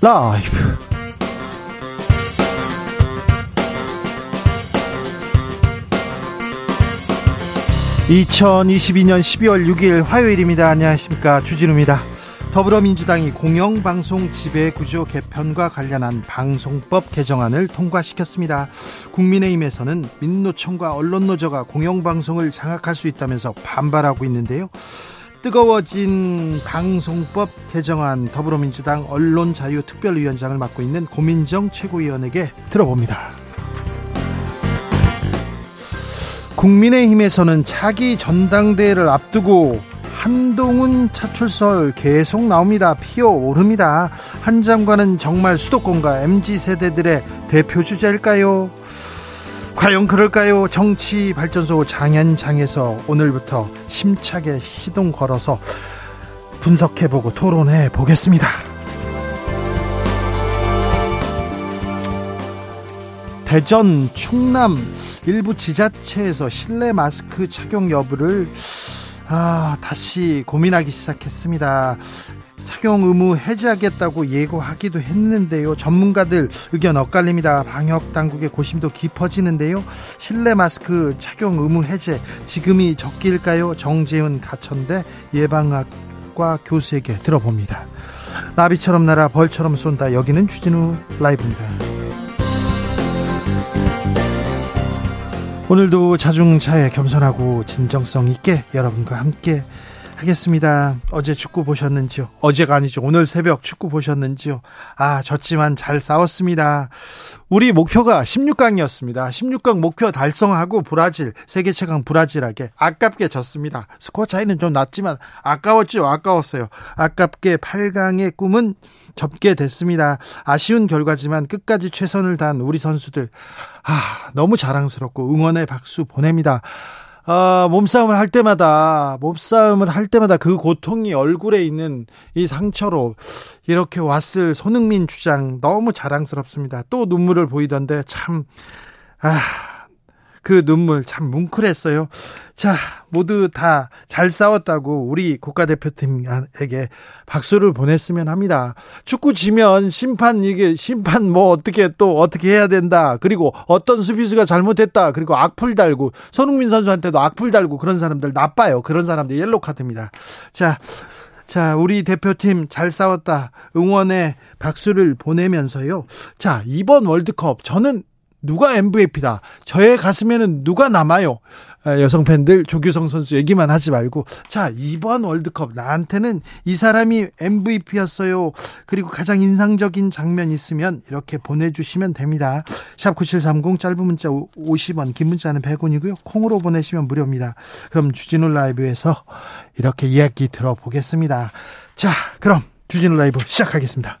라이브. 2022년 12월 6일 화요일입니다. 안녕하십니까. 주진우입니다. 더불어민주당이 공영방송 지배구조 개편과 관련한 방송법 개정안을 통과시켰습니다. 국민의힘에서는 민노총과 언론노조가 공영방송을 장악할 수 있다면서 반발하고 있는데요. 뜨거워진 방송법 개정안 더불어민주당 언론자유특별위원장을 맡고 있는 고민정 최고위원에게 들어봅니다. 국민의힘에서는 차기 전당대회를 앞두고 한동훈 차출설 계속 나옵니다. 피어 오릅니다. 한 장관은 정말 수도권과 MZ 세대들의 대표 주자일까요? 과연 그럴까요? 정치 발전소 장현장에서 오늘부터 심차게 시동 걸어서 분석해보고 토론해 보겠습니다. 대전, 충남 일부 지자체에서 실내 마스크 착용 여부를 아, 다시 고민하기 시작했습니다. 착용 의무 해제하겠다고 예고하기도 했는데요. 전문가들 의견 엇갈립니다. 방역 당국의 고심도 깊어지는데요. 실내 마스크 착용 의무 해제 지금이 적기일까요? 정재은 가천대 예방학과 교수에게 들어봅니다. 나비처럼 날아 벌처럼 쏜다. 여기는 주진우 라이브입니다. 오늘도 자중차에 겸손하고 진정성 있게 여러분과 함께 하겠습니다. 어제 축구 보셨는지요? 어제가 아니죠. 오늘 새벽 축구 보셨는지요? 아, 졌지만 잘 싸웠습니다. 우리 목표가 16강이었습니다. 16강 목표 달성하고 브라질, 세계 최강 브라질에게 아깝게 졌습니다. 스코어 차이는 좀 났지만 아까웠죠. 아까웠어요. 아깝게 8강의 꿈은 접게 됐습니다. 아쉬운 결과지만 끝까지 최선을 다한 우리 선수들 아, 너무 자랑스럽고 응원의 박수 보냅니다. 아, 몸싸움을 할 때마다, 몸싸움을 할 때마다 그 고통이 얼굴에 있는 이 상처로 이렇게 왔을 손흥민 주장 너무 자랑스럽습니다. 또 눈물을 보이던데 참, 아, 그 눈물 참 뭉클했어요. 자, 모두 다 잘 싸웠다고 우리 국가대표팀에게 박수를 보냈으면 합니다. 축구 지면 심판 이게 심판 뭐 어떻게 또 어떻게 해야 된다. 그리고 어떤 수비수가 잘못했다. 그리고 악플 달고 손흥민 선수한테도 악플 달고 그런 사람들 나빠요. 그런 사람들 옐로 카드입니다. 자, 자, 우리 대표팀 잘 싸웠다. 응원의 박수를 보내면서요. 자, 이번 월드컵 저는 누가 MVP다. 저의 가슴에는 누가 남아요. 아, 여성 팬들 조규성 선수 얘기만 하지 말고 자 이번 월드컵 나한테는 이 사람이 MVP였어요. 그리고 가장 인상적인 장면 있으면 이렇게 보내주시면 됩니다. 샵 9730 짧은 문자 50원 긴 문자는 100원이고요. 콩으로 보내시면 무료입니다. 그럼 주진우 라이브에서 이렇게 이야기 들어보겠습니다. 자 그럼 주진우 라이브 시작하겠습니다.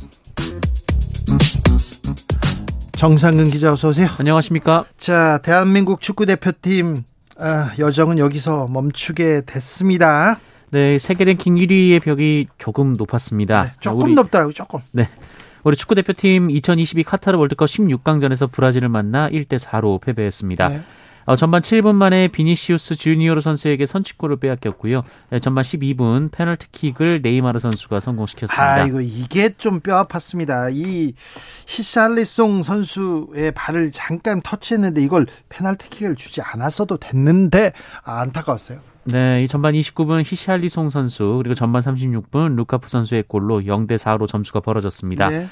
정상근 기자 어서 오세요. 안녕하십니까? 자, 대한민국 축구 대표팀 아, 여정은 여기서 멈추게 됐습니다. 네, 세계 랭킹 1위의 벽이 조금 높았습니다. 네, 조금 우리, 높더라고요, 조금. 네. 우리 축구 대표팀 2022 카타르 월드컵 16강전에서 브라질을 만나 1대 4로 패배했습니다. 네. 어, 전반 7분 만에 비니시우스 주니어로 선수에게 선취골을 빼앗겼고요. 네, 전반 12분 페널티킥을 네이마르 선수가 성공시켰습니다. 아이고 이게 좀 뼈 아팠습니다. 이 히샬리송 선수의 발을 잠깐 터치했는데 이걸 페널티킥을 주지 않았어도 됐는데 아, 안타까웠어요. 네, 이 전반 29분 히샬리송 선수 그리고 전반 36분 루카프 선수의 골로 0대 4로 점수가 벌어졌습니다. 네.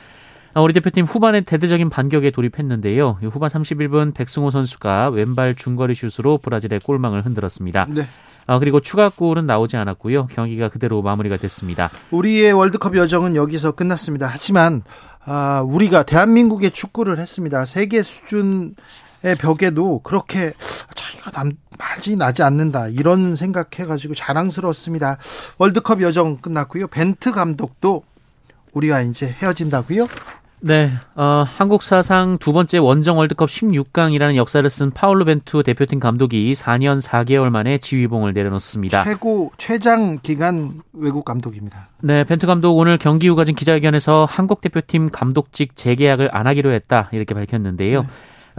아, 우리 대표팀 후반에 대대적인 반격에 돌입했는데요. 후반 31분 백승호 선수가 왼발 중거리 슛으로 브라질의 골망을 흔들었습니다. 네. 아, 그리고 추가 골은 나오지 않았고요. 경기가 그대로 마무리가 됐습니다. 우리의 월드컵 여정은 여기서 끝났습니다. 하지만 아, 우리가 대한민국의 축구를 했습니다. 세계 수준 벽에도 그렇게 차이가 남, 많이 나지 않는다. 이런 생각해가지고 자랑스러웠습니다. 월드컵 여정 끝났고요. 벤트 감독도 우리가 이제 헤어진다고요? 네, 어, 한국 사상 두 번째 원정 월드컵 16강이라는 역사를 쓴 파울로 벤투 대표팀 감독이 4년 4개월 만에 지휘봉을 내려놓습니다. 최고 최장 기간 외국 감독입니다. 네, 벤투 감독 오늘 경기 후 가진 기자회견에서 한국 대표팀 감독직 재계약을 안 하기로 했다 이렇게 밝혔는데요. 네.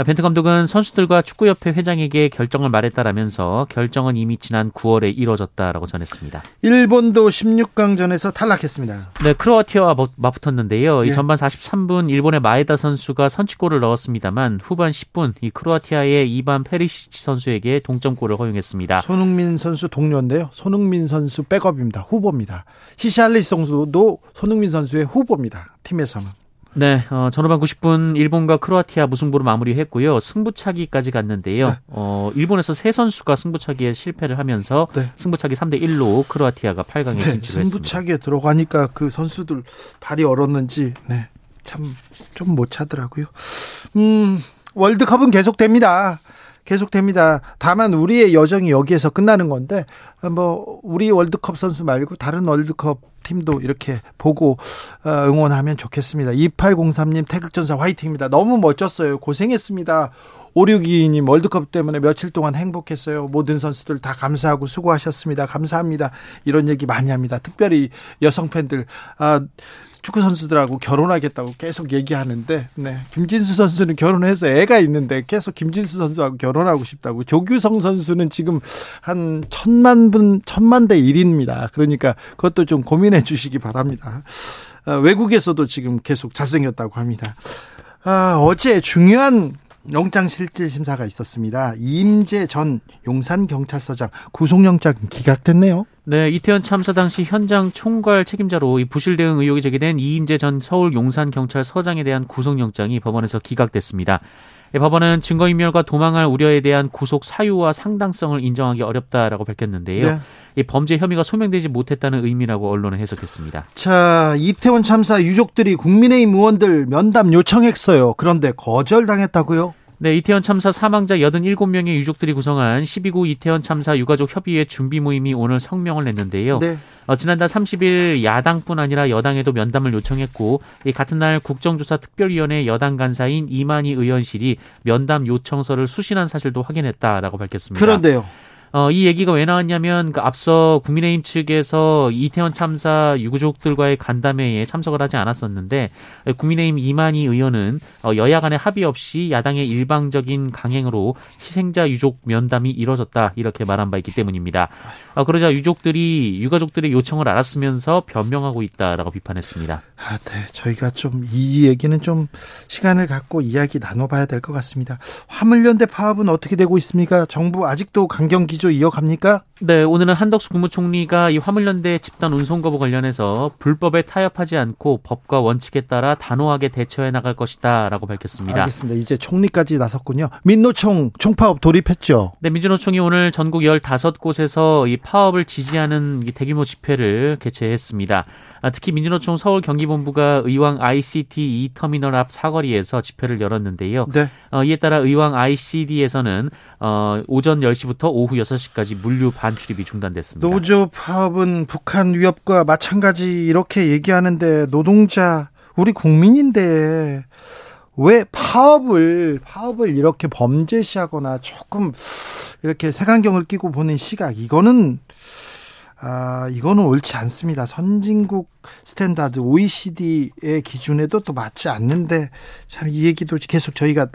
벤트 감독은 선수들과 축구협회 회장에게 결정을 말했다라면서 결정은 이미 지난 9월에 이뤄졌다라고 전했습니다. 일본도 16강전에서 탈락했습니다. 네, 크로아티아와 맞붙었는데요. 예. 이 전반 43분 일본의 마에다 선수가 선취골을 넣었습니다만 후반 10분 이 크로아티아의 이반 페리시치 선수에게 동점골을 허용했습니다. 손흥민 선수 동료인데요. 손흥민 선수 백업입니다. 후보입니다. 히샬리 선수도 손흥민 선수의 후보입니다. 팀에서는. 네, 어, 전후반 90분 일본과 크로아티아 무승부로 마무리했고요. 승부차기까지 갔는데요. 네. 어, 일본에서 세 선수가 승부차기에 실패를 하면서 네. 승부차기 3대 1로 크로아티아가 8강에 네, 진출했습니다. 승부차기에 들어가니까 그 선수들 발이 얼었는지 네. 참 좀 못 차더라고요. 음, 월드컵은 계속됩니다. 계속됩니다. 다만 우리의 여정이 여기에서 끝나는 건데 뭐 우리 월드컵 선수 말고 다른 월드컵 팀도 이렇게 보고 어, 응원하면 좋겠습니다. 2803님 태극전사 화이팅입니다. 너무 멋졌어요. 고생했습니다. 5622님 월드컵 때문에 며칠 동안 행복했어요. 모든 선수들 다 감사하고 수고하셨습니다. 감사합니다. 이런 얘기 많이 합니다. 특별히 여성 팬들 아 축구 선수들하고 결혼하겠다고 계속 얘기하는데 네. 김진수 선수는 결혼해서 애가 있는데 계속 김진수 선수하고 결혼하고 싶다고 조규성 선수는 지금 한 천만 분 천만 대 1입니다. 그러니까 그것도 좀 고민해 주시기 바랍니다. 아, 외국에서도 지금 계속 잘생겼다고 합니다. 아, 어제 중요한 영장실질심사가 있었습니다. 이임재 전 용산경찰서장 구속영장 기각됐네요. 네, 이태원 참사 당시 현장 총괄 책임자로 이 부실 대응 의혹이 제기된 이임재 전 서울 용산경찰서장에 대한 구속영장이 법원에서 기각됐습니다. 법원은 증거인멸과 도망할 우려에 대한 구속 사유와 상당성을 인정하기 어렵다라고 밝혔는데요. 네. 이 범죄 혐의가 소명되지 못했다는 의미라고 언론은 해석했습니다. 자, 이태원 참사 유족들이 국민의힘 의원들 면담 요청했어요. 그런데 거절당했다고요? 네, 이태원 참사 사망자 87명의 유족들이 구성한 12구 이태원 참사 유가족 협의회 준비 모임이 오늘 성명을 냈는데요. 네. 어, 지난달 30일 야당뿐 아니라 여당에도 면담을 요청했고 이 같은 날 국정조사 특별위원회 여당 간사인 이만희 의원실이 면담 요청서를 수신한 사실도 확인했다라고 밝혔습니다. 그런데요. 어, 이 얘기가 왜 나왔냐면 그 앞서 국민의힘 측에서 이태원 참사 유가족들과의 간담회에 참석을 하지 않았었는데 국민의힘 이만희 의원은 어, 여야 간의 합의 없이 야당의 일방적인 강행으로 희생자 유족 면담이 이뤄졌다 이렇게 말한 바 있기 때문입니다. 어, 그러자 유족들이 유가족들의 요청을 알았으면서 변명하고 있다라고 비판했습니다. 아, 네. 저희가 좀 이 얘기는 좀 시간을 갖고 이야기 나눠봐야 될 것 같습니다. 화물연대 파업은 어떻게 되고 있습니까? 정부 아직도 강경 기조 이어갑니까? 네, 오늘은 한덕수 국무총리가 이 화물연대 집단 운송 거부 관련해서 불법에 타협하지 않고 법과 원칙에 따라 단호하게 대처해 나갈 것이다라고 밝혔습니다. 알겠습니다. 이제 총리까지 나섰군요. 민노총 총파업 돌입했죠. 네, 민주노총이 오늘 전국 15곳에서 이 파업을 지지하는 대규모 집회를 개최했습니다. 아, 특히 민주노총 서울 경기본부가 의왕 ICT 2 터미널 앞 사거리에서 집회를 열었는데요. 네. 어, 이에 따라 의왕 ICD에서는 어, 오전 10시부터 오후 6시까지 물류 반출입이 중단됐습니다. 노조 파업은 북한 위협과 마찬가지 이렇게 얘기하는데 노동자 우리 국민인데 왜 파업을 파업을 이렇게 범죄시하거나 조금 이렇게 색안경을 끼고 보는 시각 이거는 아, 이거는 옳지 않습니다. 선진국 standard OECD의 기준에도 또 맞지 않는데 참 이 얘기도 계속 저희가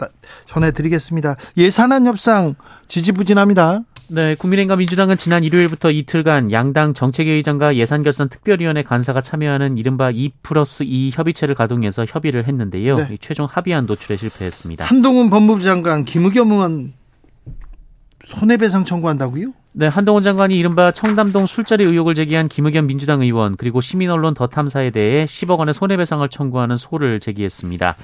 전해드리겠습니다. 예산안 협상 지지부진합니다. 네, 국민의힘과 민주당은 지난 일요일부터 이틀간 양당 정책회의장과 예산결산 특별위원회 간사가 참여하는 이른바 2 플러스 2 협의체를 가동해서 협의를 했는데요. 네. 최종 합의안 도출에 실패했습니다. 한동훈 법무부 장관 김의겸 의원 손해배상 청구한다고요? 네, 한동훈 장관이 이른바 청담동 술자리 의혹을 제기한 김의겸 민주당 의원 그리고 시민언론 더 탐사에 대해 10억 원의 손해배상을 청구하는 소를 제기했습니다.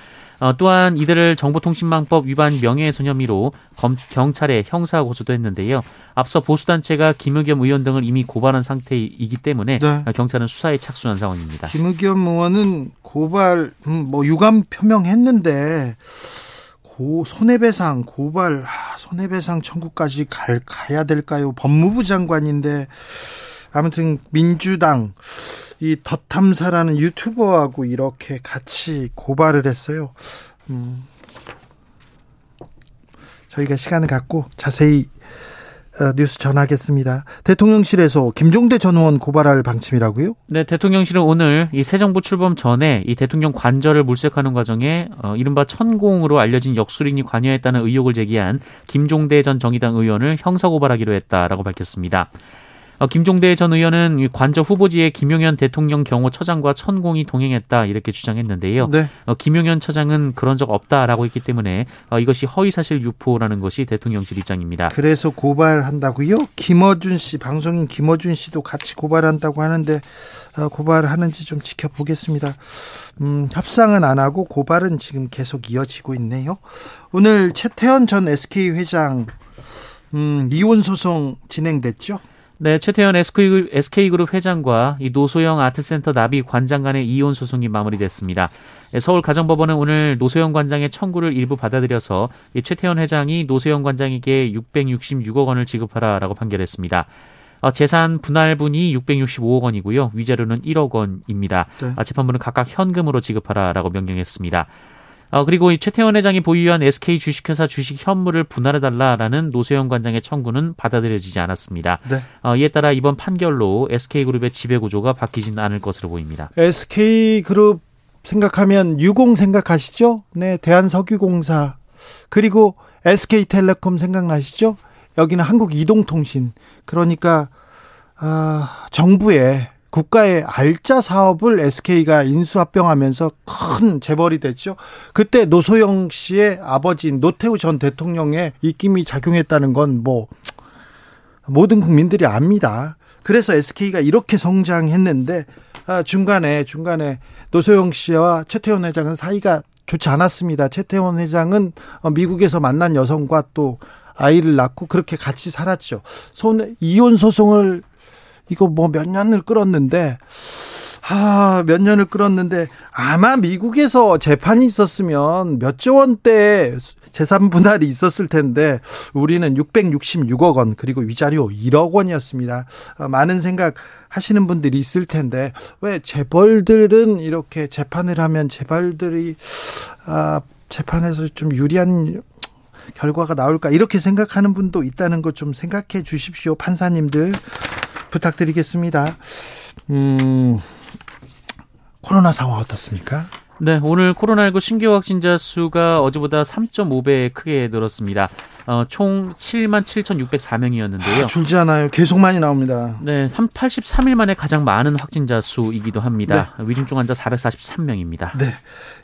어, 또한 이들을 정보통신망법 위반 명예훼손 혐의로 검, 경찰에 형사 고소도 했는데요. 앞서 보수단체가 김의겸 의원 등을 이미 고발한 상태이기 때문에 네. 경찰은 수사에 착수한 상황입니다. 김의겸 의원은 고발, 음, 뭐 유감 표명했는데 고 손해배상 고발 아, 손해배상 청구까지 갈, 가야 될까요? 법무부 장관인데 아무튼 민주당 이 덧탐사라는 유튜버하고 이렇게 같이 고발을 했어요. 음, 저희가 시간을 갖고 자세히 어, 뉴스 전하겠습니다. 대통령실에서 김종대 전 의원 고발할 방침이라고요? 네, 대통령실은 오늘 이 새 정부 출범 전에 이 대통령 관절을 물색하는 과정에 어, 이른바 천공으로 알려진 역술인이 관여했다는 의혹을 제기한 김종대 전 정의당 의원을 형사 고발하기로 했다라고 밝혔습니다. 어, 김종대 전 의원은 관저 후보지에 김용현 대통령 경호 처장과 천공이 동행했다 이렇게 주장했는데요. 네. 어, 김용현 처장은 그런 적 없다라고 했기 때문에 어, 이것이 허위사실 유포라는 것이 대통령실 입장입니다. 그래서 고발한다고요? 김어준 씨 방송인 김어준 씨도 같이 고발한다고 하는데 고발하는지 좀 지켜보겠습니다. 음, 협상은 안 하고 고발은 지금 계속 이어지고 있네요. 오늘 최태원 전 SK 회장 음, 이혼 소송 진행됐죠? 네, 최태현 SK그룹 회장과 이 노소영 아트센터 나비 관장 간의 이혼 소송이 마무리됐습니다. 네, 서울 가정법원은 오늘 노소영 관장의 청구를 일부 받아들여서 이 최태현 회장이 노소영 관장에게 666억 원을 지급하라라고 판결했습니다. 어, 재산 분할분이 665억 원이고요. 위자료는 1억 원입니다. 네. 아, 재판부는 각각 현금으로 지급하라라고 명령했습니다. 어, 그리고 이 최태원 회장이 보유한 SK 주식회사 주식 현물을 분할해달라라는 노세영 관장의 청구는 받아들여지지 않았습니다. 네. 어, 이에 따라 이번 판결로 SK그룹의 지배구조가 바뀌지는 않을 것으로 보입니다. SK그룹 생각하면 유공 생각하시죠? 네, 대한석유공사 그리고 SK텔레콤 생각나시죠? 여기는 한국이동통신 그러니까 아, 정부의 국가의 알짜 사업을 SK가 인수합병하면서 큰 재벌이 됐죠. 그때 노소영 씨의 아버지인 노태우 전 대통령의 입김이 작용했다는 건 뭐 모든 국민들이 압니다. 그래서 SK가 이렇게 성장했는데 아, 중간에 중간에 노소영 씨와 최태원 회장은 사이가 좋지 않았습니다. 최태원 회장은 어, 미국에서 만난 여성과 또 아이를 낳고 그렇게 같이 살았죠. 손 이혼 소송을 이거 뭐 몇 년을 끌었는데 아, 몇 년을 끌었는데 아마 미국에서 재판이 있었으면 몇 조 원대 재산 분할이 있었을 텐데 우리는 666억 원 그리고 위자료 1억 원이었습니다. 어, 많은 생각 하시는 분들이 있을 텐데 왜 재벌들은 이렇게 재판을 하면 재벌들이 아, 재판에서 좀 유리한 결과가 나올까 이렇게 생각하는 분도 있다는 것 좀 생각해 주십시오 판사님들 부탁드리겠습니다. 음, 코로나 상황 어떻습니까? 네, 오늘 코로나19 신규 확진자 수가 어제보다 3.5배 크게 늘었습니다. 어, 총 7만 7,604명이었는데요. 아, 줄지 않아요. 계속 많이 나옵니다. 네, 83일 만에 가장 많은 확진자 수이기도 합니다. 네. 위중증 환자 443명입니다. 네.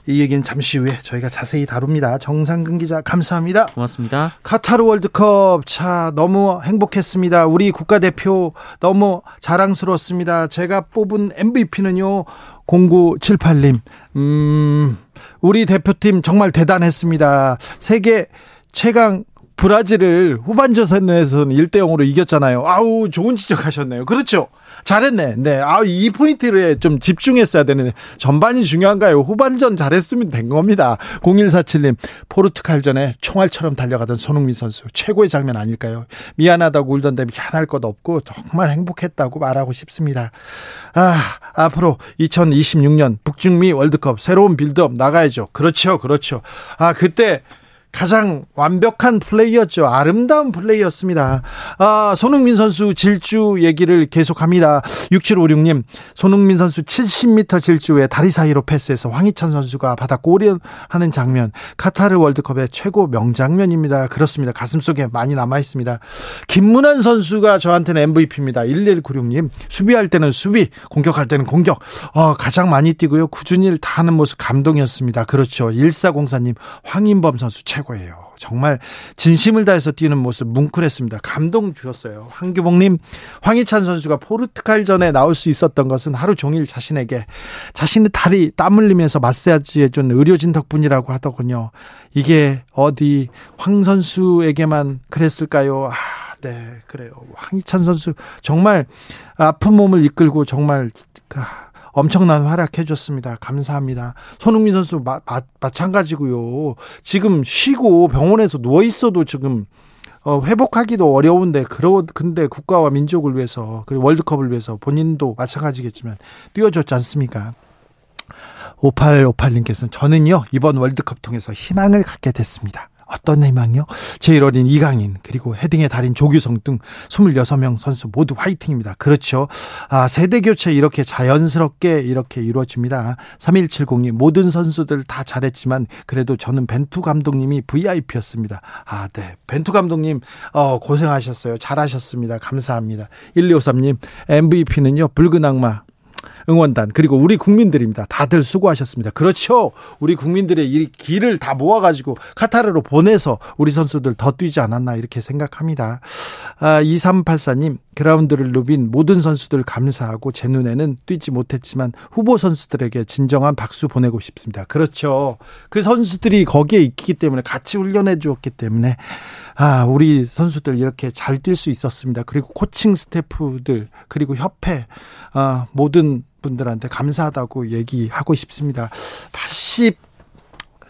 이 얘기는 잠시 후에 저희가 자세히 다룹니다. 정상근 기자 감사합니다. 고맙습니다. 카타르 월드컵 차 너무 행복했습니다. 우리 국가대표 너무 자랑스러웠습니다. 제가 뽑은 MVP는요. 0978님. 음, 우리 대표팀 정말 대단했습니다. 세계 최강 브라질을 후반전에서는 1대 0으로 이겼잖아요. 아우, 좋은 지적하셨네요. 그렇죠. 잘했네. 네. 아, 이 포인트를 좀 집중했어야 되는데 전반이 중요한가요? 후반전 잘했으면 된 겁니다. 0147님, 포르투갈전에 총알처럼 달려가던 손흥민 선수 최고의 장면 아닐까요? 미안하다고 울던데 미안할 것 없고 정말 행복했다고 말하고 싶습니다. 아, 앞으로 2026년 북중미 월드컵 새로운 빌드업 나가야죠. 그렇죠. 그렇죠. 아, 그때 가장 완벽한 플레이였죠. 아름다운 플레이였습니다. 아, 손흥민 선수 질주 얘기를 계속합니다. 6756님, 손흥민 선수 70m 질주에 다리 사이로 패스해서 황희찬 선수가 받아 골인하는 장면, 카타르 월드컵의 최고 명장면입니다. 그렇습니다. 가슴 속에 많이 남아 있습니다. 김문환 선수가 저한테는 MVP입니다. 1196님, 수비할 때는 수비, 공격할 때는 공격. 어, 가장 많이 뛰고요. 꾸준히 다 하는 모습 감동이었습니다. 그렇죠. 1404님, 황인범 선수 최고 예요. 정말 진심을 다해서 뛰는 모습 뭉클했습니다. 감동 주셨어요. 황규봉님, 황희찬 선수가 포르투갈전에 나올 수 있었던 것은 하루 종일 자신에게 자신의 다리 땀 흘리면서 마사지 해준 의료진 덕분이라고 하더군요. 이게 어디 황 선수에게만 그랬을까요? 아, 네, 그래요. 황희찬 선수 정말 아픈 몸을 이끌고 정말 아, 엄청난 활약해 줬습니다. 감사합니다. 손흥민 선수 마, 마, 마 찬가지고요. 지금 쉬고 병원에서 누워 있어도 지금 어, 회복하기도 어려운데 그러 근데 국가와 민족을 위해서 그리고 월드컵을 위해서 본인도 마찬가지겠지만 뛰어줬지 않습니까? 5858님께서는 저는요 이번 월드컵 통해서 희망을 갖게 됐습니다. 어떤 희망이요? 제일 어린 이강인 그리고 헤딩의 달인 조규성 등 26명 선수 모두 화이팅입니다. 그렇죠. 아, 세대 교체 이렇게 자연스럽게 이렇게 이루어집니다. 3170님 모든 선수들 다 잘했지만 그래도 저는 벤투 감독님이 VIP였습니다. 아, 네. 벤투 감독님 어, 고생하셨어요. 잘하셨습니다. 감사합니다. 1253님 MVP는요. 붉은 악마 응원단 그리고 우리 국민들입니다. 다들 수고하셨습니다. 그렇죠. 우리 국민들의 이 길을 다 모아가지고 카타르로 보내서 우리 선수들 더 뛰지 않았나 이렇게 생각합니다. 아, 2384님 그라운드를 누빈 모든 선수들 감사하고 제 눈에는 뛰지 못했지만 후보 선수들에게 진정한 박수 보내고 싶습니다. 그렇죠. 그 선수들이 거기에 있기 때문에 같이 훈련해 주었기 때문에 아, 우리 선수들 이렇게 잘 뛸 수 있었습니다. 그리고 코칭 스태프들, 그리고 협회, 아, 모든 분들한테 감사하다고 얘기하고 싶습니다.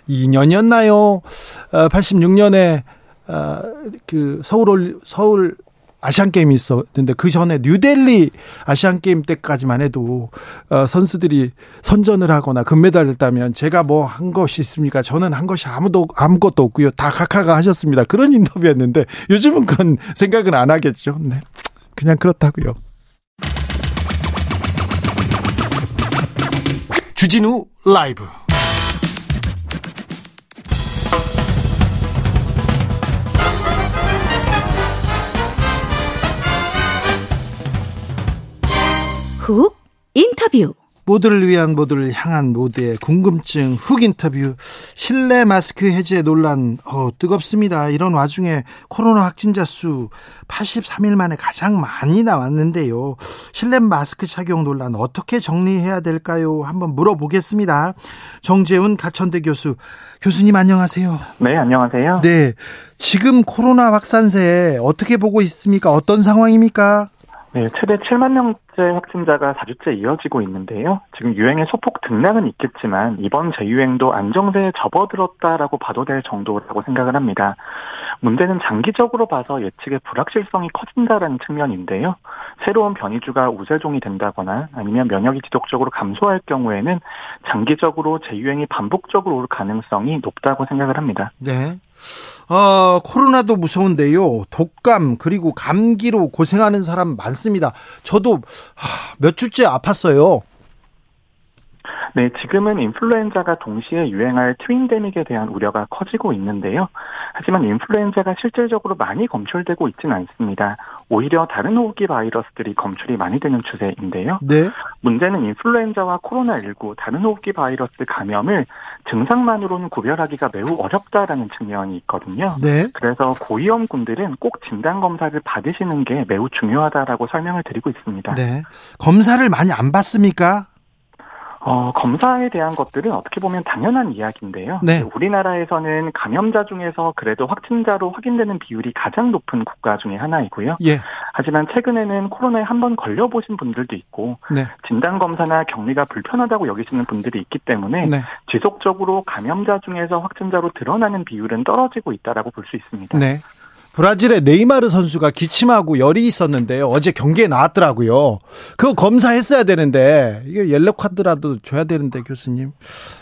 82년이었나요? 86년에, 아, 그, 서울, 서울 아시안 게임이 있었는데 그 전에 뉴델리 아시안 게임 때까지만 해도 어, 선수들이 선전을 하거나 금메달을 따면 제가 뭐 한 것이 있습니까? 저는 한 것이 아무도 아무것도 없고요. 다 각하가 하셨습니다. 그런 인터뷰였는데 요즘은 그런 생각은 안 하겠죠. 네. 그냥 그렇다고요. 주진우 라이브. 훅 인터뷰 모두를 위한 모두를 향한 모두의 궁금증 훅 인터뷰 실내 마스크 해제 논란 어, 뜨겁습니다. 이런 와중에 코로나 확진자 수 83일 만에 가장 많이 나왔는데요. 실내 마스크 착용 논란 어떻게 정리해야 될까요? 한번 물어보겠습니다. 정재훈 가천대 교수 교수님 안녕하세요. 네, 안녕하세요. 네. 지금 코로나 확산세 어떻게 보고 있습니까? 어떤 상황입니까? 네, 최대 7만 명째 확진자가 4주째 이어지고 있는데요. 지금 유행의 소폭 등락은 있겠지만 이번 재유행도 안정세에 접어들었다라고 봐도 될 정도라고 생각을 합니다. 문제는 장기적으로 봐서 예측의 불확실성이 커진다라는 측면인데요. 새로운 변이주가 우세종이 된다거나 아니면 면역이 지속적으로 감소할 경우에는 장기적으로 재유행이 반복적으로 올 가능성이 높다고 생각을 합니다. 네. 어, 코로나도 무서운데요. 독감 그리고 감기로 고생하는 사람 많습니다. 저도 몇 주째 아팠어요. 네, 지금은 인플루엔자가 동시에 유행할 트윈데믹에 대한 우려가 커지고 있는데요. 하지만 인플루엔자가 실질적으로 많이 검출되고 있지는 않습니다. 오히려 다른 호흡기 바이러스들이 검출이 많이 되는 추세인데요. 네. 문제는 인플루엔자와 코로나19 다른 호흡기 바이러스 감염을 증상만으로는 구별하기가 매우 어렵다라는 측면이 있거든요. 네. 그래서 고위험군들은 꼭 진단 검사를 받으시는 게 매우 중요하다라고 설명을 드리고 있습니다. 네. 검사를 많이 안 받습니까? 어, 검사에 대한 것들은 어떻게 보면 당연한 이야기인데요. 네. 우리나라에서는 감염자 중에서 그래도 확진자로 확인되는 비율이 가장 높은 국가 중에 하나이고요. 예. 하지만 최근에는 코로나에 한 번 걸려보신 분들도 있고 네. 진단검사나 격리가 불편하다고 여기시는 분들이 있기 때문에 네. 지속적으로 감염자 중에서 확진자로 드러나는 비율은 떨어지고 있다라고 볼 수 있습니다. 네. 브라질의 네이마르 선수가 기침하고 열이 있었는데요. 어제 경기에 나왔더라고요. 그거 검사했어야 되는데 이게 옐로 카드라도 줘야 되는데 교수님.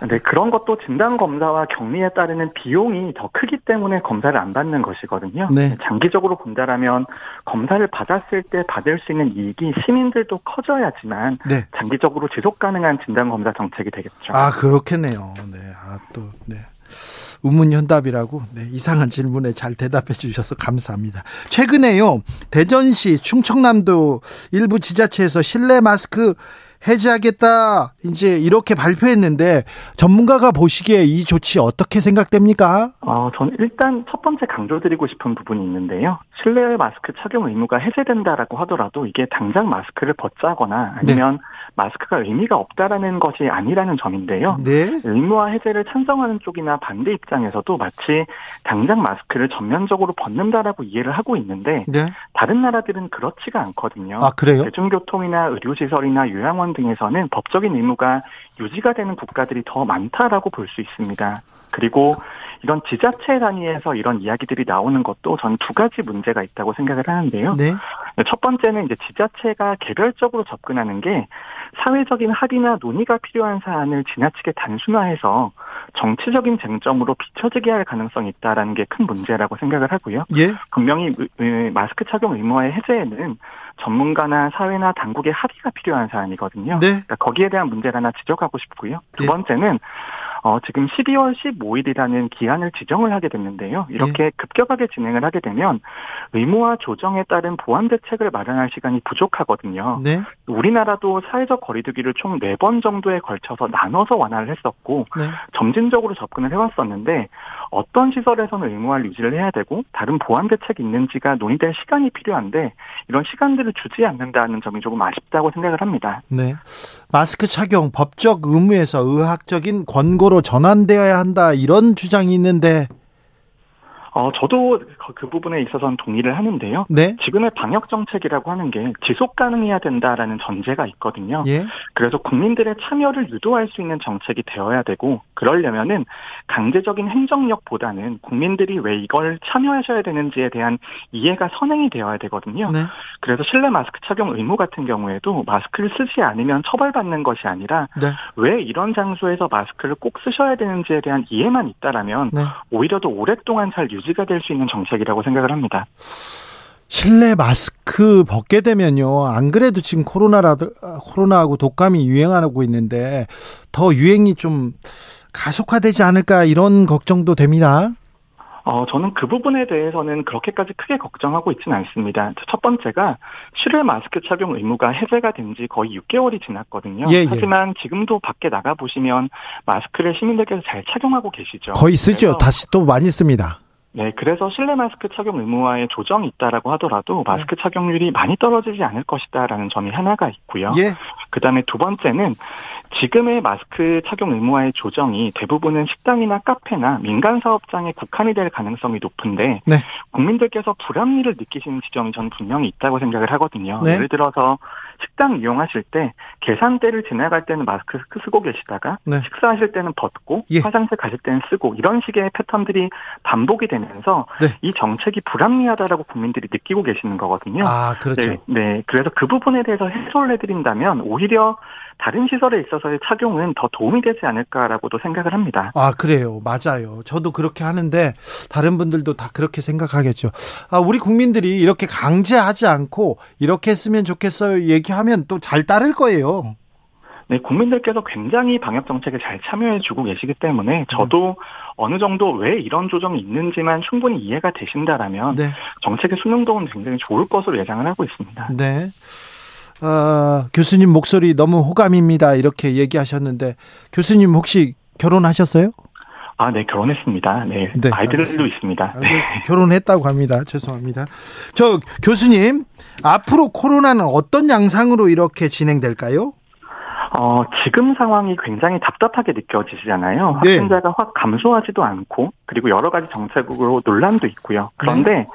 네, 그런 것도 진단 검사와 격리에 따르는 비용이 더 크기 때문에 검사를 안 받는 것이거든요. 네. 장기적으로 본다라면 검사를 받았을 때 받을 수 있는 이익이 시민들도 커져야지만 네. 장기적으로 지속 가능한 진단 검사 정책이 되겠죠. 아 그렇겠네요. 네. 아 또 네. 우문현답이라고 네, 이상한 질문에 잘 대답해 주셔서 감사합니다. 최근에요 대전시 충청남도 일부 지자체에서 실내 마스크 해제하겠다 이제 이렇게 발표했는데 전문가가 보시기에 이 조치 어떻게 생각됩니까? 어, 저는 일단 첫 번째 강조드리고 싶은 부분이 있는데요. 실내 마스크 착용 의무가 해제된다라고 하더라도 이게 당장 마스크를 벗자거나 아니면 네. 마스크가 의미가 없다라는 것이 아니라는 점인데요. 네. 의무화 해제를 찬성하는 쪽이나 반대 입장에서도 마치 당장 마스크를 전면적으로 벗는다라고 이해를 하고 있는데 네. 다른 나라들은 그렇지가 않거든요. 아 그래요? 대중교통이나 의료시설이나 요양원 등에서는 법적인 의무가 유지가 되는 국가들이 더 많다라고 볼 수 있습니다. 그리고 이런 지자체 단위에서 이런 이야기들이 나오는 것도 전두 가지 문제가 있다고 생각을 하는데요. 네. 첫 번째는 이제 지자체가 개별적으로 접근하는 게 사회적인 합의나 논의가 필요한 사안을 지나치게 단순화해서 정치적인 쟁점으로 비춰지게 할 가능성이 있다라는 게 큰 문제라고 생각을 하고요. 예? 분명히 마스크 착용 의무화의 해제에는 전문가나 사회나 당국의 합의가 필요한 사안이거든요. 네. 그러니까 거기에 대한 문제를 하나 지적하고 싶고요. 두 예. 번째는 어, 지금 12월 15일이라는 기한을 지정을 하게 됐는데요. 이렇게 네. 급격하게 진행을 하게 되면 의무화 조정에 따른 보완 대책을 마련할 시간이 부족하거든요. 네. 우리나라도 사회적 거리두기를 총 4번 정도에 걸쳐서 나눠서 완화를 했었고 네. 점진적으로 접근을 해왔었는데 어떤 시설에서는 의무화를 유지를 해야 되고 다른 보완 대책이 있는지가 논의될 시간이 필요한데 이런 시간들을 주지 않는다는 점이 조금 아쉽다고 생각을 합니다. 네. 마스크 착용 법적 의무에서 의학적인 권고 로 전환되어야 한다 이런 주장이 있는데. 어, 저도 그 부분에 있어서는 동의를 하는데요. 네? 지금의 방역 정책이라고 하는 게 지속 가능해야 된다라는 전제가 있거든요. 예? 그래서 국민들의 참여를 유도할 수 있는 정책이 되어야 되고 그러려면은 강제적인 행정력보다는 국민들이 왜 이걸 참여하셔야 되는지에 대한 이해가 선행이 되어야 되거든요. 네? 그래서 실내 마스크 착용 의무 같은 경우에도 마스크를 쓰지 않으면 처벌받는 것이 아니라 네. 왜 이런 장소에서 마스크를 꼭 쓰셔야 되는지에 대한 이해만 있다라면 네. 오히려 더 오랫동안 잘 유지 유지가 될 수 있는 정책 이라고 생각을 합니다. 실내 마스크 벗게 되면요. 안 그래도 지금 코로나라 코로나하고 독감이 유행하고 있는데 더 유행이 좀 가속화되지 않을까 이런 걱정도 됩니다. 어, 저는 그 부분에 대해서는 그렇게까지 크게 걱정하고 있지는 않습니다. 첫 번째가 실외 마스크 착용 의무가 해제가 된 지 거의 6개월이 지났거든요. 예, 예. 하지만 지금도 밖에 나가 보시면 마스크를 시민들께서 잘 착용하고 계시죠. 거의 쓰죠. 다시 또 많이 씁니다. 네, 그래서 실내 마스크 착용 의무화에 조정이 있다라고 하더라도 마스크 네. 착용률이 많이 떨어지지 않을 것이다라는 점이 하나가 있고요. 예. 그다음에 두 번째는 지금의 마스크 착용 의무화의 조정이 대부분은 식당이나 카페나 민간 사업장에 국한이 될 가능성이 높은데 네. 국민들께서 불합리를 느끼시는 지점이 저는 분명히 있다고 생각을 하거든요. 네. 예를 들어서 식당 이용하실 때 계산대를 지나갈 때는 마스크 쓰고 계시다가 네. 식사하실 때는 벗고 예. 화장실 가실 때는 쓰고 이런 식의 패턴들이 반복이 되면 서 네. 이 정책이 불합리하다라고 국민들이 느끼고 계시는 거거든요. 아, 그렇죠. 네, 네. 그래서 그 부분에 대해서 해소를 해드린다면 오히려 다른 시설에 있어서의 착용은 더 도움이 되지 않을까라고도 생각을 합니다. 아, 그래요. 맞아요. 저도 그렇게 하는데 다른 분들도 다 그렇게 생각하겠죠. 아, 우리 국민들이 이렇게 강제하지 않고 이렇게 했으면 좋겠어요. 얘기하면 또 잘 따를 거예요. 네, 국민들께서 굉장히 방역 정책에 잘 참여해 주고 계시기 때문에 저도 네. 어느 정도 왜 이런 조정이 있는지만 충분히 이해가 되신다라면 네. 정책의 수능도는 굉장히 좋을 것으로 예상을 하고 있습니다. 네. 어, 교수님 목소리 너무 호감입니다. 이렇게 얘기하셨는데 교수님 혹시 결혼하셨어요? 아, 네, 결혼했습니다. 네. 네 아이들도 있습니다. 아, 네. 결혼했다고 합니다. 죄송합니다. 저 교수님, 앞으로 코로나는 어떤 양상으로 이렇게 진행될까요? 어, 지금 상황이 굉장히 답답하게 느껴지잖아요. 네. 확진자가 확 감소하지도 않고, 그리고 여러 가지 정책으로 논란도 있고요. 그런데 네.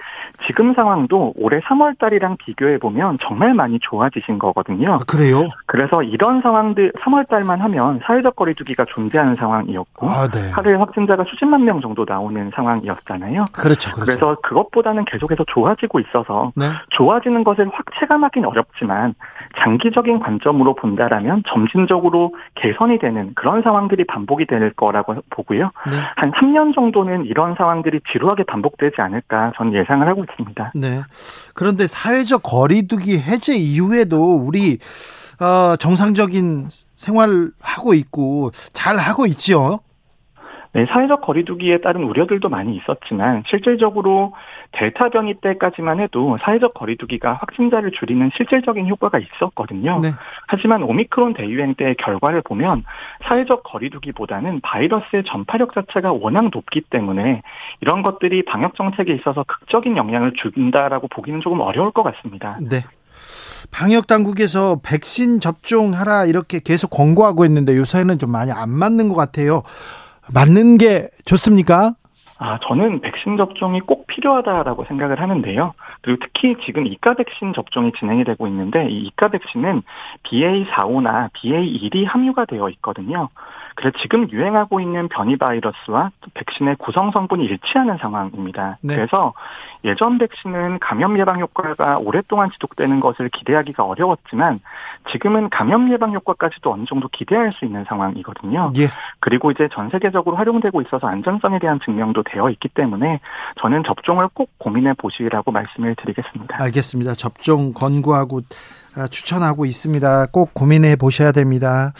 지금 상황도 올해 3월 달이랑 비교해 보면 정말 많이 좋아지신 거거든요. 아, 그래요? 그래서 이런 상황들 3월 달만 하면 사회적 거리두기가 존재하는 상황이었고 아, 네. 하루에 확진자가 수십만 명 정도 나오는 상황이었잖아요. 그렇죠. 그렇죠. 그래서 그것보다는 계속해서 좋아지고 있어서 네. 좋아지는 것을 확 체감하기는 어렵지만 장기적인 관점으로 본다라면 점 진적으로 개선이 되는 그런 상황들이 반복이 될 거라고 보고요. 네. 한 3년 정도는 이런 상황들이 지루하게 반복되지 않을까 저는 예상을 하고 있습니다. 네. 그런데 사회적 거리두기 해제 이후에도 우리 어, 정상적인 생활하고 있고 잘 하고 있지요. 네, 사회적 거리두기에 따른 우려들도 많이 있었지만 실질적으로 델타 변이 때까지만 해도 사회적 거리두기가 확진자를 줄이는 실질적인 효과가 있었거든요. 네. 하지만 오미크론 대유행 때의 결과를 보면 사회적 거리두기보다는 바이러스의 전파력 자체가 워낙 높기 때문에 이런 것들이 방역 정책에 있어서 극적인 영향을 준다라고 보기는 조금 어려울 것 같습니다. 네. 방역 당국에서 백신 접종하라 이렇게 계속 권고하고 있는데 요새는 좀 많이 안 맞는 것 같아요. 맞는 게 좋습니까? 아, 저는 백신 접종이 꼭 필요하다라고 생각을 하는데요. 그리고 특히 지금 이가 백신 접종이 진행이 되고 있는데 이 이가 백신은 BA45나 BA1이 함유가 되어 있거든요. 그래서 지금 유행하고 있는 변이 바이러스와 백신의 구성 성분이 일치하는 상황입니다. 네. 그래서 예전 백신은 감염 예방 효과가 오랫동안 지속되는 것을 기대하기가 어려웠지만 지금은 감염 예방 효과까지도 어느 정도 기대할 수 있는 상황이거든요. 예. 그리고 이제 전 세계적으로 활용되고 있어서 안전성에 대한 증명도 되어 있기 때문에 저는 접종을 꼭 고민해 보시라고 말씀을 드리겠습니다. 알겠습니다. 접종 권고하고 아, 추천하고 있습니다. 꼭 고민해 보셔야 됩니다.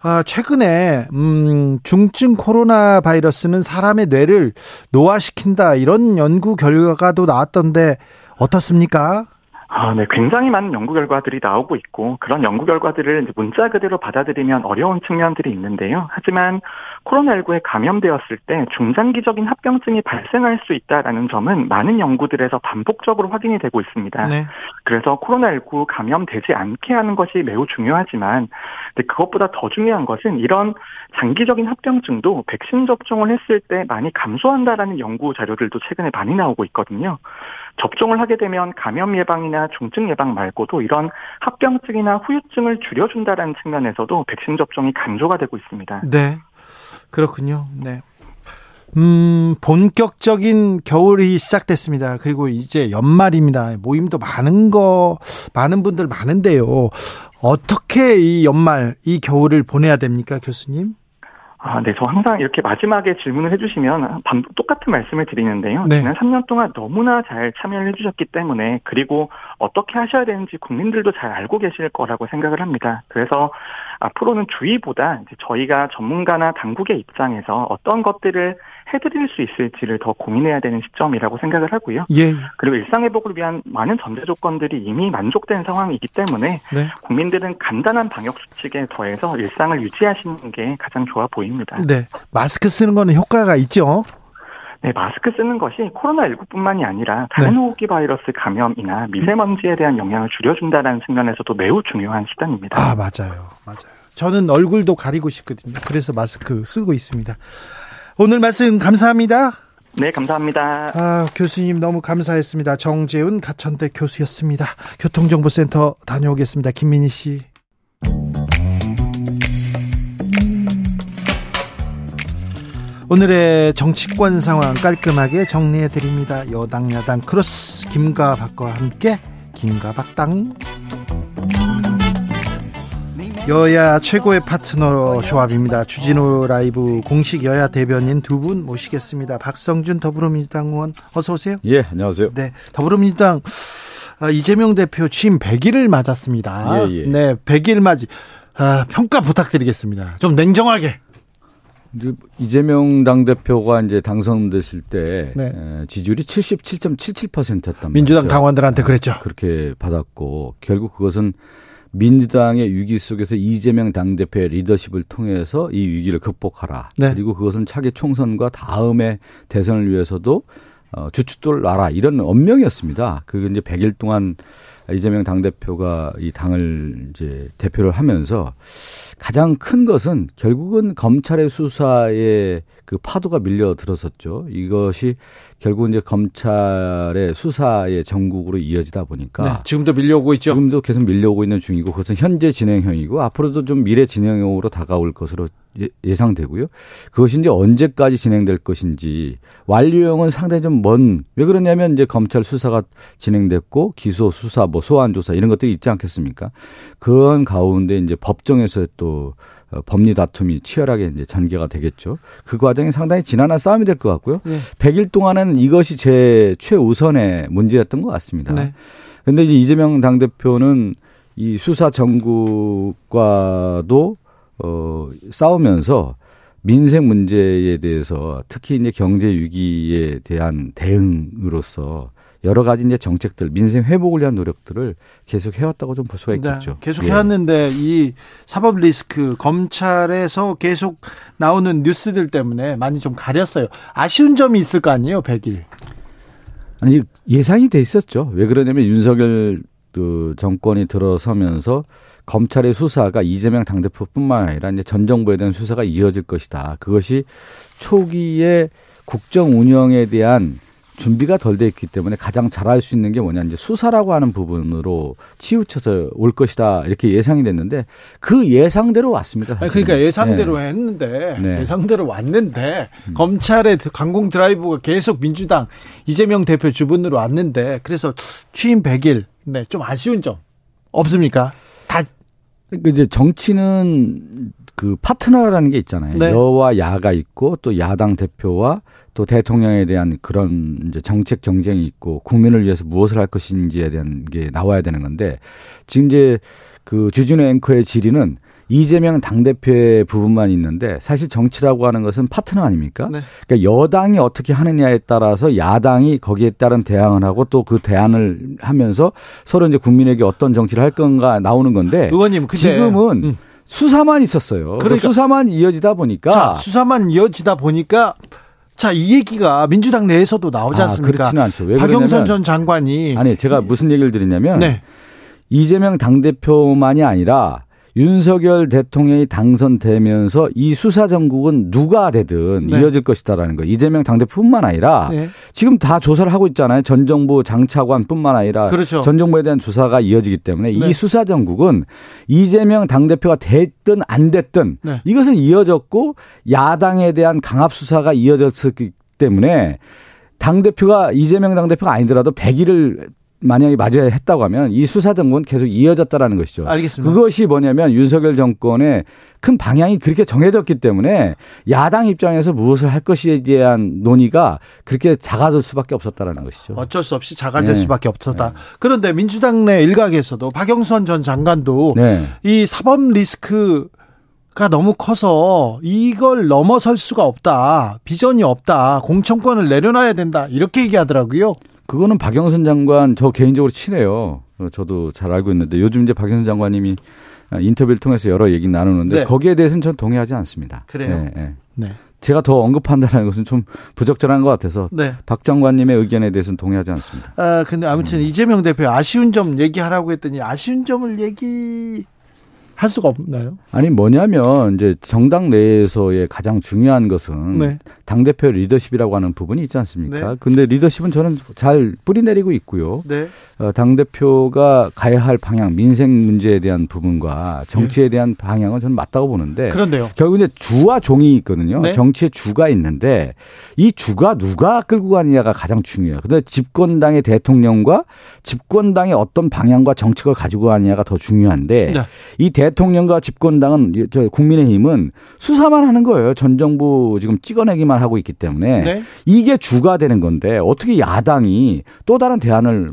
아, 최근에 음, 중증 코로나 바이러스는 사람의 뇌를 노화시킨다 이런 연구 결과도 나왔던데 어떻습니까? 아, 네. 굉장히 많은 연구 결과들이 나오고 있고, 그런 연구 결과들을 이제 문자 그대로 받아들이면 어려운 측면들이 있는데요. 하지만 코로나19에 감염되었을 때 중장기적인 합병증이 발생할 수 있다라는 점은 많은 연구들에서 반복적으로 확인이 되고 있습니다. 네. 그래서 코로나19 감염되지 않게 하는 것이 매우 중요하지만, 근데 그것보다 더 중요한 것은 이런 장기적인 합병증도 백신 접종을 했을 때 많이 감소한다라는 연구 자료들도 최근에 많이 나오고 있거든요. 접종을 하게 되면 감염 예방이나 중증 예방 말고도 이런 합병증이나 후유증을 줄여준다라는 측면에서도 백신 접종이 강조가 되고 있습니다. 네. 그렇군요. 네. 음, 본격적인 겨울이 시작됐습니다. 그리고 이제 연말입니다. 모임도 많은 거, 많은 분들 많은데요. 어떻게 이 연말, 이 겨울을 보내야 됩니까, 교수님? 아, 네. 저 항상 이렇게 마지막에 질문을 해주시면 반 똑같은 말씀을 드리는데요. 네. 지난 3년 동안 너무나 잘 참여를 해주셨기 때문에 그리고 어떻게 하셔야 되는지 국민들도 잘 알고 계실 거라고 생각을 합니다. 그래서 앞으로는 주의보다 이제 저희가 전문가나 당국의 입장에서 어떤 것들을 해드릴 수 있을지를 더 고민해야 되는 시점이라고 생각을 하고요. 예. 그리고 일상회복을 위한 많은 전제 조건들이 이미 만족된 상황이기 때문에 네. 국민들은 간단한 방역 수칙에 더해서 일상을 유지하시는 게 가장 좋아 보입니다. 네. 마스크 쓰는 거는 효과가 있죠? 네, 마스크 쓰는 것이 코로나19뿐만이 아니라 다른 네. 호흡기 바이러스 감염이나 미세먼지에 대한 영향을 줄여준다는 측면에서도 매우 중요한 수단입니다. 아, 맞아요. 맞아요. 저는 얼굴도 가리고 싶거든요. 그래서 마스크 쓰고 있습니다. 오늘 말씀 감사합니다. 네, 감사합니다. 아, 교수님 너무 감사했습니다. 정재훈 가천대 교수였습니다. 교통정보센터 다녀오겠습니다. 김민희 씨. 오늘의 정치권 상황 깔끔하게 정리해 드립니다. 여당 야당 크로스 김과 박과 함께 김과 박당. 여야 최고의 파트너 조합입니다. 주진우 라이브 공식 여야 대변인 두 분 모시겠습니다. 박성준 더불어민주당 의원 어서 오세요. 예, 안녕하세요. 네, 더불어민주당 아, 이재명 대표 취임 100일을 맞았습니다. 예, 예. 네, 100일 맞이 아, 평가 부탁드리겠습니다. 좀 냉정하게. 이재명 당대표가 이제 당선되실 때 네. 지지율이 77.77%였단 민주당 당원들한테 그랬죠. 그렇게 받았고 결국 그것은 민주당의 위기 속에서 이재명 당대표의 리더십을 통해서 이 위기를 극복하라. 네. 그리고 그것은 차기 총선과 다음의 대선을 위해서도 어, 주춧돌 놔라. 이런 엄명이었습니다. 그게 이제 100일 동안 이재명 당대표가 이 당을 이제 대표를 하면서 가장 큰 것은 결국은 검찰의 수사에 그 파도가 밀려 들었었죠. 이것이 결국 이제 검찰의 수사의 전국으로 이어지다 보니까 네, 지금도 밀려오고 있죠. 지금도 계속 밀려오고 있는 중이고 그것은 현재 진행형이고 앞으로도 좀 미래 진행형으로 다가올 것으로 예, 예상되고요. 그것이 이제 언제까지 진행될 것인지 완료형은 상당히 좀 먼 왜 그러냐면 이제 검찰 수사가 진행됐고 기소 수사 뭐 소환 조사 이런 것들이 있지 않겠습니까? 그런 가운데 이제 법정에서 또 어, 법리 다툼이 치열하게 이제 전개가 되겠죠. 그 과정이 상당히 지난한 싸움이 될 것 같고요. 네. 100일 동안은 이것이 제 최우선의 문제였던 것 같습니다. 네. 근데 이제 이재명 당대표는 이 수사 정국과도 어 싸우면서 민생 문제에 대해서 특히 이제 경제 위기에 대한 대응으로서 여러 가지 이제 정책들 민생 회복을 위한 노력들을 계속 해왔다고 좀 볼 수가 네, 있겠죠. 네, 계속 해왔는데 예. 이 사법 리스크 검찰에서 계속 나오는 뉴스들 때문에 많이 좀 가렸어요. 아쉬운 점이 있을 거 아니에요, 100일. 아니 예상이 돼 있었죠. 왜 그러냐면 윤석열 그 정권이 들어서면서 검찰의 수사가 이재명 당대표뿐만 아니라 이제 전 정부에 대한 수사가 이어질 것이다. 그것이 초기에 국정 운영에 대한 준비가 덜 돼 있기 때문에 가장 잘할 수 있는 게 뭐냐 이제 수사라고 하는 부분으로 치우쳐서 올 것이다 이렇게 예상이 됐는데 그 예상대로 왔습니다. 아니, 그러니까 예상대로 네. 했는데 네. 예상대로 왔는데 음. 검찰의 강공 드라이브가 계속 민주당 이재명 대표 주변으로 왔는데 그래서 취임 100일 네, 좀 아쉬운 점 없습니까? 다그 이제 정치는 그 파트너라는 게 있잖아요. 네. 여와 야가 있고 또 야당 대표와 또 대통령에 대한 그런 이제 정책 경쟁이 있고 국민을 위해서 무엇을 할 것인지에 대한 게 나와야 되는 건데 지금 이제 그 주진우 앵커의 질의는 이재명 당대표의 부분만 있는데 사실 정치라고 하는 것은 파트너 아닙니까? 네. 그러니까 여당이 어떻게 하느냐에 따라서 야당이 거기에 따른 대항을 하고 또 그 대안을 하면서 서로 이제 국민에게 어떤 정치를 할 건가 나오는 건데 의원님 지금은 음. 수사만 있었어요. 그러니까 수사만 이어지다 보니까 자, 수사만 이어지다 보니까 자, 이 얘기가 민주당 내에서도 나오지 아, 않습니까? 아, 그렇지는 않죠. 왜 박영선 전 장관이 아니, 제가 무슨 얘기를 드리냐면 네. 이재명 당대표만이 아니라 윤석열 대통령이 당선되면서 이 수사 전국은 누가 되든 네. 이어질 것이다라는 거. 이재명 당대표뿐만 아니라 네. 지금 다 조사를 하고 있잖아요. 전 정부 장차관뿐만 아니라 그렇죠. 전 정부에 대한 조사가 이어지기 때문에 네. 이 수사 전국은 이재명 당대표가 됐든 안 됐든 네. 이것은 이어졌고 야당에 대한 강압 수사가 이어졌기 때문에 당 대표가 이재명 당 대표가 아니더라도 100일을 만약에 맞아야 했다고 하면 이 수사 등은 계속 이어졌다라는 것이죠. 알겠습니다. 그것이 뭐냐면 윤석열 정권의 큰 방향이 그렇게 정해졌기 때문에 야당 입장에서 무엇을 할 것에 대한 논의가 그렇게 작아질 수밖에 없었다라는 것이죠. 어쩔 수 없이 작아질 네. 수밖에 없었다. 네. 그런데 민주당 내 일각에서도 박영선 전 장관도 네. 이 사법 리스크 가 너무 커서 이걸 넘어설 수가 없다. 비전이 없다. 공천권을 내려놔야 된다. 이렇게 얘기하더라고요. 그거는 박영선 장관 저 개인적으로 친해요. 저도 잘 알고 있는데 요즘 이제 박영선 장관님이 인터뷰를 통해서 여러 얘기 나누는데 네. 거기에 대해서는 전 동의하지 않습니다. 그래요. 네, 네. 네. 제가 더 언급한다는 것은 좀 부적절한 것 같아서 네. 박 장관님의 의견에 대해서는 동의하지 않습니다. 아 근데 아무튼 음. 이재명 대표 아쉬운 점 얘기하라고 했더니 아쉬운 점을 얘기 할 수가 없나요? 아니 뭐냐면 이제 정당 내에서의 가장 중요한 것은 네. 당 대표 리더십이라고 하는 부분이 있지 않습니까? 네. 근데 리더십은 저는 잘 뿌리 내리고 있고요. 네. 어, 당 대표가 가야 할 방향, 민생 문제에 대한 부분과 정치에 대한 방향은 저는 맞다고 보는데. 그런데요. 결국 이제 주와 종이 있거든요. 네. 정치의 주가 있는데 이 주가 누가 끌고 가느냐가 가장 중요해요. 근데 집권당의 대통령과 집권당의 어떤 방향과 정책을 가지고 가느냐가 더 중요한데 네. 이 대통령과 집권당은 저 국민의힘은 수사만 하는 거예요. 전 정부 지금 찍어내기만 하고 있기 때문에 네. 이게 주가 되는 건데 어떻게 야당이 또 다른 대안을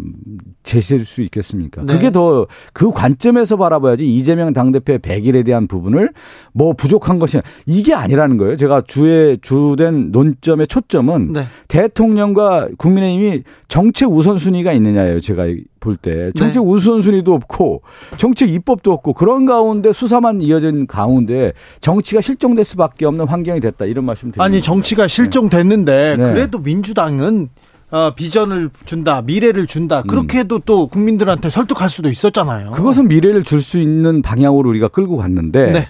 제시할 수 있겠습니까? 네. 그게 더 그 관점에서 바라봐야지 이재명 당대표의 100일에 대한 부분을 뭐 부족한 것이 이게 아니라는 거예요. 제가 주의 주된 논점의 초점은 네. 대통령과 국민의힘이 정책 우선순위가 있느냐예요. 제가 볼때 정책 네. 우선순위도 없고 정책 입법도 없고 그런 가운데 수사만 이어진 가운데 정치가 실종될 수밖에 없는 환경이 됐다 이런 말씀 드립니다. 아니 정치가 실종됐는데 네. 그래도 민주당은 어, 비전을 준다, 미래를 준다. 그렇게 음. 해도 또 국민들한테 설득할 수도 있었잖아요. 그것은 미래를 줄 수 있는 방향으로 우리가 끌고 갔는데 네.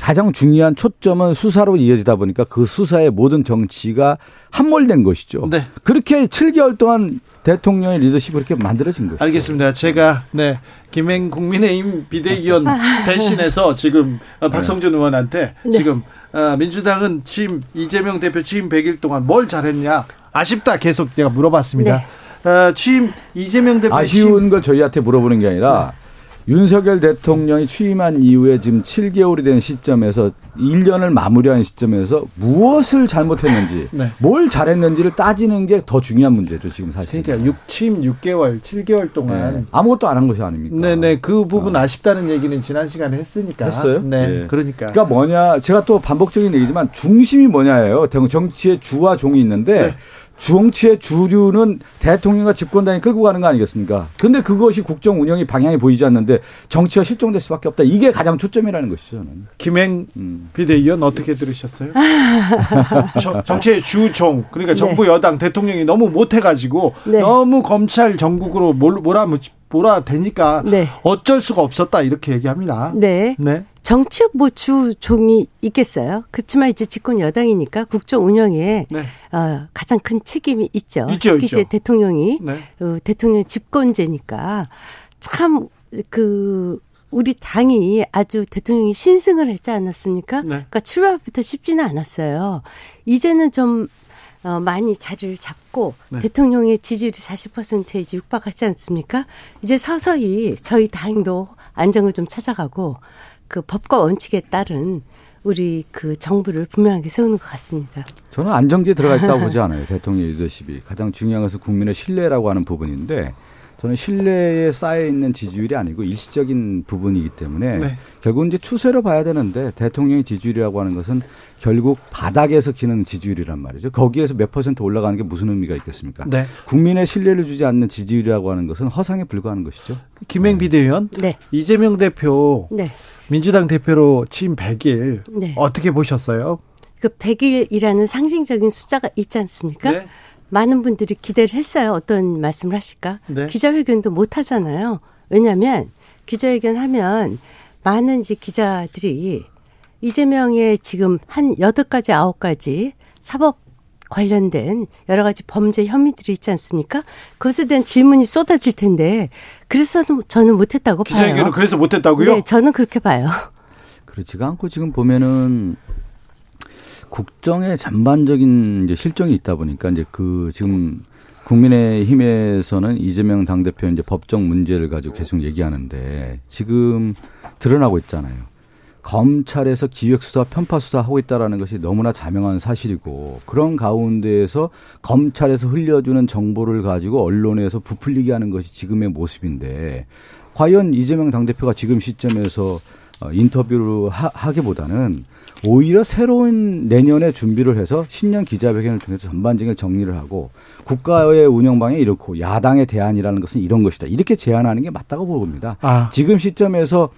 가장 중요한 초점은 수사로 이어지다 보니까 그 수사의 모든 정치가 함몰된 것이죠. 네. 그렇게 7개월 동안 대통령의 리더십을 이렇게 만들어진 거죠. 알겠습니다. 제가 네 김행 국민의힘 비대위원 대신해서 지금 어, 박성준 의원한테 네. 지금 어, 민주당은 취임 이재명 대표 취임 100일 동안 뭘 잘했냐 아쉽다 계속 제가 물어봤습니다. 네. 어, 취임 이재명 대표 아쉬운 걸 저희한테 물어보는 게 아니라 네. 윤석열 대통령이 취임한 이후에 지금 7개월이 된 시점에서 1년을 마무리한 시점에서 무엇을 잘못했는지, 네. 뭘 잘했는지를 따지는 게 더 중요한 문제죠, 지금 사실. 그러니까 6, 취임 6개월, 7개월 동안 네. 아무것도 안 한 것이 아닙니까? 네, 네. 그 부분 어. 아쉽다는 얘기는 지난 시간에 했으니까. 했어요? 네. 네. 그러니까. 그러니까 뭐냐, 제가 또 반복적인 얘기지만 중심이 뭐냐예요. 정치의 주와 종이 있는데 네. 주홍치의 주류는 대통령과 집권당이 끌고 가는 거 아니겠습니까? 근데 그것이 국정 운영의 방향이 보이지 않는데 정치가 실종될 수밖에 없다. 이게 가장 초점이라는 것이죠. 저는. 김행 음. 비대위원 어떻게 들으셨어요? 정치의 주종 그러니까 정부 네. 여당 대통령이 너무 못해가지고 네. 너무 검찰 전국으로 몰아 몰아 대니까 네. 어쩔 수가 없었다 이렇게 얘기합니다. 네. 네. 정치업 뭐 주종이 있겠어요. 그렇지만 이제 집권 여당이니까 국정 운영에 네. 어, 가장 큰 책임이 있죠. 있죠, 특히 있죠. 이제 대통령이 네. 어, 대통령 집권제니까 참 그 우리 당이 아주 대통령이 신승을 했지 않았습니까? 네. 그러니까 출발부터 쉽지는 않았어요. 이제는 좀 어, 많이 자리를 잡고 네. 대통령의 지지율이 40%에 이제 육박하지 않습니까? 이제 서서히 저희 당도 안정을 좀 찾아가고 그 법과 원칙에 따른 우리 그 정부를 분명하게 세우는 것 같습니다. 저는 안정기에 들어가 있다고 보지 않아요. 대통령 리더십이. 가장 중요한 것은 국민의 신뢰라고 하는 부분인데 저는 신뢰에 쌓여 있는 지지율이 아니고 일시적인 부분이기 때문에 네. 결국 이제 추세로 봐야 되는데 대통령의 지지율이라고 하는 것은 결국 바닥에서 기는 지지율이란 말이죠. 거기에서 몇 퍼센트 올라가는 게 무슨 의미가 있겠습니까? 네. 국민의 신뢰를 주지 않는 지지율이라고 하는 것은 허상에 불과한 것이죠. 김행 비대위원, 네. 이재명 대표, 네. 민주당 대표로 취임 100일 네. 어떻게 보셨어요? 그 100일이라는 상징적인 숫자가 있지 않습니까? 네. 많은 분들이 기대를 했어요. 어떤 말씀을 하실까? 네. 기자회견도 못 하잖아요. 왜냐하면 기자회견 하면 많은 이제 기자들이 이재명의 지금 한 여덟 가지 아홉 가지 사법 관련된 여러 가지 범죄 혐의들이 있지 않습니까? 그것에 대한 질문이 쏟아질 텐데 그래서 저는 못했다고 봐요. 기자회견은 그래서 못했다고요? 네, 저는 그렇게 봐요. 그렇지가 않고 지금 보면은 국정의 전반적인 이제 실정이 있다 보니까 이제 그 지금 국민의힘에서는 이재명 당대표 이제 법적 문제를 가지고 계속 얘기하는데 지금 드러나고 있잖아요. 검찰에서 기획수사, 편파수사 하고 있다라는 것이 너무나 자명한 사실이고 그런 가운데에서 검찰에서 흘려주는 정보를 가지고 언론에서 부풀리게 하는 것이 지금의 모습인데 과연 이재명 당대표가 지금 시점에서 어, 인터뷰를 하, 하기보다는 오히려 새로운 내년에 준비를 해서 신년 기자회견을 통해서 전반적인 정리를 하고 국가의 운영방에 이렇고 야당의 대안이라는 것은 이런 것이다. 이렇게 제안하는 게 맞다고 봅니다. 아. 지금 시점에서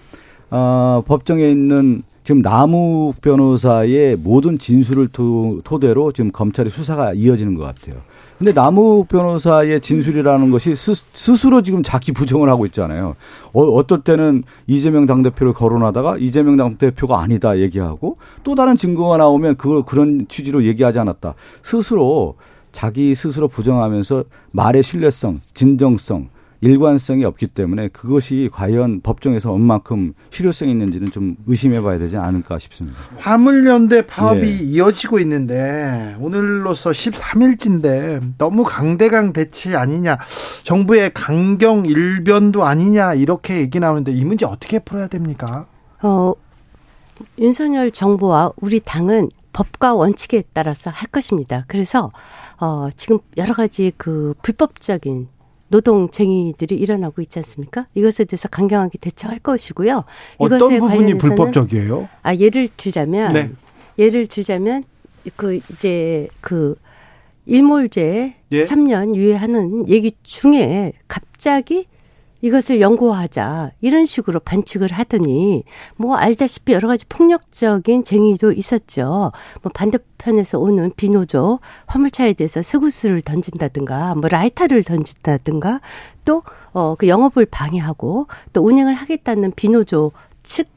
어, 법정에 있는 지금 남욱 변호사의 모든 진술을 토, 토대로 지금 검찰의 수사가 이어지는 것 같아요. 근데 남욱 변호사의 진술이라는 것이 스, 스로 지금 자기 부정을 하고 있잖아요. 어, 어떨 때는 이재명 당대표를 거론하다가 이재명 당대표가 아니다 얘기하고 또 다른 증거가 나오면 그걸 그런 취지로 얘기하지 않았다. 스스로 자기 스스로 부정하면서 말의 신뢰성, 진정성, 일관성이 없기 때문에 그것이 과연 법정에서 얼만큼 실효성이 있는지는 좀 의심해 봐야 되지 않을까 싶습니다. 화물연대 파업이 예. 이어지고 있는데 오늘로서 13일째인데 너무 강대강 대치 아니냐 정부의 강경 일변도 아니냐 이렇게 얘기 나오는데 이 문제 어떻게 풀어야 됩니까? 어, 윤석열 정부와 우리 당은 법과 원칙에 따라서 할 것입니다. 그래서 어, 지금 여러 가지 그 불법적인 노동쟁이들이 일어나고 있지 않습니까? 이것에 대해서 강경하게 대처할 것이고요. 어떤 부분이 불법적이에요? 아 예를 들자면 네. 예를 들자면 그 이제 그 일몰제 예? 3년 유예하는 얘기 중에 갑자기 이것을 연구하자 이런 식으로 반칙을 하더니 뭐 알다시피 여러 가지 폭력적인 쟁의도 있었죠. 뭐 반대편에서 오는 비노조 화물차에 대해서 쇠구슬을 던진다든가 뭐 라이터를 던진다든가 또 어 그 영업을 방해하고 또 운행을 하겠다는 비노조 측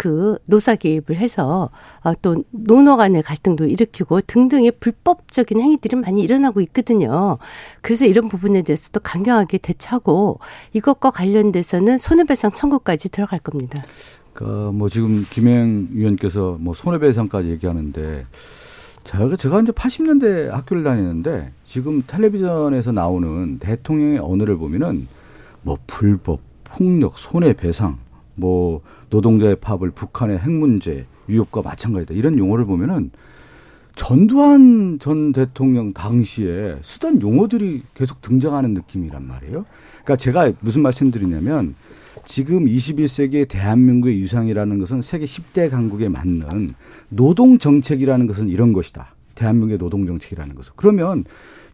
그 노사 개입을 해서 어, 또 노노 간의 갈등도 일으키고 등등의 불법적인 행위들이 많이 일어나고 있거든요. 그래서 이런 부분에 대해서도 강경하게 대처하고 이것과 관련돼서는 손해배상 청구까지 들어갈 겁니다. 그뭐 지금 김행 위원께서 뭐 손해배상까지 얘기하는데 제가 제가 이제 80년대 학교를 다니는데 지금 텔레비전에서 나오는 대통령의 언어를 보면은 뭐 불법, 폭력, 손해배상 뭐 노동자의 파업을 북한의 핵 문제, 위협과 마찬가지다. 이런 용어를 보면은 전두환 전 대통령 당시에 쓰던 용어들이 계속 등장하는 느낌이란 말이에요. 그러니까 제가 무슨 말씀드리냐면 지금 21세기의 대한민국의 유상이라는 것은 세계 10대 강국에 맞는 노동 정책이라는 것은 이런 것이다. 대한민국의 노동 정책이라는 것은. 그러면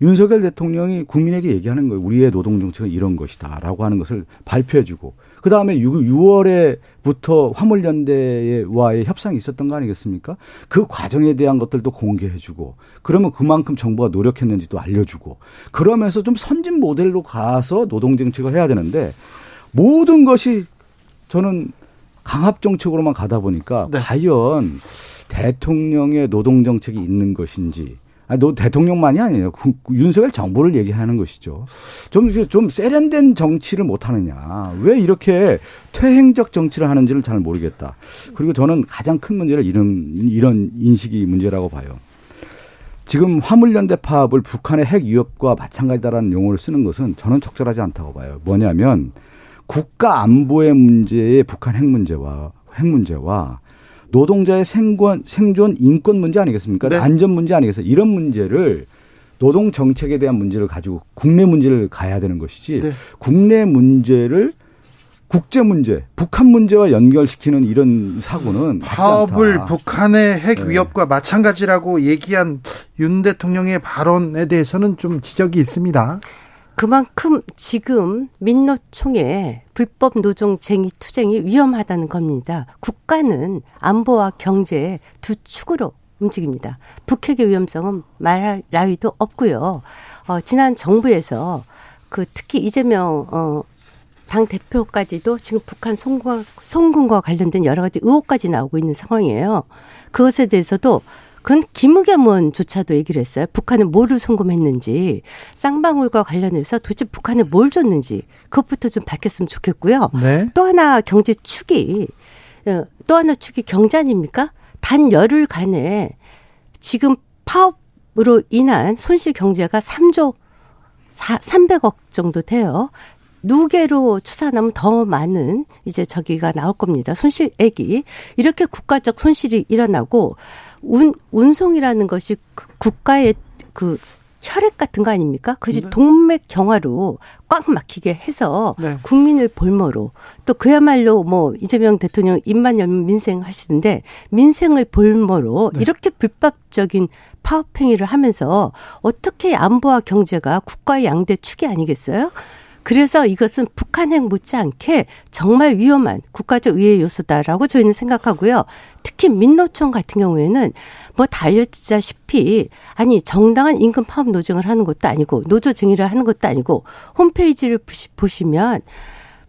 윤석열 대통령이 국민에게 얘기하는 거예요. 우리의 노동 정책은 이런 것이다라고 하는 것을 발표해주고 그 다음에 6월에부터 화물연대와의 협상이 있었던 거 아니겠습니까? 그 과정에 대한 것들도 공개해주고 그러면 그만큼 정부가 노력했는지도 알려주고 그러면서 좀 선진 모델로 가서 노동 정책을 해야 되는데 모든 것이 저는 강압 정책으로만 가다 보니까 네. 과연 대통령의 노동 정책이 있는 것인지 아니, 너 대통령만이 아니에요. 윤석열 정부를 얘기하는 것이죠. 좀, 좀 세련된 정치를 못 하느냐. 왜 이렇게 퇴행적 정치를 하는지를 잘 모르겠다. 그리고 저는 가장 큰 문제를 이런, 이런 인식이 문제라고 봐요. 지금 화물연대 파업을 북한의 핵 위협과 마찬가지다라는 용어를 쓰는 것은 저는 적절하지 않다고 봐요. 뭐냐면 국가 안보의 문제에 북한 핵 문제와 핵 문제와 노동자의 생권, 생존 인권 문제 아니겠습니까? 네. 안전 문제 아니겠어요? 이런 문제를 노동 정책에 대한 문제를 가지고 국내 문제를 가야 되는 것이지 네. 국내 문제를 국제 문제, 북한 문제와 연결시키는 이런 사고는 파업을 북한의 핵 네. 위협과 네. 마찬가지라고 얘기한 윤 대통령의 발언에 대해서는 좀 지적이 있습니다. 그만큼 지금 민노총의 불법 노동쟁이 투쟁이 위험하다는 겁니다. 국가는 안보와 경제 두 축으로 움직입니다. 북핵의 위험성은 말할 나위도 없고요. 어, 지난 정부에서 그 특히 이재명 어, 당 대표까지도 지금 북한 송군과 관련된 여러 가지 의혹까지 나오고 있는 상황이에요. 그것에 대해서도 그건 기무겸원조차도 얘기를 했어요. 북한은 뭐를 송금했는지 쌍방울과 관련해서 도대체 북한에 뭘 줬는지 그것부터 좀 밝혔으면 좋겠고요. 네. 또 하나 경제 축이 어, 또 하나 축이 경제 아닙니까? 단 열흘간에 지금 파업으로 인한 손실 경제가 3조 4, 300억 정도 돼요. 누계로 추산하면 더 많은 이제 저기가 나올 겁니다. 손실액이 이렇게 국가적 손실이 일어나고 운 운송이라는 것이 그 국가의 그 혈액 같은 거 아닙니까? 그것이 네. 동맥 경화로 꽉 막히게 해서 네. 국민을 볼모로 또 그야말로 뭐 이재명 대통령 입만 열면 민생 하시는데 민생을 볼모로 네. 이렇게 불법적인 파업 행위를 하면서 어떻게 안보와 경제가 국가의 양대 축이 아니겠어요? 그래서 이것은 북한 핵 못지않게 정말 위험한 국가적 위해 요소다라고 저희는 생각하고요. 특히 민노총 같은 경우에는 뭐 달려지다시피 아니 정당한 임금 파업 노정을 하는 것도 아니고 노조 증의를 하는 것도 아니고 홈페이지를 보시면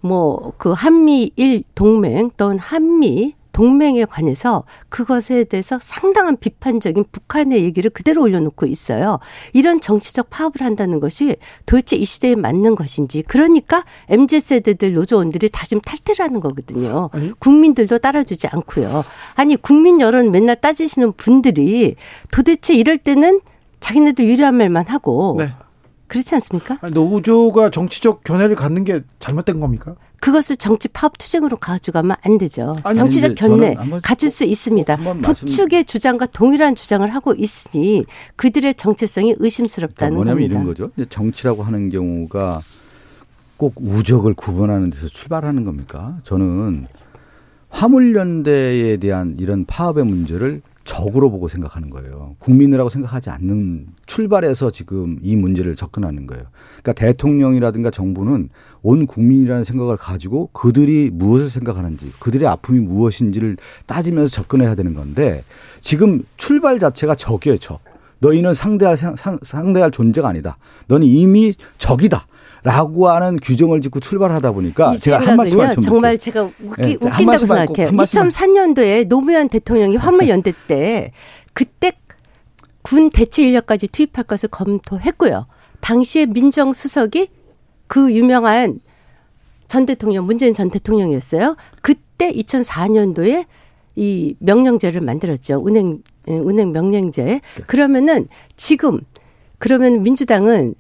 뭐 그 한미일 동맹 또는 한미 동맹에 관해서 그것에 대해서 상당한 비판적인 북한의 얘기를 그대로 올려놓고 있어요. 이런 정치적 파업을 한다는 것이 도대체 이 시대에 맞는 것인지 그러니까 MZ 세대들 노조원들이 다 지금 탈퇴를 하는 거거든요. 국민들도 따라주지 않고요. 아니 국민 여론 맨날 따지시는 분들이 도대체 이럴 때는 자기네들 유리한 말만 하고 네. 그렇지 않습니까? 노조가 정치적 견해를 갖는 게 잘못된 겁니까? 그것을 정치 파업 투쟁으로 가져가면 안 되죠. 아니, 정치적 견해 가질 수 있습니다. 북측의 주장과 동일한 주장을 하고 있으니 그들의 정체성이 의심스럽다는 그러니까 뭐냐면 겁니다. 이런 거죠. 정치라고 하는 경우가 꼭 우적을 구분하는 데서 출발하는 겁니까? 저는 화물연대에 대한 이런 파업의 문제를 적으로 보고 생각하는 거예요. 국민이라고 생각하지 않는 출발해서 지금 이 문제를 접근하는 거예요. 그러니까 대통령이라든가 정부는 온 국민이라는 생각을 가지고 그들이 무엇을 생각하는지, 그들의 아픔이 무엇인지를 따지면서 접근해야 되는 건데 지금 출발 자체가 적이에요, 적. 너희는 상대할 상, 상대할 존재가 아니다. 너는 이미 적이다. 라고 하는 규정을 짓고 출발하다 보니까 제가 한 말씀만 좀 정말 제가 웃기, 네, 웃긴다고 생각해요. 2003년도에 노무현 대통령이 화물연대 때 그때 군 대체 인력까지 투입할 것을 검토했고요. 당시에 민정수석이 그 유명한 전 대통령 문재인 전 대통령이었어요. 그때 2004년도에 이 명령제를 만들었죠. 운행 예, 운행 명령제. 네. 그러면은 지금 그러면 민주당은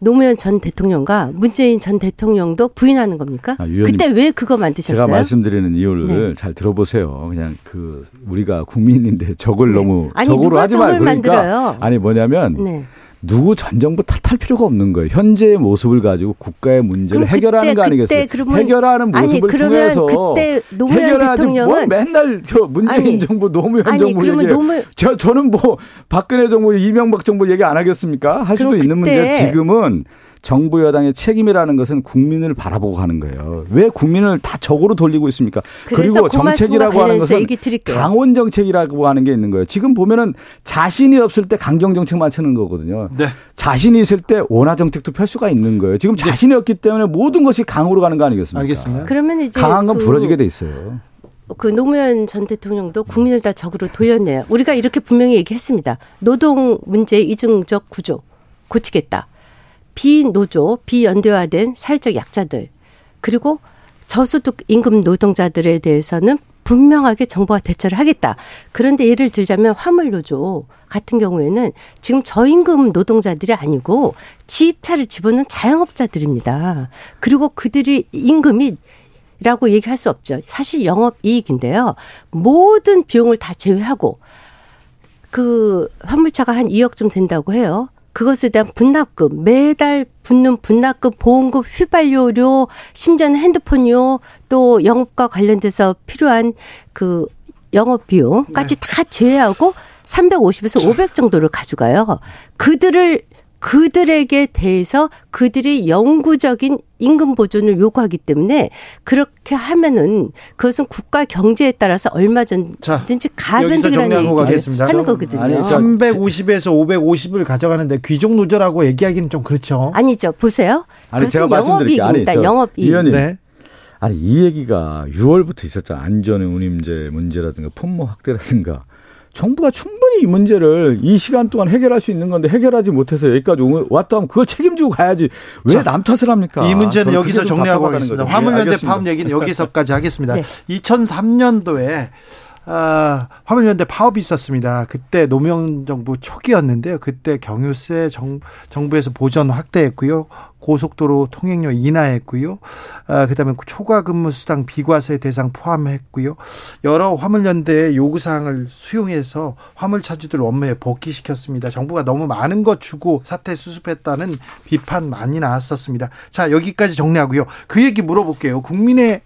노무현 전 대통령과 문재인 전 대통령도 부인하는 겁니까? 아, 그때 왜 그거 만드셨어요? 제가 말씀드리는 이유를 네. 잘 들어보세요. 그냥 그 우리가 국민인데 적을 네. 너무 아니, 적으로 하지 말고 그러니까 만들어요? 아니 뭐냐면 네. 누구 전 정부 탓할 필요가 없는 거예요. 현재의 모습을 가지고 국가의 문제를 해결하는 거 아니겠어요? 해결하는 모습을 아니, 통해서 그때 노무현 해결하지 뭐 대통령은 뭐 맨날 저 문재인 아니, 정부 노무현 아니, 정부 얘기 노무... 저 저는 뭐 박근혜 정부 이명박 정부 얘기 안 하겠습니까? 할 수도 있는 문제 지금은 정부 여당의 책임이라는 것은 국민을 바라보고 가는 거예요. 왜 국민을 다 적으로 돌리고 있습니까? 그리고 정책이라고 하는 것은 강원 정책이라고 하는 게 있는 거예요. 지금 보면은 자신이 없을 때 강경 정책만 치는 거거든요. 네. 자신이 있을 때 원화 정책도 펼 수가 있는 거예요. 지금 자신이 없기 때문에 모든 것이 강으로 가는 거 아니겠습니까? 알겠습니다. 그러면 이제 강한 건 그 부러지게 돼 있어요. 그 노무현 전 대통령도 국민을 다 적으로 돌렸네요. 우리가 이렇게 분명히 얘기했습니다. 노동 문제 이중적 구조 고치겠다. 비노조, 비연대화된 사회적 약자들 그리고 저소득 임금 노동자들에 대해서는 분명하게 정부가 대처를 하겠다. 그런데 예를 들자면 화물노조 같은 경우에는 지금 저임금 노동자들이 아니고 지입차를 집어넣은 자영업자들입니다. 그리고 그들이 임금이 라고 얘기할 수 없죠. 사실 영업 이익인데요. 모든 비용을 다 제외하고 그 화물차가 한 2억 좀 된다고 해요. 그것에 대한 분납금, 매달 붙는 분납금, 보험금, 휘발유료, 심지어는 핸드폰료, 또 영업과 관련돼서 필요한 그 영업 비용까지 네. 다 제외하고 350에서 500 정도를 가져가요. 그들을 그들에게 대해서 그들이 영구적인 임금 보존을 요구하기 때문에 그렇게 하면은 그것은 국가 경제에 따라서 얼마든지 가변적이라는 얘기를 하는 거거든요. 아니, 350에서 550을 가져가는데 귀족 노조라고 얘기하기는 좀 그렇죠. 아니죠. 보세요. 아니 제가 말씀드릴게요. 아니, 영업이익. 위원님. 네. 아니 이 얘기가 6월부터 있었잖아. 안전의 운임제 문제라든가 품목 확대라든가 정부가 충분히 이 문제를 이 시간 동안 해결할 수 있는 건데 해결하지 못해서 여기까지 왔다 하면 그걸 책임지고 가야지 왜 남 탓을 합니까? 이 문제는 여기서 정리하고 가겠습니다. 화물연대 네, 파업 얘기는 여기서까지 하겠습니다. 네. 2003년도에 아, 화물연대 파업이 있었습니다. 그때 노무현 정부 초기였는데요. 그때 경유세 정, 정부에서 보전 확대했고요. 고속도로 통행료 인하했고요. 아, 그다음에 초과 근무 수당 비과세 대상 포함했고요. 여러 화물연대의 요구 사항을 수용해서 화물 차주들 업무에 복귀시켰습니다. 정부가 너무 많은 것 주고 사태 수습했다는 비판 많이 나왔었습니다. 자, 여기까지 정리하고요. 그 얘기 물어볼게요. 국민의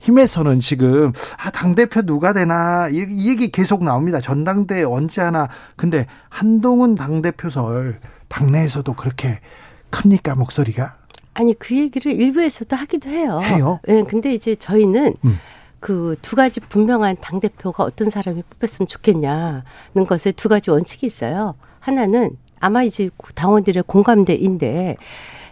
힘에서는 지금 아 당 대표 누가 되나 이, 이 얘기 계속 나옵니다. 전당대 언제 하나. 근데 한동훈 당 대표설 당내에서도 그렇게 큽니까 목소리가? 아니 그 얘기를 일부에서도 하기도 해요. 해요? 네, 근데 이제 저희는 음. 그두 가지 분명한 당 대표가 어떤 사람이 뽑혔으면 좋겠냐는 것에 두 가지 원칙이 있어요. 하나는 아마 이제 당원들의 공감대인데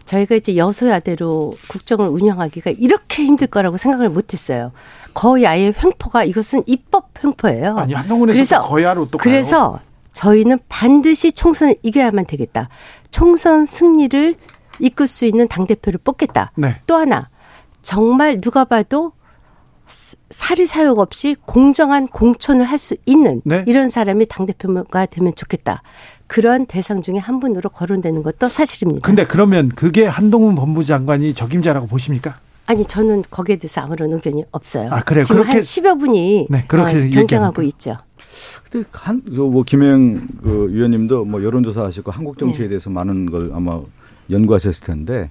저희가 이제 여소야대로 국정을 운영하기가 이렇게 힘들 거라고 생각을 못했어요. 거의 아예 횡포가 이것은 입법 횡포예요. 아니 한동훈에서 거야로 또 그래서 저희는 반드시 총선을 이겨야만 되겠다. 총선 승리를 이끌 수 있는 당 대표를 뽑겠다. 네. 또 하나 정말 누가 봐도 사리 사욕 없이 공정한 공천을 할 수 있는 네. 이런 사람이 당 대표가 되면 좋겠다. 그런 대상 중에 한 분으로 거론되는 것도 사실입니다. 근데 그러면 그게 한동훈 법무부 장관이 적임자라고 보시니까 아니 저는 거기에 대해서 아무런 의견이 없어요. 아 그래요. 지금 그렇게 한 10여 분이 네, 그렇게 어, 경쟁하고 있죠. 근데 한뭐 김영 그 위원님도 뭐 여론조사 하시고 한국 정치에 네. 대해서 많은 걸 아마 연구하셨을 텐데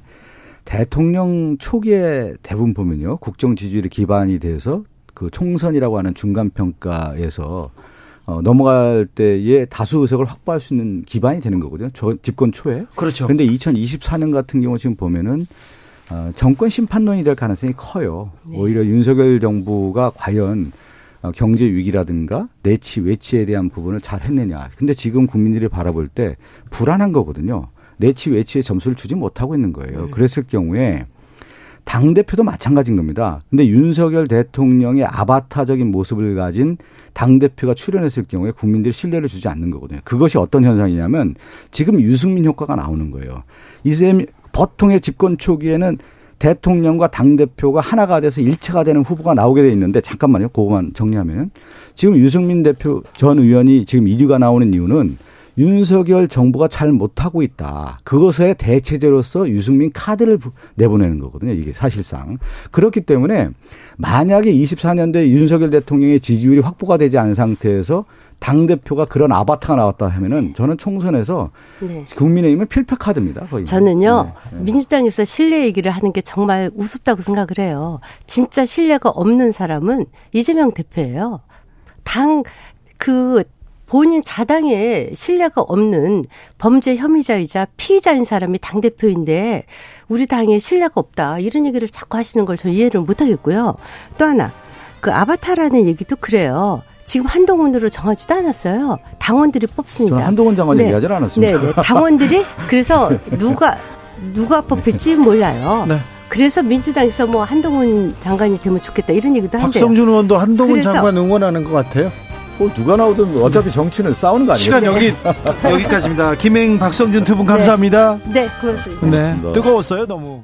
대통령 초기에 대부분 보면요 국정 지지율이 기반이 돼서 그 총선이라고 하는 중간 평가에서 어, 넘어갈 때에 다수 의석을 확보할 수 있는 기반이 되는 거거든요. 저 집권 초에. 그렇죠. 그런데 2024년 같은 경우 지금 보면은 어, 정권 심판론이 될 가능성이 커요. 네. 오히려 윤석열 정부가 과연 어, 경제 위기라든가 내치 외치에 대한 부분을 잘 했느냐. 근데 지금 국민들이 바라볼 때 불안한 거거든요. 내치 외치에 점수를 주지 못하고 있는 거예요. 네. 그랬을 경우에 당 대표도 마찬가지인 겁니다. 근데 윤석열 대통령의 아바타적인 모습을 가진 당 대표가 출연했을 경우에 국민들이 신뢰를 주지 않는 거거든요. 그것이 어떤 현상이냐면 지금 유승민 효과가 나오는 거예요. 이셈 보통의 집권 초기에는 대통령과 당 대표가 하나가 돼서 일체가 되는 후보가 나오게 돼 있는데 잠깐만요. 그거만 정리하면 지금 유승민 대표 전 의원이 지금 1위가 나오는 이유는 윤석열 정부가 잘 못하고 있다. 그것에 대체제로서 유승민 카드를 내보내는 거거든요. 이게 사실상. 그렇기 때문에 만약에 24년도에 윤석열 대통령의 지지율이 확보가 되지 않은 상태에서 당 대표가 그런 아바타가 나왔다 하면은 저는 총선에서 네. 국민의힘은 필패 카드입니다. 거의. 저는요, 네. 네. 민주당에서 신뢰 얘기를 하는 게 정말 우습다고 생각을 해요. 진짜 신뢰가 없는 사람은 이재명 대표예요. 당, 그, 본인 자당에 신뢰가 없는 범죄 혐의자이자 피의자인 사람이 당대표인데 우리 당에 신뢰가 없다. 이런 얘기를 자꾸 하시는 걸 저 이해를 못 하겠고요. 또 하나, 그 아바타라는 얘기도 그래요. 지금 한동훈으로 정하지도 않았어요. 당원들이 뽑습니다. 저는 한동훈 장관 네. 얘기하지 않았습니다. 네, 네. 당원들이 그래서 누가 누가 뽑힐지 몰라요. 네. 그래서 민주당에서 뭐 한동훈 장관이 되면 좋겠다 이런 얘기도 한대요. 박성준 의원도 한동훈 장관 응원하는 것 같아요. 뭐 누가 나오든 어차피 정치는 싸우는 거 아니에요? 시간 여기 여기까지입니다. 김행 박성준 두 분 감사합니다. 네, 네 고맙습니다. 네, 뜨거웠어요 너무.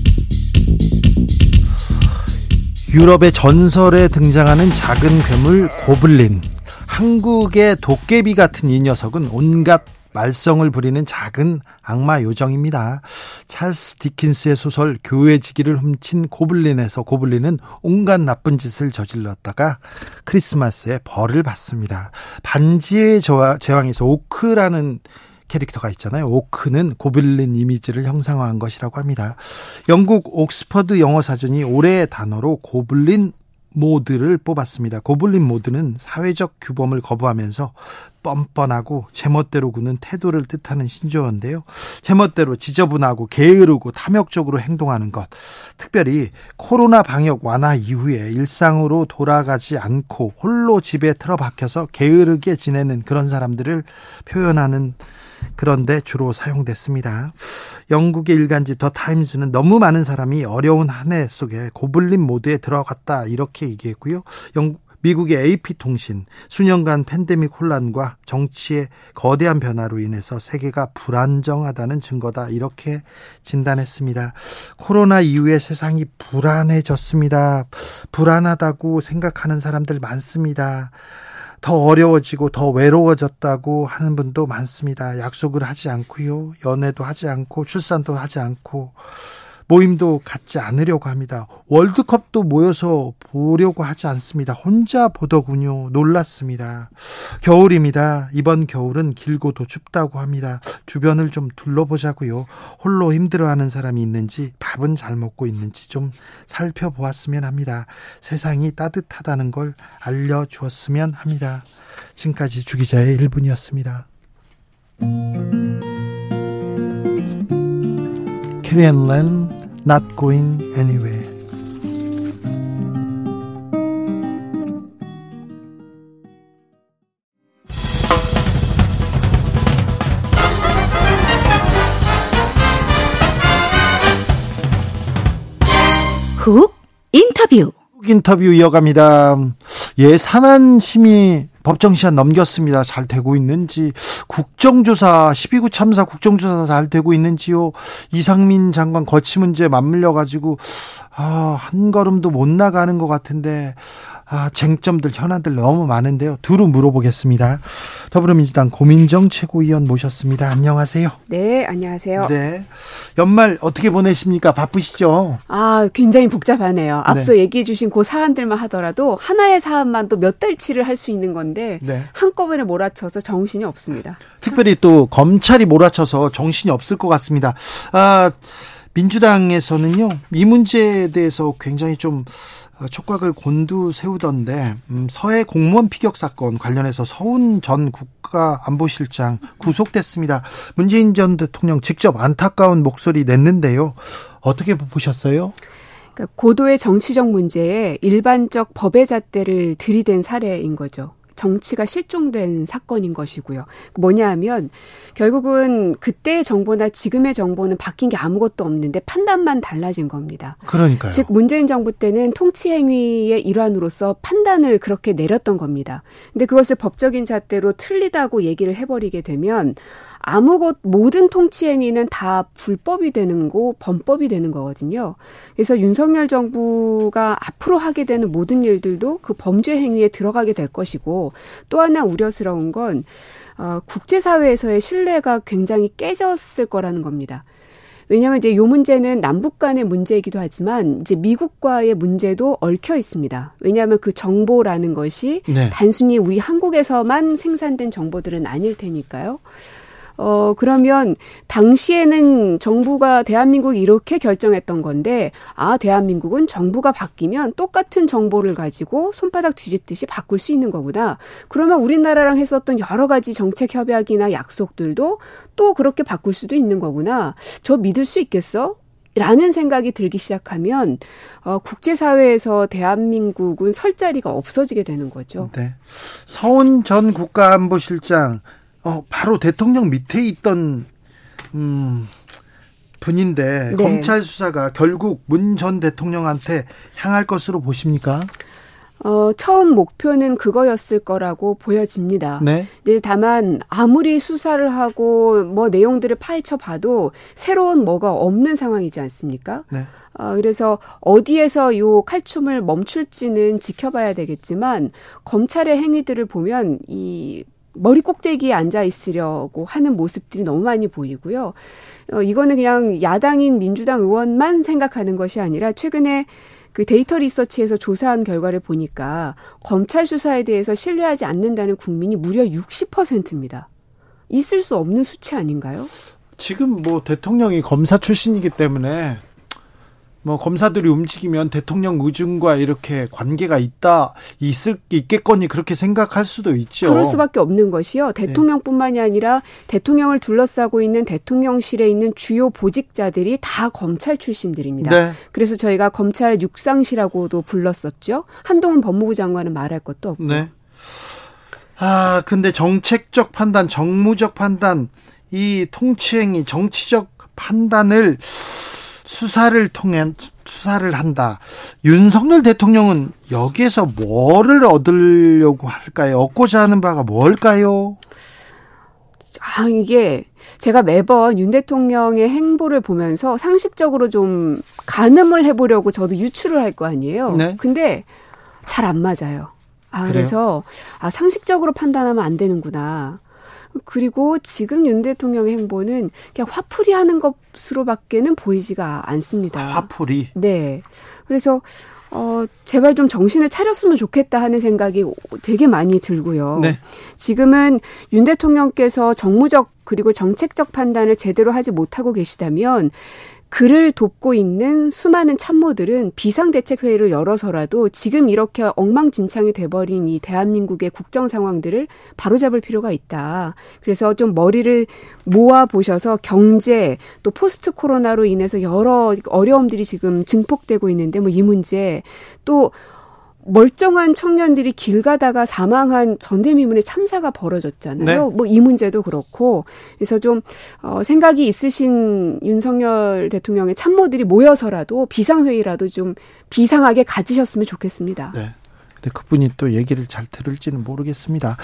유럽의 전설에 등장하는 작은 괴물 고블린 한국의 도깨비 같은 이 녀석은 온갖 말썽을 부리는 작은 악마 요정입니다. 찰스 디킨스의 소설 교회지기를 훔친 고블린에서 고블린은 온갖 나쁜 짓을 저질렀다가 크리스마스에 벌을 받습니다. 반지의 제왕에서 오크라는 캐릭터가 있잖아요. 오크는 고블린 이미지를 형상화한 것이라고 합니다. 영국 옥스퍼드 영어 사전이 올해의 단어로 고블린 모드를 뽑았습니다. 고블린 모드는 사회적 규범을 거부하면서 뻔뻔하고 제멋대로 구는 태도를 뜻하는 신조어인데요. 제멋대로 지저분하고 게으르고 탐욕적으로 행동하는 것. 특별히 코로나 방역 완화 이후에 일상으로 돌아가지 않고 홀로 집에 틀어박혀서 게으르게 지내는 그런 사람들을 표현하는 그런데 주로 사용됐습니다. 영국의 일간지 더 타임즈는 너무 많은 사람이 어려운 한 해 속에 고블린 모드에 들어갔다 이렇게 얘기했고요. 영국 미국의 AP통신 수년간 팬데믹 혼란과 정치의 거대한 변화로 인해서 세계가 불안정하다는 증거다 이렇게 진단했습니다. 코로나 이후에 세상이 불안해졌습니다. 불안하다고 생각하는 사람들 많습니다. 더 어려워지고 더 외로워졌다고 하는 분도 많습니다. 약속을 하지 않고요. 연애도 하지 않고 출산도 하지 않고 모임도 갖지 않으려고 합니다. 월드컵도 모여서 보려고 하지 않습니다. 혼자 보더군요. 놀랐습니다. 겨울입니다. 이번 겨울은 길고도 춥다고 합니다. 주변을 좀 둘러보자고요. 홀로 힘들어하는 사람이 있는지 밥은 잘 먹고 있는지 좀 살펴보았으면 합니다. 세상이 따뜻하다는 걸 알려주었으면 합니다. 지금까지 주기자의 1분이었습니다. 캐리앤 랜 Not Going Anywhere. 훅 인터뷰. 훅 인터뷰 이어갑니다. 예, 산안심이 법정 시한 넘겼습니다. 잘 되고 있는지 국정조사 12구 참사 국정조사 잘 되고 있는지요. 이상민 장관 거치 문제 맞물려 가지고 아, 한 걸음도 못 나가는 것 같은데 아, 쟁점들 현안들 너무 많은데요. 두루 물어보겠습니다. 더불어민주당 고민정 최고위원 모셨습니다. 안녕하세요. 네, 안녕하세요. 네. 연말 어떻게 보내십니까? 바쁘시죠? 아, 굉장히 복잡하네요. 앞서 네. 얘기해 주신 그 사안들만 하더라도 하나의 사안만 또 몇 달치를 할 수 있는 건데 네. 한꺼번에 몰아쳐서 정신이 없습니다. 특별히 또 검찰이 몰아쳐서 정신이 없을 것 같습니다. 아, 민주당에서는요, 이 문제에 대해서 굉장히 좀 어, 촉각을 곤두 세우던데 음, 서해 공무원 피격 사건 관련해서 서훈 전 국가안보실장 구속됐습니다. 문재인 전 대통령 직접 안타까운 목소리 냈는데요. 어떻게 보셨어요? 그러니까 고도의 정치적 문제에 일반적 법의 잣대를 들이댄 사례인 거죠. 정치가 실종된 사건인 것이고요. 뭐냐 하면 결국은 그때의 정보나 지금의 정보는 바뀐 게 아무것도 없는데 판단만 달라진 겁니다. 그러니까요. 즉 문재인 정부 때는 통치 행위의 일환으로서 판단을 그렇게 내렸던 겁니다. 근데 그것을 법적인 잣대로 틀리다고 얘기를 해버리게 되면 아무것 모든 통치 행위는 다 불법이 되는 거, 범법이 되는 거거든요. 그래서 윤석열 정부가 앞으로 하게 되는 모든 일들도 그 범죄 행위에 들어가게 될 것이고 또 하나 우려스러운 건 어, 국제사회에서의 신뢰가 굉장히 깨졌을 거라는 겁니다. 왜냐하면 이제 요 문제는 남북 간의 문제이기도 하지만 이제 미국과의 문제도 얽혀 있습니다. 왜냐하면 그 정보라는 것이 네. 단순히 우리 한국에서만 생산된 정보들은 아닐 테니까요. 어, 그러면 당시에는 정부가 대한민국이 이렇게 결정했던 건데, 아, 대한민국은 정부가 바뀌면 똑같은 정보를 가지고 손바닥 뒤집듯이 바꿀 수 있는 거구나. 그러면 우리나라랑 했었던 여러 가지 정책 협약이나 약속들도 또 그렇게 바꿀 수도 있는 거구나. 저 믿을 수 있겠어? 라는 생각이 들기 시작하면 어, 국제사회에서 대한민국은 설 자리가 없어지게 되는 거죠. 네. 서훈 전 국가안보실장 어, 바로 대통령 밑에 있던 음, 분인데 네. 검찰 수사가 결국 문 전 대통령한테 향할 것으로 보십니까? 어, 처음 목표는 그거였을 거라고 보여집니다. 네. 네, 다만 아무리 수사를 하고 뭐 내용들을 파헤쳐 봐도 새로운 뭐가 없는 상황이지 않습니까? 네. 어, 그래서 어디에서 요 칼춤을 멈출지는 지켜봐야 되겠지만 검찰의 행위들을 보면 이 머리 꼭대기에 앉아 있으려고 하는 모습들이 너무 많이 보이고요. 어, 이거는 그냥 야당인 민주당 의원만 생각하는 것이 아니라 최근에 그 데이터 리서치에서 조사한 결과를 보니까 검찰 수사에 대해서 신뢰하지 않는다는 국민이 무려 60%입니다. 있을 수 없는 수치 아닌가요? 지금 뭐 대통령이 검사 출신이기 때문에 뭐 검사들이 움직이면 대통령 의중과 이렇게 관계가 있다 있을 있겠거니 그렇게 생각할 수도 있죠. 그럴 수밖에 없는 것이요. 대통령뿐만이 아니라 대통령을 둘러싸고 있는 대통령실에 있는 주요 보직자들이 다 검찰 출신들입니다. 네. 그래서 저희가 검찰 육상시라고도 불렀었죠. 한동훈 법무부 장관은 말할 것도 없고. 네. 아 근데 정책적 판단, 정무적 판단, 이 통치행위, 정치적 판단을 수사를 통해 수사를 한다. 윤석열 대통령은 여기에서 뭐를 얻으려고 할까요? 얻고자 하는 바가 뭘까요? 아, 이게 제가 매번 윤 대통령의 행보를 보면서 상식적으로 좀 가늠을 해보려고 저도 유추를 할 거 아니에요. 네. 근데 잘 안 맞아요. 아, 그래요? 그래서 아, 상식적으로 판단하면 안 되는구나. 그리고 지금 윤 대통령의 행보는 그냥 화풀이 하는 것으로밖에는 보이지가 않습니다. 화풀이? 네. 그래서 어, 제발 좀 정신을 차렸으면 좋겠다 하는 생각이 되게 많이 들고요. 네. 지금은 윤 대통령께서 정무적 그리고 정책적 판단을 제대로 하지 못하고 계시다면 그를 돕고 있는 수많은 참모들은 비상대책회의를 열어서라도 지금 이렇게 엉망진창이 돼버린 이 대한민국의 국정 상황들을 바로잡을 필요가 있다. 그래서 좀 머리를 모아 보셔서 경제 또 post 코로나로 인해서 여러 어려움들이 지금 증폭되고 있는데 뭐 이 문제 또 멀쩡한 청년들이 길 가다가 사망한 전대미문의 참사가 벌어졌잖아요. 네. 뭐이 문제도 그렇고 그래서 좀 어, 생각이 있으신 윤석열 대통령의 참모들이 모여서라도 비상회의라도 좀 비상하게 가지셨으면 좋겠습니다. 네. 근데 그분이 또 얘기를 잘 들을지는 모르겠습니다.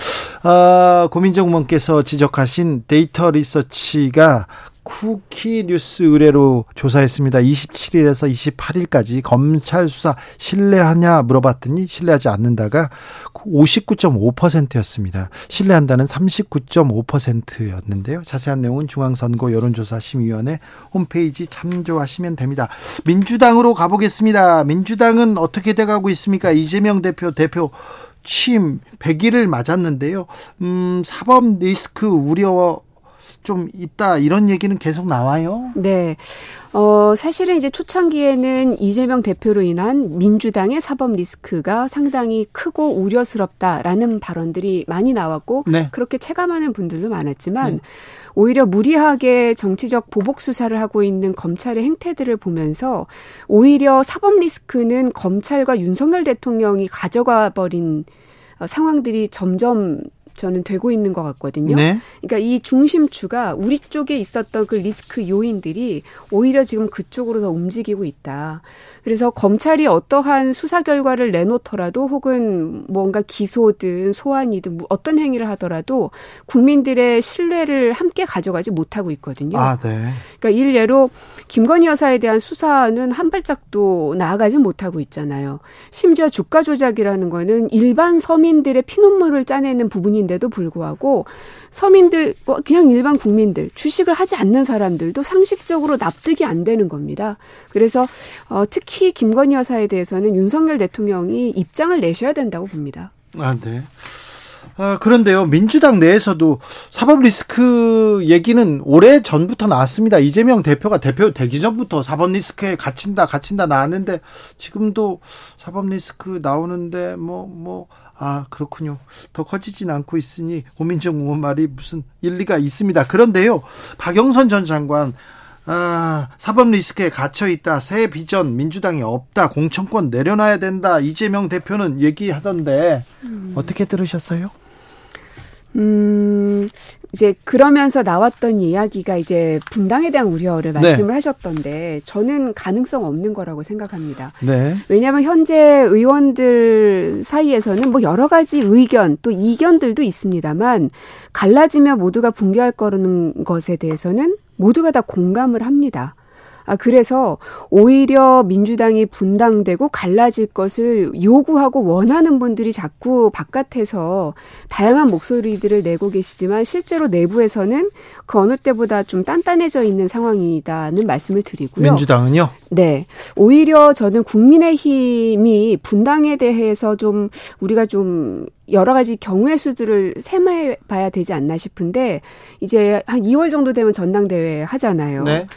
아, 고민정 의원께서 지적하신 데이터 리서치가 쿠키 뉴스 의뢰로 조사했습니다. 27일에서 28일까지 검찰 수사 신뢰하냐 물어봤더니 신뢰하지 않는다가 59.5%였습니다. 신뢰한다는 39.5%였는데요. 자세한 내용은 중앙선거 여론조사심의위원회 홈페이지 참조하시면 됩니다. 민주당으로 가보겠습니다. 민주당은 어떻게 돼가고 있습니까? 이재명 대표 대표 취임 100일을 맞았는데요. 음, 사법 리스크 우려 좀 있다 이런 얘기는 계속 나와요. 네. 어, 사실은 이제 초창기에는 이재명 대표로 인한 민주당의 사법 리스크가 상당히 크고 우려스럽다라는 발언들이 많이 나왔고 네. 그렇게 체감하는 분들도 많았지만 네. 오히려 무리하게 정치적 보복 수사를 하고 있는 검찰의 행태들을 보면서 오히려 사법 리스크는 검찰과 윤석열 대통령이 가져가 버린 어, 상황들이 점점 저는 되고 있는 것 같거든요. 네. 그러니까 이 중심추가 우리 쪽에 있었던 그 리스크 요인들이 오히려 지금 그쪽으로 더 움직이고 있다. 그래서 검찰이 어떠한 수사 결과를 내놓더라도 혹은 뭔가 기소든 소환이든 어떤 행위를 하더라도 국민들의 신뢰를 함께 가져가지 못하고 있거든요. 아, 네. 그러니까 일례로 김건희 여사에 대한 수사는 한 발짝도 나아가지 못하고 있잖아요. 심지어 주가 조작이라는 거는 일반 서민들의 피눈물을 짜내는 부분 인데도 불구하고 서민들 뭐 그냥 일반 국민들 주식을 하지 않는 사람들도 상식적으로 납득이 안 되는 겁니다. 그래서 어, 특히 김건희 여사에 대해서는 윤석열 대통령이 입장을 내셔야 된다고 봅니다. 아, 네. 아, 그런데요, 민주당 내에서도 사법 리스크 얘기는 오래 전부터 나왔습니다. 이재명 대표가 대표 되기 전부터 사법 리스크에 갇힌다, 갇힌다 나왔는데, 지금도 사법 리스크 나오는데, 뭐, 뭐, 아, 그렇군요. 더 커지진 않고 있으니, 고민정 의원 말이 무슨 일리가 있습니다. 그런데요, 박영선 전 장관, 아, 사법 리스크에 갇혀 있다. 새 비전 민주당이 없다. 공천권 내려놔야 된다. 이재명 대표는 얘기하던데 음. 어떻게 들으셨어요? 음, 이제 그러면서 나왔던 이야기가 이제 분당에 대한 우려를 네. 말씀을 네. 하셨던데 저는 가능성 없는 거라고 생각합니다. 네. 왜냐하면 현재 의원들 사이에서는 뭐 여러 가지 의견 또 이견들도 있습니다만 갈라지며 모두가 붕괴할 거라는 것에 대해서는 모두가 다 공감을 합니다. 아, 그래서 오히려 민주당이 분당되고 갈라질 것을 요구하고 원하는 분들이 자꾸 바깥에서 다양한 목소리들을 내고 계시지만 실제로 내부에서는 그 어느 때보다 좀 단단해져 있는 상황이다는 말씀을 드리고요. 민주당은요? 네. 오히려 저는 국민의힘이 분당에 대해서 좀 우리가 좀 여러 가지 경우의 수들을 세마해 봐야 되지 않나 싶은데 이제 한 2월 정도 되면 전당대회 하잖아요. 네.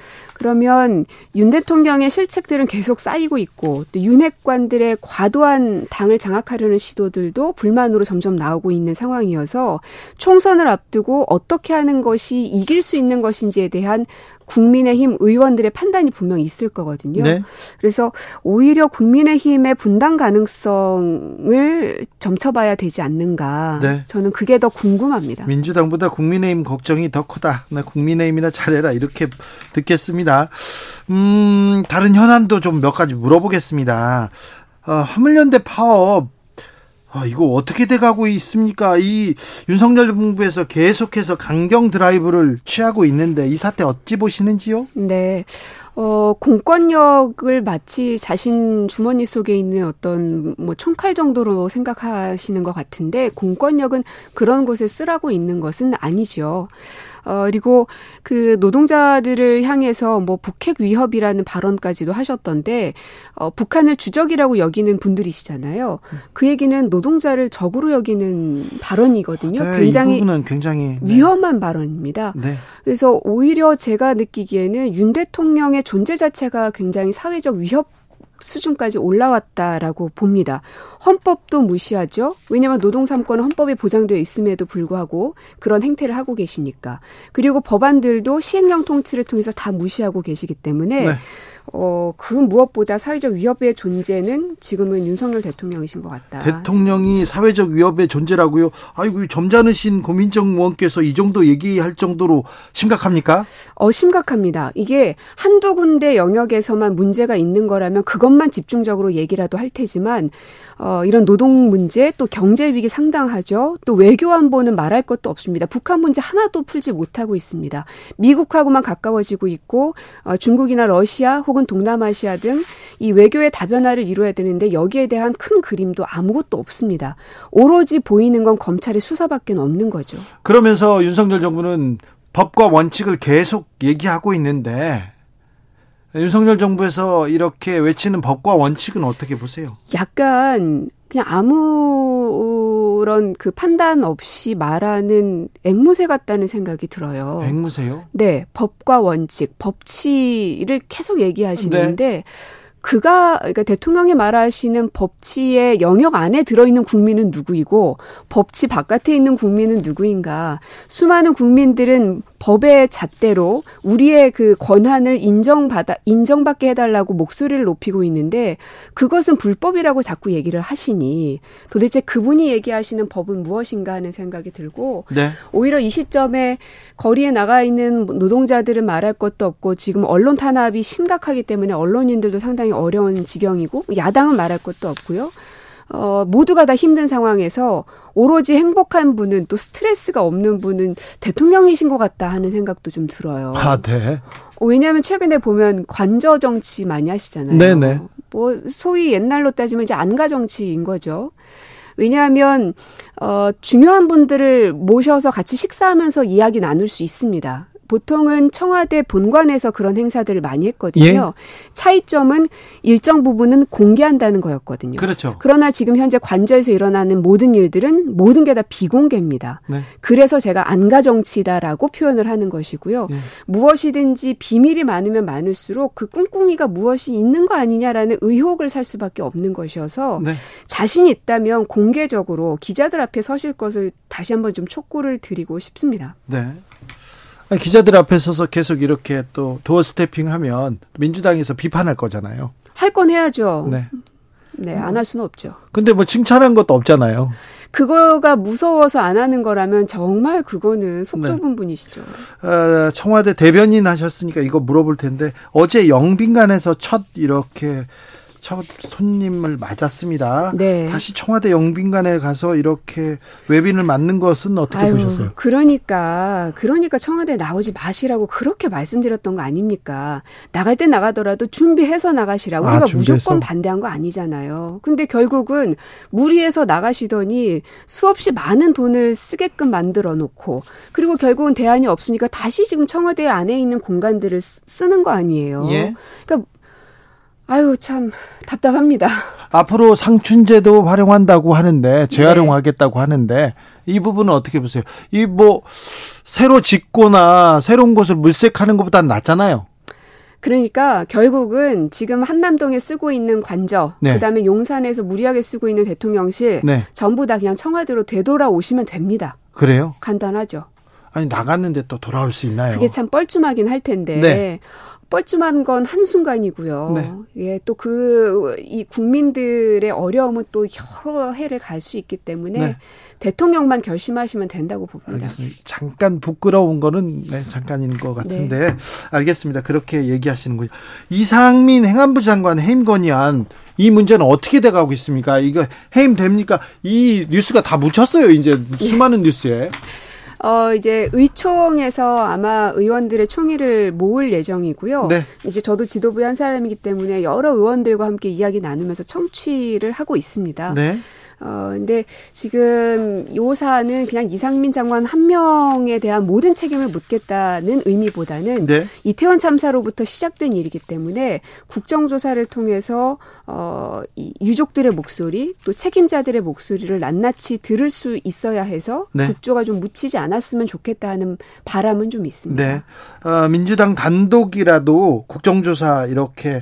그러면 윤 대통령의 실책들은 계속 쌓이고 있고 또 윤핵관들의 과도한 당을 장악하려는 시도들도 불만으로 점점 나오고 있는 상황이어서 총선을 앞두고 어떻게 하는 것이 이길 수 있는 것인지에 대한 국민의힘 의원들의 판단이 분명히 있을 거거든요. 네. 그래서 오히려 국민의힘의 분당 가능성을 점쳐봐야 되지 않는가. 네. 저는 그게 더 궁금합니다. 민주당보다 국민의힘 걱정이 더 크다. 나 국민의힘이나 잘해라 이렇게 듣겠습니다. 음, 다른 현안도 좀 몇 가지 물어보겠습니다. 어, 화물연대 파업 아, 이거 어떻게 돼가고 있습니까? 이 윤석열 정부에서 계속해서 강경 드라이브를 취하고 있는데 이 사태 어찌 보시는지요? 네. 어, 공권력을 마치 자신 주머니 속에 있는 어떤 뭐 총칼 정도로 생각하시는 것 같은데 공권력은 그런 곳에 쓰라고 있는 것은 아니죠. 어, 그리고 그 노동자들을 향해서 뭐 북핵 위협이라는 발언까지도 하셨던데, 어, 북한을 주적이라고 여기는 분들이시잖아요. 그 얘기는 노동자를 적으로 여기는 발언이거든요. 네, 굉장히, 굉장히 네. 위험한 발언입니다. 네. 그래서 오히려 제가 느끼기에는 윤 대통령의 존재 자체가 굉장히 사회적 위협 수준까지 올라왔다라고 봅니다. 헌법도 무시하죠. 왜냐하면 노동 3권은 헌법에 보장되어 있음에도 불구하고 그런 행태를 하고 계시니까. 그리고 법안들도 시행령 통치를 통해서 다 무시하고 계시기 때문에 네. 어, 그 무엇보다 사회적 위협의 존재는 지금은 윤석열 대통령이신 것 같다. 대통령이 사회적 위협의 존재라고요? 아이고, 점잖으신 고민정 의원께서 이 정도 얘기할 정도로 심각합니까? 어, 심각합니다. 이게 한두 군데 영역에서만 문제가 있는 거라면 그것만 집중적으로 얘기라도 할 테지만, 어, 이런 노동 문제 또 경제 위기 상당하죠. 또 외교 안보는 말할 것도 없습니다. 북한 문제 하나도 풀지 못하고 있습니다. 미국하고만 가까워지고 있고 어, 중국이나 러시아 혹은 동남아시아 등 이 외교의 다변화를 이루어야 되는데 여기에 대한 큰 그림도 아무것도 없습니다. 오로지 보이는 건 검찰의 수사밖에 없는 거죠. 그러면서 윤석열 정부는 법과 원칙을 계속 얘기하고 있는데 윤석열 정부에서 이렇게 외치는 법과 원칙은 어떻게 보세요? 약간 그냥 아무런 그 판단 없이 말하는 앵무새 같다는 생각이 들어요. 앵무새요? 네, 법과 원칙, 법치를 계속 얘기하시는데 네. 그가 그러니까 대통령이 말하시는 법치의 영역 안에 들어있는 국민은 누구이고 법치 바깥에 있는 국민은 누구인가 수많은 국민들은 법의 잣대로 우리의 그 권한을 인정받아 인정받게 해달라고 목소리를 높이고 있는데 그것은 불법이라고 자꾸 얘기를 하시니 도대체 그분이 얘기하시는 법은 무엇인가 하는 생각이 들고 네. 오히려 이 시점에 거리에 나가 있는 노동자들은 말할 것도 없고 지금 언론 탄압이 심각하기 때문에 언론인들도 상당히 어려운 지경이고 야당은 말할 것도 없고요. 어, 모두가 다 힘든 상황에서 오로지 행복한 분은 또 스트레스가 없는 분은 대통령이신 것 같다 하는 생각도 좀 들어요. 아, 네. 어, 왜냐하면 최근에 보면 관저 정치 많이 하시잖아요. 네네. 뭐 소위 옛날로 따지면 이제 안가 정치인 거죠. 왜냐하면 어 중요한 분들을 모셔서 같이 식사하면서 이야기 나눌 수 있습니다. 보통은 청와대 본관에서 그런 행사들을 많이 했거든요. 예? 차이점은 일정 부분은 공개한다는 거였거든요. 그렇죠. 그러나 지금 현재 관저에서 일어나는 모든 일들은 모든 게 다 비공개입니다. 네. 그래서 제가 안가 정치다라고 표현을 하는 것이고요. 예. 무엇이든지 비밀이 많으면 많을수록 그 꿍꿍이가 무엇이 있는 거 아니냐라는 의혹을 살 수밖에 없는 것이어서 네. 자신이 있다면 공개적으로 기자들 앞에 서실 것을 다시 한번 좀 촉구를 드리고 싶습니다. 네. 기자들 앞에 서서 계속 이렇게 또 도어 스태핑 하면 민주당에서 비판할 거잖아요. 할 건 해야죠. 네. 네, 안 할 수는 없죠. 근데 뭐 칭찬한 것도 없잖아요. 그거가 무서워서 안 하는 거라면 정말 그거는 속 좁은 네. 분이시죠. 어, 청와대 대변인 하셨으니까 이거 물어볼 텐데 어제 영빈관에서 첫 이렇게 첫 손님을 맞았습니다. 네. 다시 청와대 영빈관에 가서 이렇게 외빈을 맞는 것은 어떻게 아유, 보셨어요? 그러니까 그러니까 청와대 나오지 마시라고 그렇게 말씀드렸던 거 아닙니까? 나갈 때 나가더라도 준비해서 나가시라. 우리가 아, 무조건 반대한 거 아니잖아요. 근데 결국은 무리해서 나가시더니 수없이 많은 돈을 쓰게끔 만들어 놓고 그리고 결국은 대안이 없으니까 다시 지금 청와대 안에 있는 공간들을 쓰는 거 아니에요. 예? 그러니까 아유 참 답답합니다. 앞으로 상춘제도 활용한다고 하는데 재활용하겠다고 네. 하는데 이 부분은 어떻게 보세요? 이 뭐 새로 짓거나 새로운 곳을 물색하는 것보다 낫잖아요. 그러니까 결국은 지금 한남동에 쓰고 있는 관저, 네. 그다음에 용산에서 무리하게 쓰고 있는 대통령실 네. 전부 다 그냥 청와대로 되돌아오시면 됩니다. 그래요? 간단하죠. 아니 나갔는데 또 돌아올 수 있나요? 그게 참 뻘쭘하긴 할 텐데. 네. 뻘쭘한 건 한순간이고요. 네. 예, 또 그, 이 국민들의 어려움은 또 여러 해를 갈 수 있기 때문에 네. 대통령만 결심하시면 된다고 봅니다. 알겠습니다. 잠깐 부끄러운 거는 네, 잠깐인 것 같은데 네. 알겠습니다. 그렇게 얘기하시는군요. 이상민 행안부 장관 해임 건의안 이 문제는 어떻게 돼가고 있습니까? 이거 해임 됩니까? 이 뉴스가 다 묻혔어요. 이제 수많은 뉴스에. 어, 이제 의총에서 아마 의원들의 총의를 모을 예정이고요. 네. 이제 저도 지도부의 한 사람이기 때문에 여러 의원들과 함께 이야기 나누면서 청취를 하고 있습니다. 네. 어, 근데 지금 요 사안은 그냥 이상민 장관 한 명에 대한 모든 책임을 묻겠다는 의미보다는 네. 이태원 참사로부터 시작된 일이기 때문에 국정조사를 통해서 어, 이 유족들의 목소리 또 책임자들의 목소리를 낱낱이 들을 수 있어야 해서 네. 국조가 좀 묻히지 않았으면 좋겠다는 바람은 좀 있습니다. 네. 어, 민주당 단독이라도 국정조사 이렇게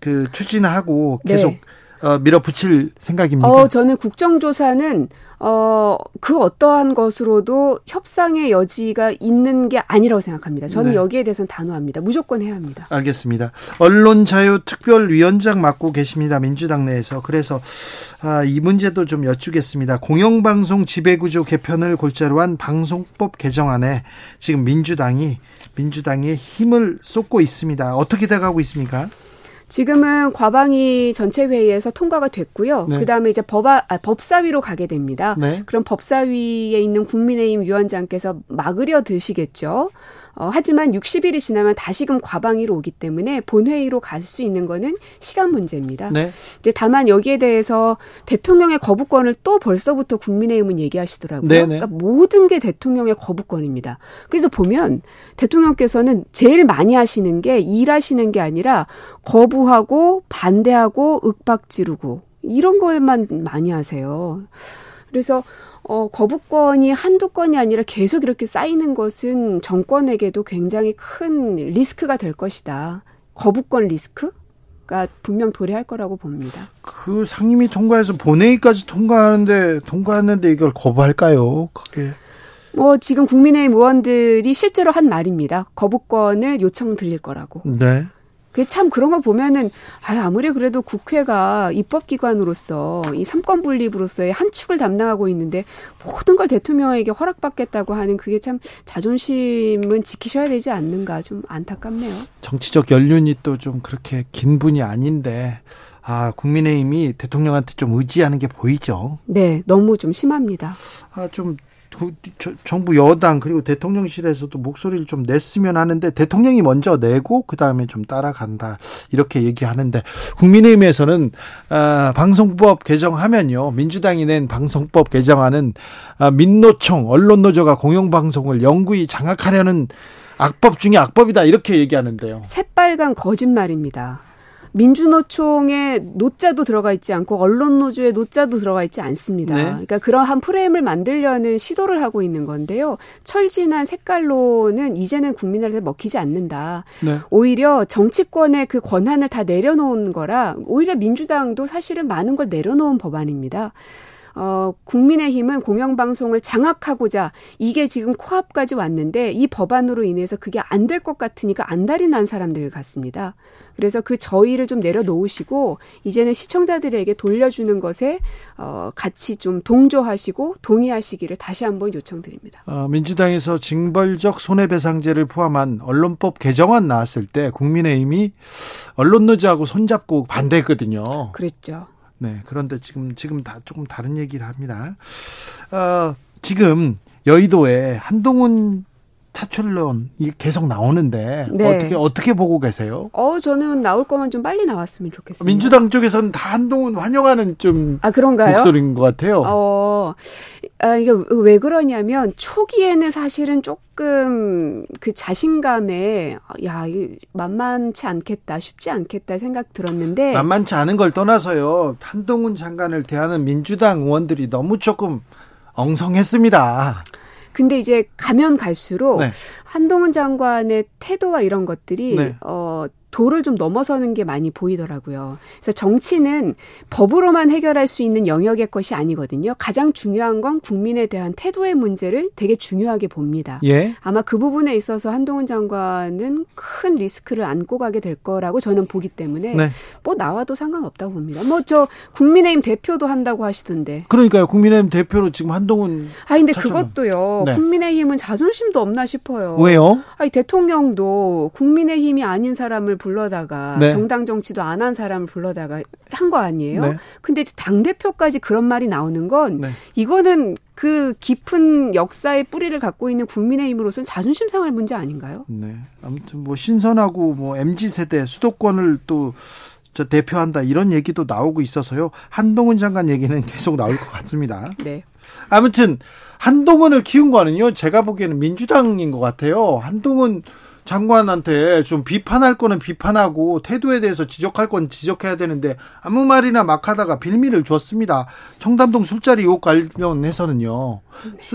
그 추진하고 계속 네. 어, 밀어붙일 생각입니까? 어, 저는 국정조사는 어, 그 어떠한 것으로도 협상의 여지가 있는 게 아니라고 생각합니다. 저는 네. 여기에 대해서는 단호합니다. 무조건 해야 합니다. 알겠습니다. 언론자유특별위원장 맡고 계십니다. 민주당 내에서. 그래서 아, 이 문제도 좀 여쭈겠습니다. 공영방송 지배구조 개편을 골자로 한 방송법 개정안에 지금 민주당이 민주당이 힘을 쏟고 있습니다. 어떻게 돼가고 있습니까? 지금은 과방위 전체 회의에서 통과가 됐고요. 네. 그다음에 이제 법아, 아, 법사위로 가게 됩니다. 네. 그럼 법사위에 있는 국민의힘 위원장께서 막으려 드시겠죠. 어, 하지만 60일이 지나면 다시금 과방위로 오기 때문에 본회의로 갈 수 있는 거는 시간 문제입니다. 네. 이제 다만 여기에 대해서 대통령의 거부권을 또 벌써부터 국민의힘은 얘기하시더라고요. 네네. 네. 그러니까 모든 게 대통령의 거부권입니다. 그래서 보면 대통령께서는 제일 많이 하시는 게 일하시는 게 아니라 거부하고 반대하고 윽박 지르고 이런 거에만 많이 하세요. 그래서 어, 거부권이 한두 건이 아니라 계속 이렇게 쌓이는 것은 정권에게도 굉장히 큰 리스크가 될 것이다. 거부권 리스크? 가 분명 도래할 거라고 봅니다. 그 상임위 통과해서 본회의까지 통과하는데 통과했는데 이걸 거부할까요? 그게 뭐 지금 국민의힘 의원들이 실제로 한 말입니다. 거부권을 요청 드릴 거라고. 네. 그 참 그런 거 보면은 아 아무리 그래도 국회가 입법기관으로서 이 삼권 분립으로서의 한 축을 담당하고 있는데 모든 걸 대통령에게 허락받겠다고 하는 그게 참 자존심은 지키셔야 되지 않는가 좀 안타깝네요. 정치적 연륜이 또 좀 그렇게 긴 분이 아닌데 아, 국민의힘이 대통령한테 좀 의지하는 게 보이죠. 네, 너무 좀 심합니다. 아, 좀 정부 여당 그리고 대통령실에서도 목소리를 좀 냈으면 하는데 대통령이 먼저 내고 그 다음에 좀 따라간다 이렇게 얘기하는데 국민의힘에서는 아, 방송법 개정하면요 민주당이 낸 방송법 개정안은 아, 민노총 언론노조가 공영방송을 영구히 장악하려는 악법 중에 악법이다 이렇게 얘기하는데요. 새빨간 거짓말입니다. 민주노총의 노자도 들어가 있지 않고 언론노조의 노자도 들어가 있지 않습니다. 네. 그러니까 그러한 프레임을 만들려는 시도를 하고 있는 건데요. 철진한 색깔로는 이제는 국민한테 먹히지 않는다. 네. 오히려 정치권의 그 권한을 다 내려놓은 거라 오히려 민주당도 사실은 많은 걸 내려놓은 법안입니다. 어, 국민의힘은 공영방송을 장악하고자 이게 지금 코앞까지 왔는데 이 법안으로 인해서 그게 안 될 것 같으니까 안달이 난 사람들 같습니다. 그래서 그 저의를 좀 내려놓으시고 이제는 시청자들에게 돌려주는 것에 어, 같이 좀 동조하시고 동의하시기를 다시 한번 요청드립니다. 어, 민주당에서 징벌적 손해배상제를 포함한 언론법 개정안 나왔을 때 국민의힘이 언론노조하고 손잡고 반대했거든요. 그랬죠. 네. 그런데 지금 지금 다 조금 다른 얘기를 합니다. 어, 지금 여의도에 한동훈 차출론이 계속 나오는데 네. 어떻게 어떻게 보고 계세요? 어 저는 나올 거면 좀 빨리 나왔으면 좋겠습니다. 민주당 쪽에서는 다 한동훈 환영하는 좀 아, 그런가요? 목소리인 것 같아요. 어 아, 이게 왜 그러냐면 초기에는 사실은 조금 그 자신감에 야 만만치 않겠다 쉽지 않겠다 생각 들었는데 만만치 않은 걸 떠나서요 한동훈 장관을 대하는 민주당 의원들이 너무 조금 엉성했습니다. 근데 이제 가면 갈수록 네. 한동훈 장관의 태도와 이런 것들이 네. 어 도를 좀 넘어서는 게 많이 보이더라고요. 그래서 정치는 법으로만 해결할 수 있는 영역의 것이 아니거든요. 가장 중요한 건 국민에 대한 태도의 문제를 되게 중요하게 봅니다. 예? 아마 그 부분에 있어서 한동훈 장관은 큰 리스크를 안고 가게 될 거라고 저는 보기 때문에 네. 뭐 나와도 상관없다고 봅니다. 뭐 저 국민의힘 대표도 한다고 하시던데. 그러니까요. 국민의힘 대표로 지금 한동훈 아 근데 그것도요. 네. 국민의힘은 자존심도 없나 싶어요. 왜요? 아니 대통령도 국민의힘이 아닌 사람을 불러다가 네. 정당 정치도 안 한 사람을 불러다가 한 거 아니에요? 네. 근데 당 대표까지 그런 말이 나오는 건 네. 이거는 그 깊은 역사의 뿌리를 갖고 있는 국민의힘으로서는 자존심 상할 문제 아닌가요? 네. 아무튼 뭐 신선하고 뭐 MZ 세대 수도권을 또 저 대표한다 이런 얘기도 나오고 있어서요. 한동훈 장관 얘기는 계속 나올 것 같습니다. 네. 아무튼 한동훈을 키운 거는요. 제가 보기에는 민주당인 것 같아요. 한동훈 장관한테 좀 비판할 거는 비판하고 태도에 대해서 지적할 건 지적해야 되는데 아무 말이나 막 하다가 빌미를 줬습니다. 청담동 술자리 의혹 관련해서는요.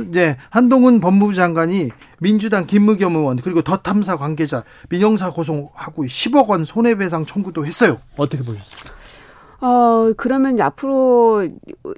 네, 한동훈 법무부 장관이 민주당 김무겸 의원 그리고 더 탐사 관계자 민영사 고송하고 10억 원 손해배상 청구도 했어요. 어떻게 보셨습니까? 어, 그러면 앞으로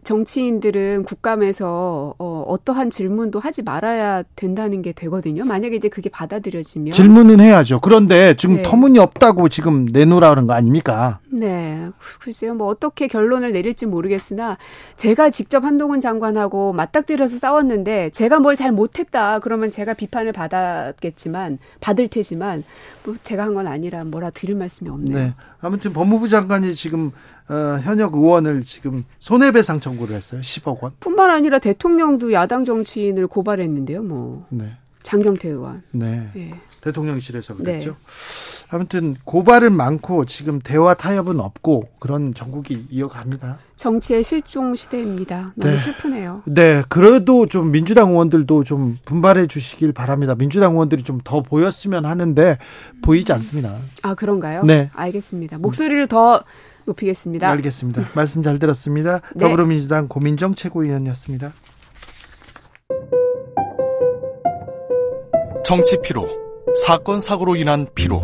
정치인들은 국감에서 어, 어떠한 질문도 하지 말아야 된다는 게 되거든요. 만약에 이제 그게 받아들여지면. 질문은 해야죠. 그런데 지금 네. 터무니없다고 지금 내놓으라는 거 아닙니까? 네. 글쎄요. 뭐 어떻게 결론을 내릴지 모르겠으나 제가 직접 한동훈 장관하고 맞닥뜨려서 싸웠는데 제가 뭘 잘 못했다. 그러면 제가 비판을 받았겠지만, 받을 테지만, 뭐 제가 한 건 아니라 뭐라 드릴 말씀이 없네요. 네. 아무튼 법무부 장관이 지금 어, 현역 의원을 지금 손해배상 청구를 했어요. 10억 원. 뿐만 아니라 대통령도 야당 정치인을 고발했는데요. 뭐. 네. 장경태 의원. 네. 네. 대통령실에서 그랬죠. 네. 아무튼 고발은 많고 지금 대화 타협은 없고 그런 전국이 이어갑니다. 정치의 실종 시대입니다. 너무 네. 슬프네요. 네, 그래도 좀 민주당 의원들도 좀 분발해 주시길 바랍니다. 민주당 의원들이 좀 더 보였으면 하는데 보이지 않습니다. 아 그런가요? 네, 알겠습니다. 목소리를 더 높이겠습니다. 알겠습니다. 말씀 잘 들었습니다. 네. 더불어민주당 고민정 최고위원이었습니다. 정치 피로, 사건 사고로 인한 피로,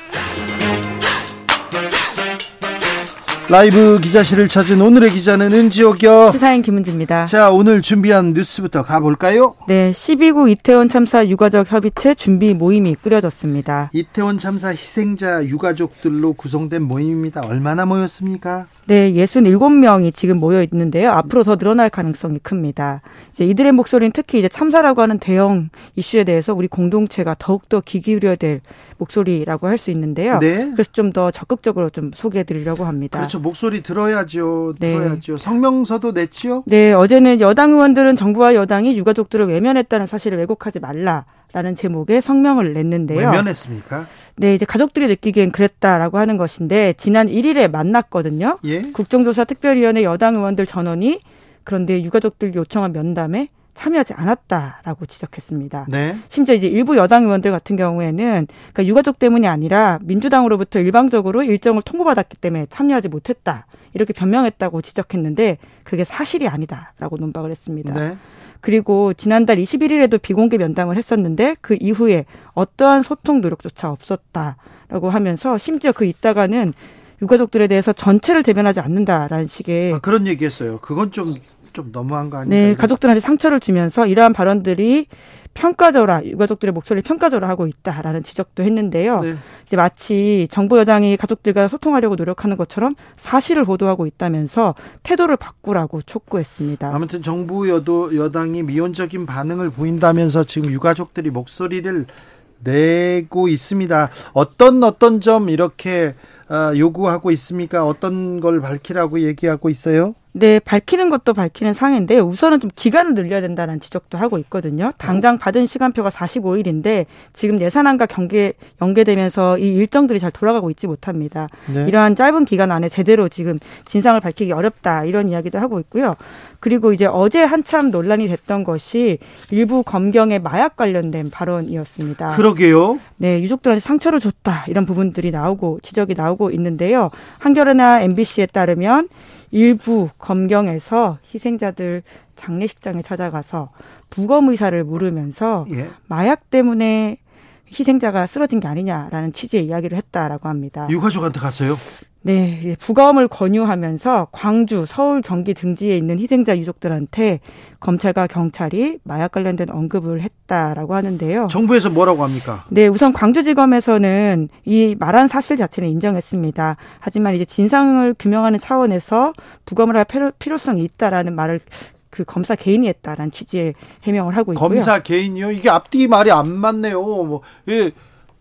라이브 기자실을 찾은 오늘의 기자는 은지옥이요. 시사인 김은지입니다. 자, 오늘 준비한 뉴스부터 가볼까요? 네, 12구 이태원 참사 유가족 협의체 준비 모임이 꾸려졌습니다. 이태원 참사 희생자 유가족들로 구성된 모임입니다. 얼마나 모였습니까? 네, 67명이 지금 모여 있는데요. 앞으로 더 늘어날 가능성이 큽니다. 이제 이들의 목소리는 특히 이제 참사라고 하는 대형 이슈에 대해서 우리 공동체가 더욱더 귀 기울여야 될 목소리라고 할 수 있는데요. 네. 그래서 좀 더 적극적으로 좀 소개해 드리려고 합니다. 그렇죠. 목소리 들어야죠. 네. 들어야죠. 네. 성명서도 냈지요? 네, 어제는 여당 의원들은 정부와 여당이 유가족들을 외면했다는 사실을 왜곡하지 말라. 라는 제목의 성명을 냈는데요. 외면했습니까? 네, 이제 가족들이 느끼기엔 그랬다라고 하는 것인데 지난 1일에 만났거든요. 예? 국정조사 특별위원회 여당 의원들 전원이 그런데 유가족들 요청한 면담에 참여하지 않았다라고 지적했습니다. 네. 심지어 이제 일부 여당 의원들 같은 경우에는 그러니까 유가족 때문이 아니라 민주당으로부터 일방적으로 일정을 통보받았기 때문에 참여하지 못했다 이렇게 변명했다고 지적했는데 그게 사실이 아니다라고 논박을 했습니다. 네. 그리고 지난달 21일에도 비공개 면담을 했었는데 그 이후에 어떠한 소통 노력조차 없었다라고 하면서 심지어 그 있다가는 유가족들에 대해서 전체를 대변하지 않는다라는 식의 아, 그런 얘기했어요. 그건 좀 좀 너무한 거 아닌가요? 네, 가족들한테 상처를 주면서 이러한 발언들이 평가절하 유가족들의 목소리를 평가절하하고 있다라는 지적도 했는데요. 네. 이제 마치 정부 여당이 가족들과 소통하려고 노력하는 것처럼 사실을 보도하고 있다면서 태도를 바꾸라고 촉구했습니다. 아무튼 정부 여도 여당이 미온적인 반응을 보인다면서 지금 유가족들이 목소리를 내고 있습니다. 어떤 어떤 점 이렇게 어, 요구하고 있습니까? 어떤 걸 밝히라고 얘기하고 있어요? 네, 밝히는 것도 밝히는 상인데 우선은 좀 기간을 늘려야 된다는 지적도 하고 있거든요. 당장 받은 시간표가 45일인데 지금 예산안과 경계 연계되면서 이 일정들이 잘 돌아가고 있지 못합니다. 네. 이러한 짧은 기간 안에 제대로 지금 진상을 밝히기 어렵다 이런 이야기도 하고 있고요. 그리고 이제 어제 한참 논란이 됐던 것이 일부 검경의 마약 관련된 발언이었습니다. 그러게요. 네, 유족들한테 상처를 줬다 이런 부분들이 나오고 지적이 나오고 있는데요. 한겨레나 MBC에 따르면 일부 검경에서 희생자들 장례식장에 찾아가서 부검 의사를 물으면서 예. 마약 때문에 희생자가 쓰러진 게 아니냐라는 취지의 이야기를 했다라고 합니다. 유가족한테 갔어요? 네, 부검을 권유하면서 광주, 서울, 경기 등지에 있는 희생자 유족들한테 검찰과 경찰이 마약 관련된 언급을 했다라고 하는데요. 정부에서 뭐라고 합니까? 네, 우선 광주지검에서는 이 말한 사실 자체는 인정했습니다. 하지만 이제 진상을 규명하는 차원에서 부검을 할 필요성이 있다라는 말을 그 검사 개인이 했다라는 취지의 해명을 하고 있고요. 검사 개인이요? 이게 앞뒤 말이 안 맞네요. 뭐 예.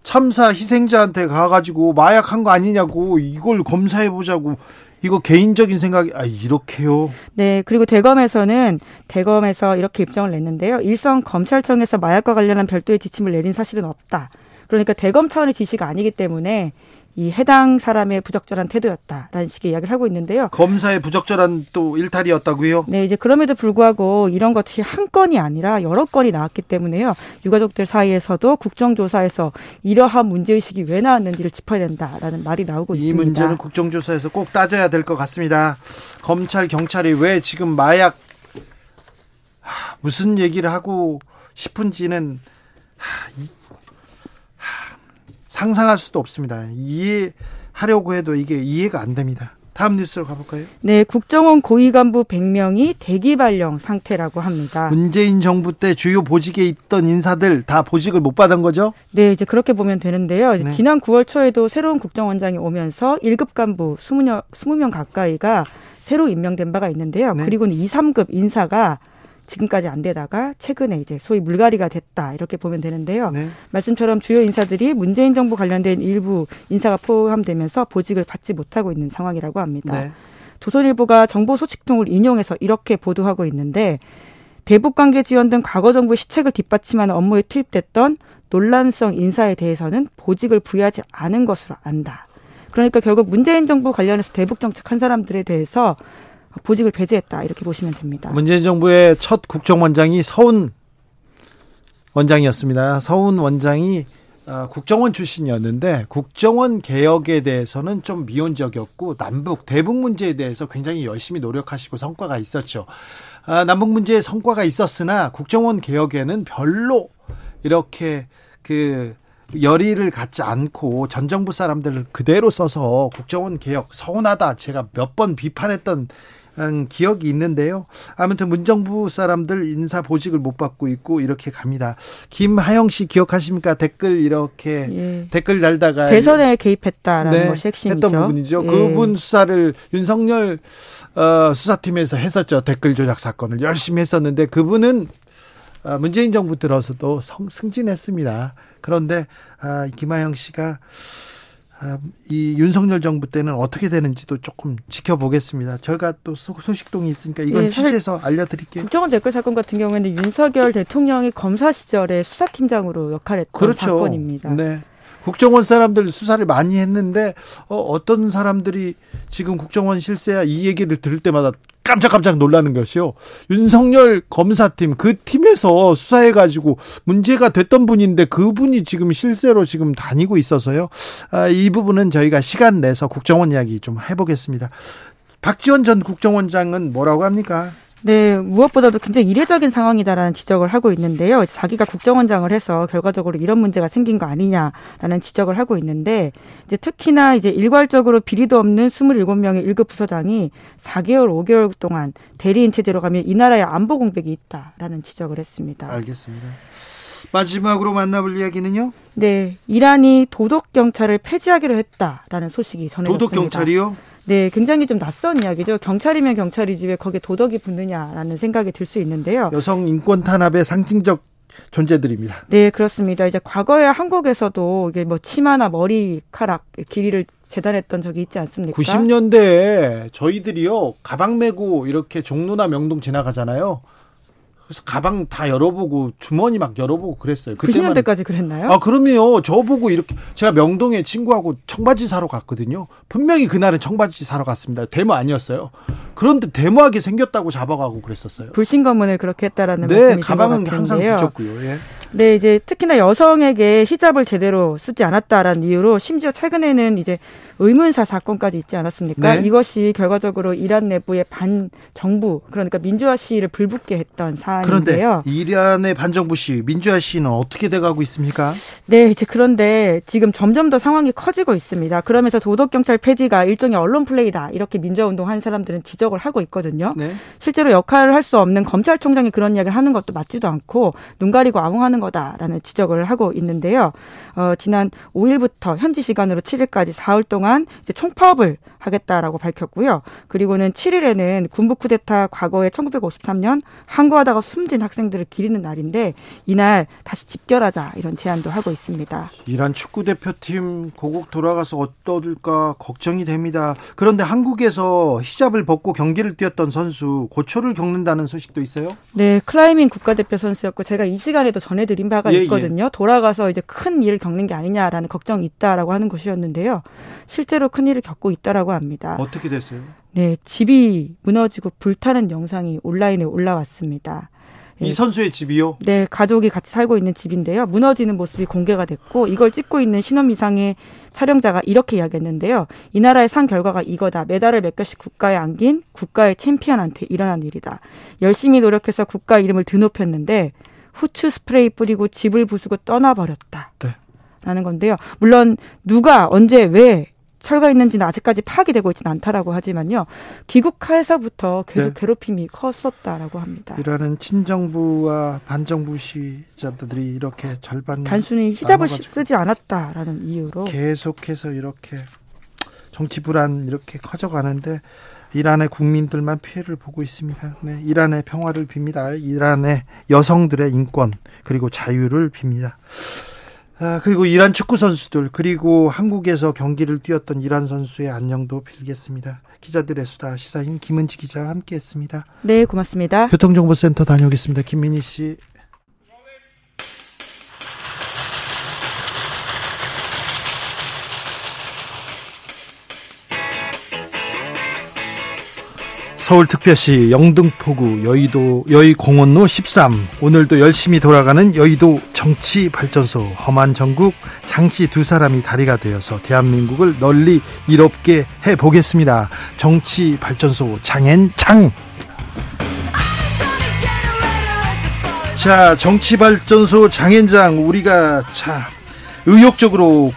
참사 희생자한테 가가지고 마약한 거 아니냐고 이걸 검사해 보자고 이거 개인적인 생각이 아 이렇게요. 네, 그리고 대검에서는 대검에서 이렇게 입장을 냈는데요. 일선 검찰청에서 마약과 관련한 별도의 지침을 내린 사실은 없다. 그러니까 대검 차원의 지시가 아니기 때문에 이 해당 사람의 부적절한 태도였다라는 식의 이야기를 하고 있는데요. 검사의 부적절한 또 일탈이었다고요? 네, 이제 그럼에도 불구하고 이런 것이 한 건이 아니라 여러 건이 나왔기 때문에요. 유가족들 사이에서도 국정조사에서 이러한 문제의식이 왜 나왔는지를 짚어야 된다라는 말이 나오고 이 있습니다. 이 문제는 국정조사에서 꼭 따져야 될 것 같습니다. 검찰, 경찰이 왜 지금 마약 무슨 얘기를 하고 싶은지는 상상할 수도 없습니다. 이해하려고 해도 이게 이해가 안 됩니다. 다음 뉴스로 가볼까요? 네, 국정원 고위 간부 100명이 대기 발령 상태라고 합니다. 문재인 정부 때 주요 보직에 있던 인사들 다 보직을 못 받은 거죠? 네, 이제 그렇게 보면 되는데요. 네. 지난 9월 초에도 새로운 국정원장이 오면서 1급 간부 20명, 20명 가까이가 새로 임명된 바가 있는데요. 네. 그리고는 2, 3급 인사가 지금까지 안 되다가 최근에 이제 소위 물갈이가 됐다 이렇게 보면 되는데요. 네. 말씀처럼 주요 인사들이 문재인 정부 관련된 일부 인사가 포함되면서 보직을 받지 못하고 있는 상황이라고 합니다. 네. 조선일보가 정보 소식통을 인용해서 이렇게 보도하고 있는데 대북 관계 지원 등 과거 정부의 시책을 뒷받침하는 업무에 투입됐던 논란성 인사에 대해서는 보직을 부여하지 않은 것으로 안다. 그러니까 결국 문재인 정부 관련해서 대북 정책 한 사람들에 대해서 보직을 배제했다 이렇게 보시면 됩니다. 문재인 정부의 첫 국정원장이 서훈 원장이었습니다. 서훈 원장이 어, 국정원 출신이었는데 국정원 개혁에 대해서는 좀 미온적이었고 남북 대북 문제에 대해서 굉장히 열심히 노력하시고 성과가 있었죠. 아, 남북 문제에 성과가 있었으나 국정원 개혁에는 별로 이렇게 그 열의를 갖지 않고 전 정부 사람들을 그대로 써서 국정원 개혁 서운하다 제가 몇 번 비판했던 음, 기억이 있는데요. 아무튼 문정부 사람들 인사 보직을 못 받고 있고 이렇게 갑니다. 김하영 씨 기억하십니까? 댓글 이렇게 예. 댓글 달다가 대선에 개입했다라는 네, 것이 핵심이죠. 했던 부분이죠. 예. 그분 수사를 윤석열 어, 수사팀에서 했었죠. 댓글 조작 사건을 열심히 했었는데 그분은 어, 문재인 정부 들어서도 성, 승진했습니다. 그런데 아, 김하영 씨가 아, 이 윤석열 정부 때는 어떻게 되는지도 조금 지켜보겠습니다. 저희가 또 소식동이 있으니까 이건 네, 취재해서 알려드릴게요. 국정원 댓글 사건 같은 경우에는 윤석열 대통령이 검사 시절에 수사팀장으로 역할했던 그렇죠. 사건입니다. 네. 국정원 사람들 수사를 많이 했는데 어, 어떤 사람들이 지금 국정원 실세야 이 얘기를 들을 때마다 깜짝깜짝 놀라는 것이요. 윤석열 검사팀 그 팀에서 수사해 가지고 문제가 됐던 분인데 그분이 지금 실세로 지금 다니고 있어서요. 아, 이 부분은 저희가 시간 내서 국정원 이야기 좀 해보겠습니다. 박지원 전 국정원장은 뭐라고 합니까? 네, 무엇보다도 굉장히 이례적인 상황이다라는 지적을 하고 있는데요. 자기가 국정원장을 해서 결과적으로 이런 문제가 생긴 거 아니냐라는 지적을 하고 있는데 이제 특히나 이제 일괄적으로 비리도 없는 27명의 1급 부서장이 4개월, 5개월 동안 대리인 체제로 가면 이 나라에 안보 공백이 있다라는 지적을 했습니다. 알겠습니다. 마지막으로 만나볼 이야기는요? 네, 이란이 도덕 경찰을 폐지하기로 했다라는 소식이 전해졌습니다. 도덕 경찰이요? 네, 굉장히 좀 낯선 이야기죠. 경찰이면 경찰이지 왜 거기에 도덕이 붙느냐라는 생각이 들 수 있는데요. 여성 인권 탄압의 상징적 존재들입니다. 네, 그렇습니다. 이제 과거에 한국에서도 이게 뭐 치마나 머리카락 길이를 재단했던 적이 있지 않습니까? 90년대에 저희들이요 가방 메고 이렇게 종로나 명동 지나가잖아요. 그래서 가방 다 열어보고 주머니 막 열어보고 그랬어요. 그때만 90년대까지 그랬나요? 아 그럼요. 저 보고 이렇게 제가 명동에 친구하고 청바지 사러 갔거든요. 분명히 그날은 청바지 사러 갔습니다. 데모 아니었어요. 그런데 데모하게 생겼다고 잡아가고 그랬었어요. 불신검문을 그렇게 했다라는 네, 말씀이신 가방은 항상 붙였고요. 예. 네, 이제 특히나 여성에게 히잡을 제대로 쓰지 않았다라는 이유로 심지어 최근에는 이제 의문사 사건까지 있지 않았습니까? 네. 이것이 결과적으로 이란 내부의 반정부 그러니까 민주화 시위를 불붙게 했던 사안인데요. 그런데 이란의 반정부 시위, 민주화 시위는 어떻게 돼가고 있습니까? 네, 이제 그런데 지금 점점 더 상황이 커지고 있습니다. 그러면서 도덕 경찰 폐지가 일종의 언론 플레이다 이렇게 민주화 운동하는 사람들은 지적을 하고 있거든요. 네. 실제로 역할을 할 수 없는 검찰총장이 그런 이야기를 하는 것도 맞지도 않고 눈 가리고 아웅하는 거다라는 지적을 하고 있는데요. 어, 지난 5일부터 현지 시간으로 7일까지 4일 동안 이제 총파업을 하겠다라고 밝혔고요. 그리고는 7일에는 군부 쿠데타 과거에 1953년 항거하다가 숨진 학생들을 기리는 날인데 이날 다시 집결하자 이런 제안도 하고 있습니다. 이란 축구 대표팀 고국 돌아가서 어떨까 걱정이 됩니다. 그런데 한국에서 히잡을 벗고 경기를 뛰었던 선수 고초를 겪는다는 소식도 있어요? 네, 클라이밍 국가대표 선수였고 제가 이 시간에도 전해드린 바가 예, 예. 있거든요. 예. 돌아가서 이제 큰 일을 겪는 게 아니냐라는 걱정이 있다라고 하는 것이었는데요. 실제로 큰 일을 겪고 있다라고 합니다. 어떻게 됐어요? 네, 집이 무너지고 불타는 영상이 온라인에 올라왔습니다. 이 네. 선수의 집이요? 네, 가족이 같이 살고 있는 집인데요. 무너지는 모습이 공개가 됐고 이걸 찍고 있는 신원미상의 촬영자가 이렇게 이야기했는데요. 이 나라의 산 결과가 이거다. 메달을 몇 개씩 국가에 안긴 국가의 챔피언한테 일어난 일이다. 열심히 노력해서 국가 이름을 드높였는데 후추 스프레이 뿌리고 집을 부수고 떠나버렸다. 네. 라는 건데요. 물론 누가 언제 왜 철가 있는지는 아직까지 파악이 되고 있지는 않다라고 하지만요. 귀국하에서부터 계속 네. 괴롭힘이 컸었다라고 합니다. 이라는 친정부와 반정부 시자들이 이렇게 절반 단순히 히잡을 쓰지 않았다라는 이유로 계속해서 이렇게 정치 불안 이렇게 커져가는데 이란의 국민들만 피해를 보고 있습니다. 네, 이란의 평화를 빕니다. 이란의 여성들의 인권 그리고 자유를 빕니다. 아, 그리고 이란 축구 선수들 그리고 한국에서 경기를 뛰었던 이란 선수의 안녕도 빌겠습니다. 기자들의 수다 시사인 김은지 기자와 함께했습니다. 네, 고맙습니다. 교통정보센터 다녀오겠습니다. 김민희 씨. 서울특별시 영등포구 여의도 여의공원로 13 오늘도 열심히 돌아가는 여의도 정치발전소. 험한 전국 장씨 두 사람이 다리가 되어서 대한민국을 널리 이롭게 해보겠습니다. 정치발전소 장앤창 자 정치발전소 장앤장. 우리가 자 의욕적으로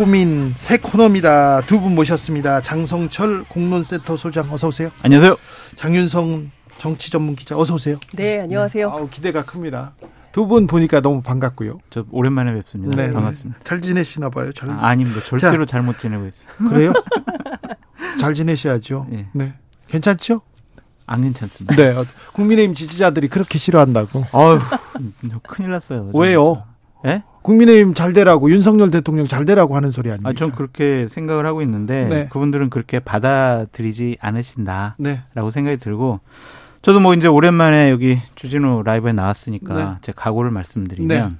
꾸민 새 코너입니다. 두 분 모셨습니다. 장성철 공론센터 소장 어서 오세요. 안녕하세요. 장윤성 정치 전문 기자 어서 오세요. 네, 안녕하세요. 네. 아우, 기대가 큽니다. 두 분 보니까 너무 반갑고요. 저 오랜만에 뵙습니다. 네, 반갑습니다. 잘 지내시나 봐요. 잘... 아, 닙니다 절대로 자, 잘못 지내고 있어요. 그래요? 잘 지내셔야죠. 네. 네. 괜찮죠? 안 괜찮습니다. 네. 국민의힘 지지자들이 그렇게 싫어한다고. 아유, 큰일 났어요. 왜요? 예? 국민의힘 잘 되라고 윤석열 대통령 잘 되라고 하는 소리 아닙니까? 아, 전 그렇게 생각을 하고 있는데 네. 그분들은 그렇게 받아들이지 않으신다라고 네. 생각이 들고 저도 뭐 이제 오랜만에 여기 주진우 라이브에 나왔으니까 네. 제 각오를 말씀드리면 네.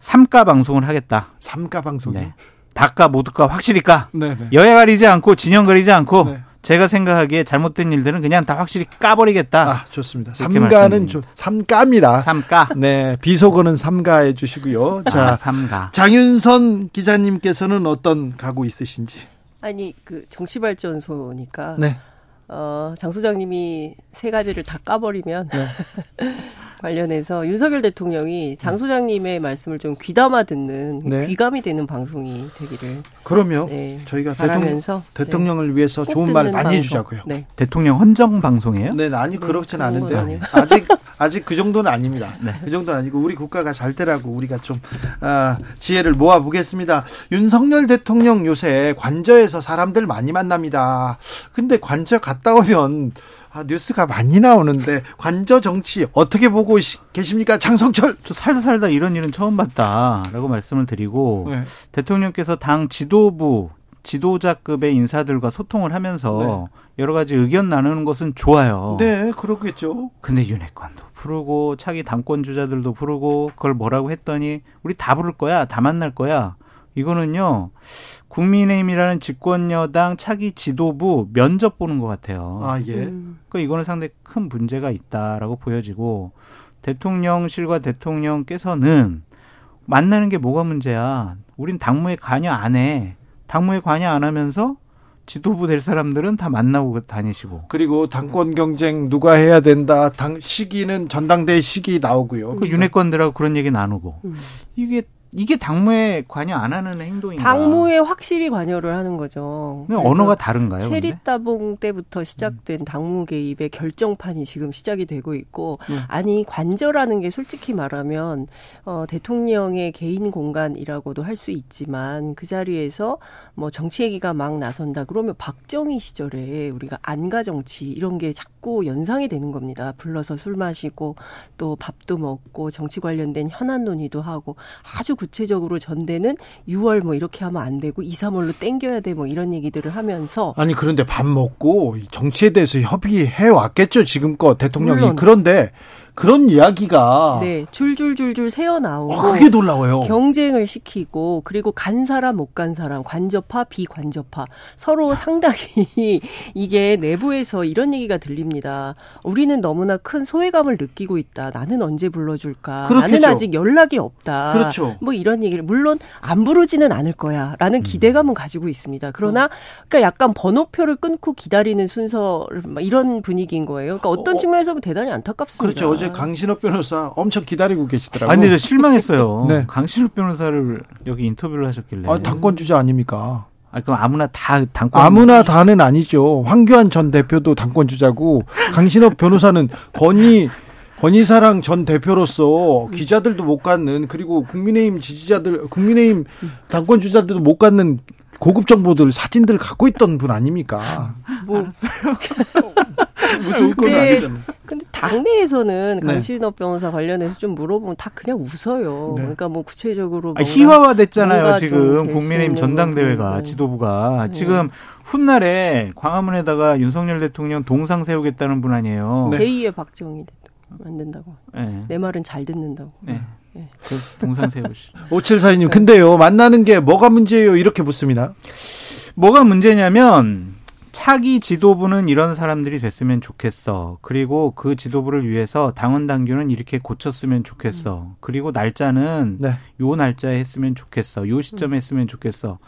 삼가 방송을 하겠다. 삼가 방송. 네. 다가 모두가 확실히 까. 네, 네. 여야 가리지 않고 진영 가리지 않고 네. 제가 생각하기에 잘못된 일들은 그냥 다 확실히 까버리겠다. 아, 좋습니다. 삼가는 좀 삼가입니다. 삼가. 네, 비속어는 삼가해 주시고요. 아, 자, 아, 삼가. 장윤선 기자님께서는 어떤 각오 있으신지? 아니, 그 정치발전소니까. 네. 어, 장 소장님이 세 가지를 다 까버리면 네. 관련해서 윤석열 대통령이 장 소장님의 말씀을 좀 귀담아 듣는 네. 귀감이 되는 방송이 되기를. 그러면 네, 저희가 대통령, 대통령을 네. 위해서 좋은 말 많이 방송. 해주자고요. 네. 대통령 헌정 방송이에요? 네, 아니 그렇지는 않은데요. 아직 아직 그 정도는 아닙니다. 네. 그 정도는 아니고 우리 국가가 잘 되라고 우리가 좀 아, 지혜를 모아 보겠습니다. 윤석열 대통령 요새 관저에서 사람들 많이 만납니다. 근데 관저 갔다 오면 아, 뉴스가 많이 나오는데 관저 정치 어떻게 보고 계십니까? 장성철. 저 살다 살다 이런 일은 처음 봤다라고 말씀을 드리고 네. 대통령께서 당 지도부 지도자급의 인사들과 소통을 하면서 네. 여러 가지 의견 나누는 것은 좋아요. 네, 그렇겠죠. 근데 윤핵관도 부르고 차기 당권 주자들도 부르고 그걸 뭐라고 했더니 우리 다 부를 거야, 다 만날 거야. 이거는요 국민의힘이라는 집권 여당 차기 지도부 면접 보는 것 같아요. 아 예. 음. 그러니까 이거는 상당히 큰 문제가 있다라고 보여지고 대통령실과 대통령께서는 만나는 게 뭐가 문제야? 우린 당무에 관여 안 해. 당무에 관여 안 하면서 지도부 될 사람들은 다 만나고 다니시고. 그리고 당권 경쟁 누가 해야 된다. 당 시기는 전당대회 시기 나오고요. 그 윤핵관들하고 그런 얘기 나누고. 음. 이게 이게 당무에 관여 안 하는 행동인가? 당무에 확실히 관여를 하는 거죠. 언어가 다른가요? 체리 따봉 때부터 시작된 음. 당무 개입의 결정판이 지금 시작이 되고 있고 네. 아니 관저라는 게 솔직히 말하면 어, 대통령의 개인 공간이라고도 할 수 있지만 그 자리에서 뭐 정치 얘기가 막 나선다 그러면 박정희 시절에 우리가 안가 정치 이런 게 자꾸 연상이 되는 겁니다. 불러서 술 마시고 또 밥도 먹고 정치 관련된 현안 논의도 하고 아주 구체적으로 전대는 6월 뭐 이렇게 하면 안 되고 2, 3월로 땡겨야 돼 뭐 이런 얘기들을 하면서 아니 그런데 밥 먹고 정치에 대해서 협의해 왔겠죠 지금껏 대통령이 물론. 그런데 그런 이야기가 네 줄줄줄줄 새어 나오고 어, 그게 놀라워요. 경쟁을 시키고 그리고 간 사람 못 간 사람 관저파 비관저파 서로 상당히 이게 내부에서 이런 얘기가 들립니다. 우리는 너무나 큰 소외감을 느끼고 있다. 나는 언제 불러줄까? 그렇겠죠. 나는 아직 연락이 없다. 그렇죠. 뭐 이런 얘기를 물론 안 부르지는 않을 거야라는 음. 기대감은 가지고 있습니다. 그러나 그러니까 약간 번호표를 끊고 기다리는 순서 이런 분위기인 거예요. 그러니까 어떤 어, 측면에서 보면 대단히 안타깝습니다. 그렇죠. 어제 강신업 변호사 엄청 기다리고 계시더라고요. 아니, 저 실망했어요. 네. 강신업 변호사를 여기 인터뷰를 하셨길래. 아, 당권 주자 아닙니까? 아, 그럼 아무나 다 당권 아무나 다는 아니죠. 황교안 전 대표도 당권 주자고 강신업 변호사는 건희 건희사랑 전 대표로서 기자들도 못 갖는 그리고 국민의힘 지지자들 국민의힘 당권 주자들도 못 갖는 고급 정보들 사진들 갖고 있던 분 아닙니까? 뭐 무슨 건 아니잖아요. 근데 당내에서는 네. 강신업 변호사 관련해서 좀 물어보면 다 그냥 웃어요. 네. 그러니까 뭐 구체적으로 아, 희화화됐잖아요. 지금 국민의힘 전당대회가 지도부가 네. 지금 훗날에 광화문에다가 윤석열 대통령 동상 세우겠다는 분 아니에요. 제2의 박정희 대통령 안 된다고. 네. 내 말은 잘 듣는다고. 네. 네. 그 동상 세우시. 5742님, 근데요, 만나는 게 뭐가 문제예요? 이렇게 묻습니다. 뭐가 문제냐면, 차기 지도부는 이런 사람들이 됐으면 좋겠어. 그리고 그 지도부를 위해서 당원 당규는 이렇게 고쳤으면 좋겠어. 그리고 날짜는 네. 요 날짜에 했으면 좋겠어. 요 시점에 했으면 좋겠어.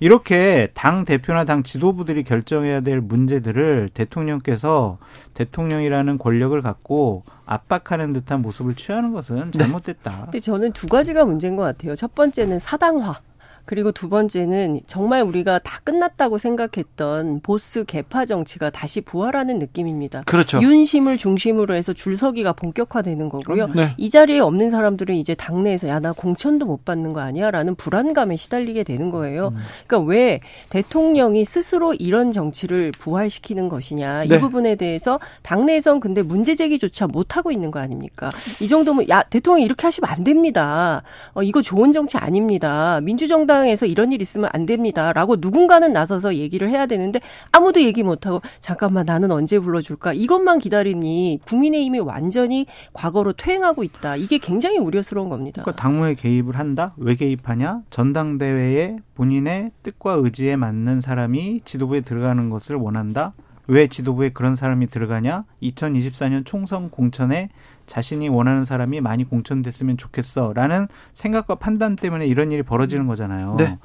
이렇게 당 대표나 당 지도부들이 결정해야 될 문제들을 대통령께서 대통령이라는 권력을 갖고 압박하는 듯한 모습을 취하는 것은 네. 잘못됐다. 네. 근데 저는 두 가지가 문제인 것 같아요. 첫 번째는 사당화. 그리고 두 번째는 정말 우리가 다 끝났다고 생각했던 보스 개파 정치가 다시 부활하는 느낌입니다. 그렇죠. 윤심을 중심으로 해서 줄서기가 본격화되는 거고요. 네. 이 자리에 없는 사람들은 이제 당내에서 야 나 공천도 못 받는 거 아니야라는 불안감에 시달리게 되는 거예요. 음. 그러니까 왜 대통령이 스스로 이런 정치를 부활시키는 것이냐 이 네. 부분에 대해서 당내에선 근데 문제 제기조차 못 하고 있는 거 아닙니까? 이 정도면 야 대통령 이 이렇게 하시면 안 됩니다. 어, 이거 좋은 정치 아닙니다. 민주정당 민주당에서 이런 일 있으면 안 됩니다라고 누군가는 나서서 얘기를 해야 되는데 아무도 얘기 못 하고 잠깐만 나는 언제 불러줄까 이것만 기다리니 국민의힘이 완전히 과거로 퇴행하고 있다. 이게 굉장히 우려스러운 겁니다. 그러니까 당무에 개입을 한다? 왜 개입하냐? 전당대회에 본인의 뜻과 의지에 맞는 사람이 지도부에 들어가는 것을 원한다. 왜 지도부에 그런 사람이 들어가냐? 2024년 총선 공천에 자신이 원하는 사람이 많이 공천됐으면 좋겠어라는 생각과 판단 때문에 이런 일이 벌어지는 거잖아요. 네.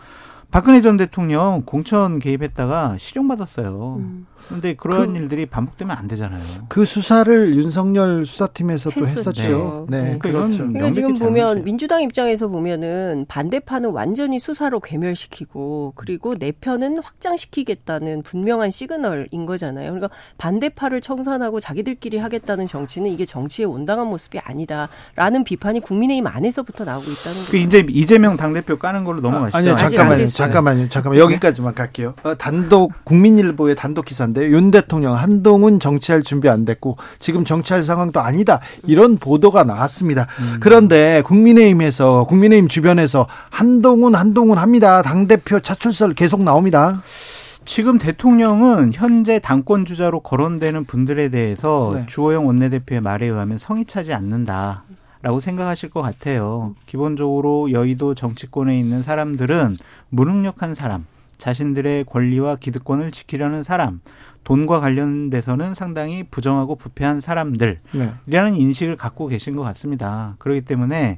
박근혜 전 대통령 공천 개입했다가 실형받았어요. 음. 그런데 그런 그, 일들이 반복되면 안 되잖아요. 그 수사를 윤석열 수사팀에서 또 했었죠. 네, 네. 그렇죠. 그러니까 지금 보면 민주당 입장에서 보면은 반대파는 완전히 수사로 괴멸시키고 그리고 내 편은 확장시키겠다는 분명한 시그널인 거잖아요. 그러니까 반대파를 청산하고 자기들끼리 하겠다는 정치는 이게 정치의 온당한 모습이 아니다라는 비판이 국민의힘 안에서부터 나오고 있다는 거죠. 그 이제 이재명 당대표 까는 걸로 넘어가시죠. 아, 아니요, 잠깐만요. 잠깐만요. 잠깐만 여기까지만 갈게요. 어, 단독 국민일보의 단독 기사 인데 윤 대통령 한동훈 정치할 준비 안 됐고 지금 정치할 상황도 아니다 이런 보도가 나왔습니다. 음. 그런데 국민의힘에서 국민의힘 주변에서 한동훈 한동훈 합니다. 당 대표 차출설 계속 나옵니다. 지금 대통령은 현재 당권 주자로 거론되는 분들에 대해서 네. 주호영 원내대표의 말에 의하면 성이 차지 않는다. 라고 생각하실 것 같아요. 기본적으로 여의도 정치권에 있는 사람들은 무능력한 사람, 자신들의 권리와 기득권을 지키려는 사람, 돈과 관련돼서는 상당히 부정하고 부패한 사람들이라는 네. 인식을 갖고 계신 것 같습니다. 그렇기 때문에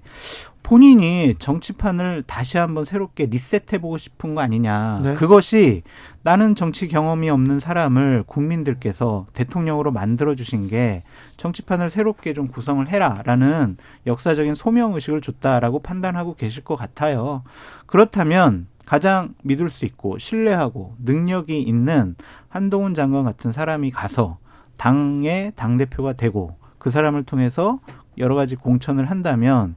본인이 정치판을 다시 한번 새롭게 리셋해보고 싶은 거 아니냐. 네. 그것이 나는 정치 경험이 없는 사람을 국민들께서 대통령으로 만들어주신 게 정치판을 새롭게 좀 구성을 해라라는 역사적인 소명의식을 줬다라고 판단하고 계실 것 같아요. 그렇다면 가장 믿을 수 있고 신뢰하고 능력이 있는 한동훈 장관 같은 사람이 가서 당의 당대표가 되고 그 사람을 통해서 여러 가지 공천을 한다면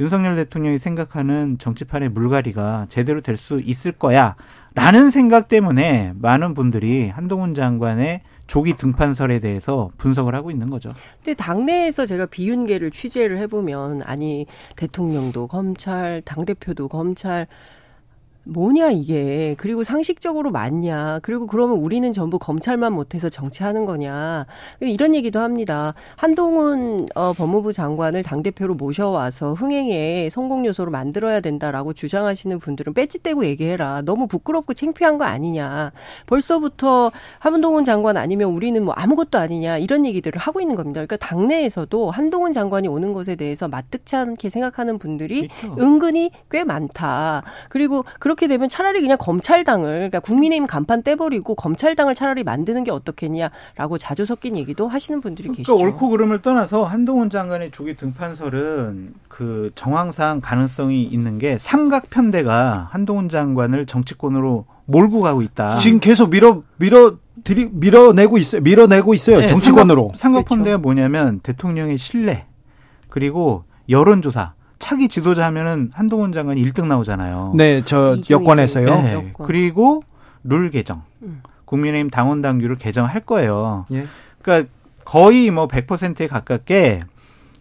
윤석열 대통령이 생각하는 정치판의 물갈이가 제대로 될 수 있을 거야. 라는 생각 때문에 많은 분들이 한동훈 장관의 조기 등판설에 대해서 분석을 하고 있는 거죠. 근데 당내에서 제가 비윤계를 취재를 해보면 아니 대통령도 검찰, 당 대표도 검찰 뭐냐 이게. 그리고 상식적으로 맞냐. 그리고 그러면 우리는 전부 검찰만 못해서 정치하는 거냐. 이런 얘기도 합니다. 한동훈 어, 법무부 장관을 당 대표로 모셔와서 흥행의 성공 요소로 만들어야 된다라고 주장하시는 분들은 배지 떼고 얘기해라. 너무 부끄럽고 창피한 거 아니냐. 벌써부터 한동훈 장관 아니면 우리는 뭐 아무것도 아니냐. 이런 얘기들을 하고 있는 겁니다. 그러니까 당내에서도 한동훈 장관이 오는 것에 대해서 마뜩치 않게 생각하는 분들이 그렇죠. 은근히 꽤 많다. 그리고 그런 그렇게 되면 차라리 그냥 검찰당을 그러니까 국민의힘 간판 떼버리고 검찰당을 차라리 만드는 게 어떻겠냐라고 자주 섞인 얘기도 하시는 분들이 그러니까 계시죠. 옳고 그름을 떠나서 한동훈 장관의 조기 등판설은 그 정황상 가능성이 있는 게 삼각 편대가 한동훈 장관을 정치권으로 몰고 가고 있다. 지금 계속 밀어 밀어 들이 밀어내고 있어요. 밀어내고 있어요. 네, 정치권으로. 삼각, 삼각 편대가 그렇죠. 뭐냐면 대통령의 신뢰 그리고 여론조사 차기 지도자 하면은 한동훈 장관이 1등 나오잖아요. 네, 저 여권에서요. 네. 여권. 그리고 룰 개정. 음. 국민의힘 당원 당규를 개정할 거예요. 예. 그러니까 거의 뭐 100%에 가깝게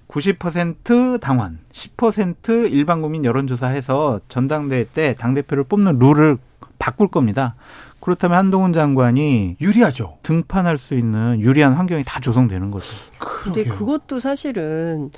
90% 당원, 10% 일반 국민 여론조사해서 전당대회 때 당대표를 뽑는 룰을 바꿀 겁니다. 그렇다면 한동훈 장관이 유리하죠. 등판할 수 있는 유리한 환경이 다 조성되는 거죠. 그런데 그것도 사실은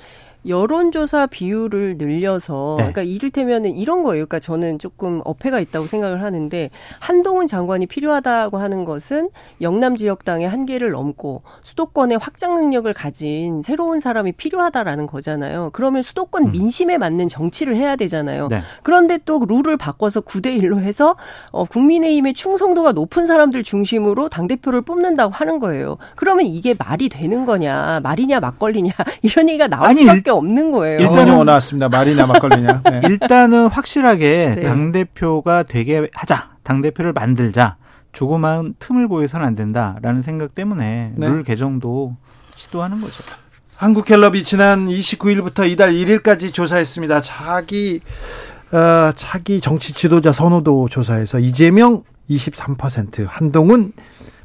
여론조사 비율을 늘려서 네. 그러니까 이를테면은 이런 거예요. 그러니까 저는 조금 어폐가 있다고 생각을 하는데 한동훈 장관이 필요하다고 하는 것은 영남 지역당의 한계를 넘고 수도권의 확장 능력을 가진 새로운 사람이 필요하다라는 거잖아요. 그러면 수도권 음. 민심에 맞는 정치를 해야 되잖아요. 네. 그런데 또 룰을 바꿔서 9대 1로 해서 어 국민의힘의 충성도가 높은 사람들 중심으로 당 대표를 뽑는다고 하는 거예요. 그러면 이게 말이 되는 거냐? 말이냐 막걸리냐? 이런 얘기가 나올 아니, 수밖에 없는 거예요. 일단은 나왔습니다. 말이냐 막걸리냐. 네. 일단은 확실하게 네. 당 대표가 되게 하자. 당 대표를 만들자. 조그마한 틈을 보여서는 안 된다라는 생각 때문에 네. 룰 개정도 시도하는 거죠. 한국갤럽이 지난 29일부터 이달 1일까지 조사했습니다. 자기 어, 차기 정치 지도자 선호도 조사에서 이재명 23%, 한동훈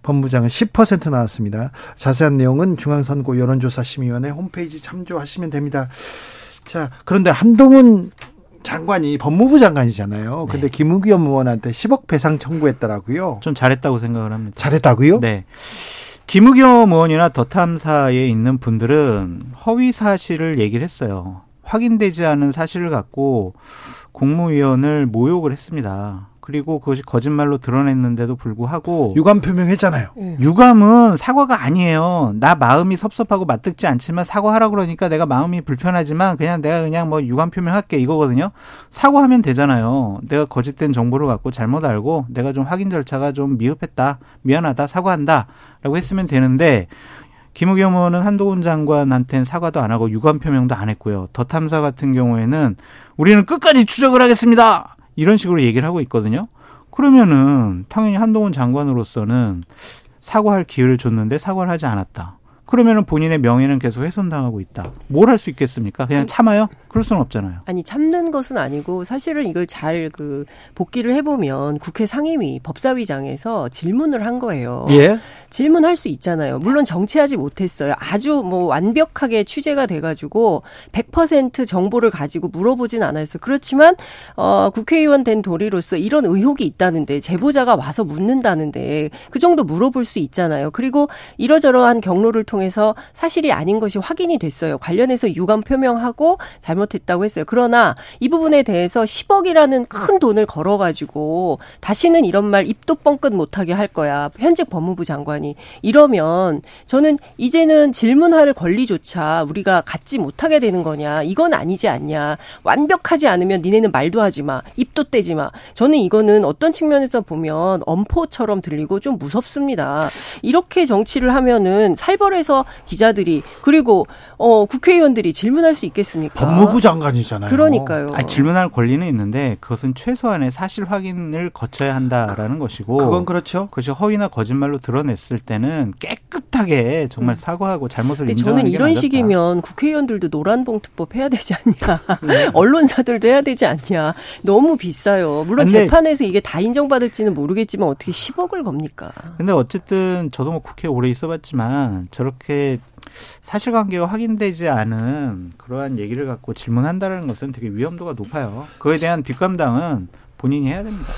법무장은 10% 나왔습니다. 자세한 내용은 중앙선거 여론조사심의위원회 홈페이지 참조하시면 됩니다. 자, 그런데 한동훈 장관이 법무부 장관이잖아요. 근데 네. 김우겸 의원한테 10억 배상 청구했더라고요. 좀 잘했다고 생각을 합니다. 잘했다고요? 네. 김우겸 의원이나 더 탐사에 있는 분들은 허위 사실을 얘기를 했어요. 확인되지 않은 사실을 갖고 국무위원을 모욕을 했습니다. 그리고 그것이 거짓말로 드러냈는데도 불구하고 유감 표명했잖아요. 네. 유감은 사과가 아니에요. 나 마음이 섭섭하고 맞듣지 않지만 사과하라 그러니까 내가 마음이 불편하지만 그냥 내가 그냥 뭐 유감 표명할게 이거거든요. 사과하면 되잖아요. 내가 거짓된 정보를 갖고 잘못 알고 내가 좀 확인 절차가 좀 미흡했다. 미안하다. 사과한다라고 했으면 되는데 김우겸 의원은 한동훈 장관한테는 사과도 안 하고 유감 표명도 안 했고요. 더 탐사 같은 경우에는 우리는 끝까지 추적을 하겠습니다. 이런 식으로 얘기를 하고 있거든요. 그러면은 당연히 한동훈 장관으로서는 사과할 기회를 줬는데 사과를 하지 않았다. 그러면은 본인의 명예는 계속 훼손당하고 있다. 뭘 할 수 있겠습니까? 그냥 참아요? 그럴 수는 없잖아요. 아니 참는 것은 아니고 사실은 이걸 잘 그 복기를 해보면 국회 상임위 법사위장에서 질문을 한 거예요. 예. 질문할 수 있잖아요. 물론 정치하지 못했어요. 아주 뭐 완벽하게 취재가 돼가지고 100% 정보를 가지고 물어보진 않았어요. 그렇지만 어, 국회의원 된 도리로서 이런 의혹이 있다는데 제보자가 와서 묻는다는데 그 정도 물어볼 수 있잖아요. 그리고 이러저러한 경로를 통해 서 사실이 아닌 것이 확인이 됐어요. 관련해서 유감 표명하고 잘못했다고 했어요. 그러나 이 부분에 대해서 10억이라는 큰 돈을 걸어가지고 다시는 이런 말 입도 뻥끗 못하게 할 거야. 현직 법무부 장관이 이러면 저는 이제는 질문할 권리조차 우리가 갖지 못하게 되는 거냐. 이건 아니지 않냐. 완벽하지 않으면 니네는 말도 하지 마. 입도 떼지 마. 저는 이거는 어떤 측면에서 보면 엄포처럼 들리고 좀 무섭습니다. 이렇게 정치를 하면은 살벌해서 기자들이 그리고 어 국회의원들이 질문할 수 있겠습니까? 법무부 장관이잖아요. 그러니까요. 아니, 질문할 권리는 있는데 그것은 최소한의 사실 확인을 거쳐야 한다라는 그, 것이고 그건 그렇죠. 그것이 허위나 거짓말로 드러냈을 때는 깨끗하게 정말 음. 사과하고 잘못을 인정하는 저는 이런 식이면 국회의원들도 노란봉투법 해야 되지 않냐. 네. 언론사들도 해야 되지 않냐. 너무 비싸요. 물론 재판에서 이게 다 인정받을지는 모르겠지만 어떻게 10억을 겁니까? 근데 어쨌든 저도 뭐 국회 오래 있어봤지만 저렇게 사실관계가 확인되지 않은 그러한 얘기를 갖고 질문한다는 것은 되게 위험도가 높아요. 그에 대한 뒷감당은 본인이 해야 됩니다.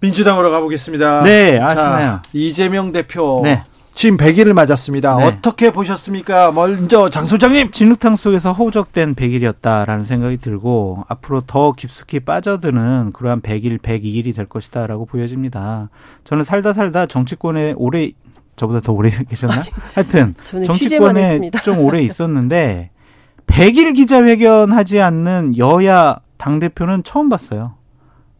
민주당으로 가보겠습니다. 네, 아시나요? 자, 이재명 대표. 네. 지금 100일을 맞았습니다. 네. 어떻게 보셨습니까? 먼저 장 소장님. 진흙탕 속에서 허우적된 100일이었다라는 생각이 들고 앞으로 더 깊숙이 빠져드는 그러한 100일, 102일이 될 것이다라고 보여집니다. 저는 살다 살다 정치권에 오래 저보다 더 오래 계셨나? 하여튼 정치권에 좀 오래 있었는데 100일 기자회견 하지 않는 여야 당 대표는 처음 봤어요.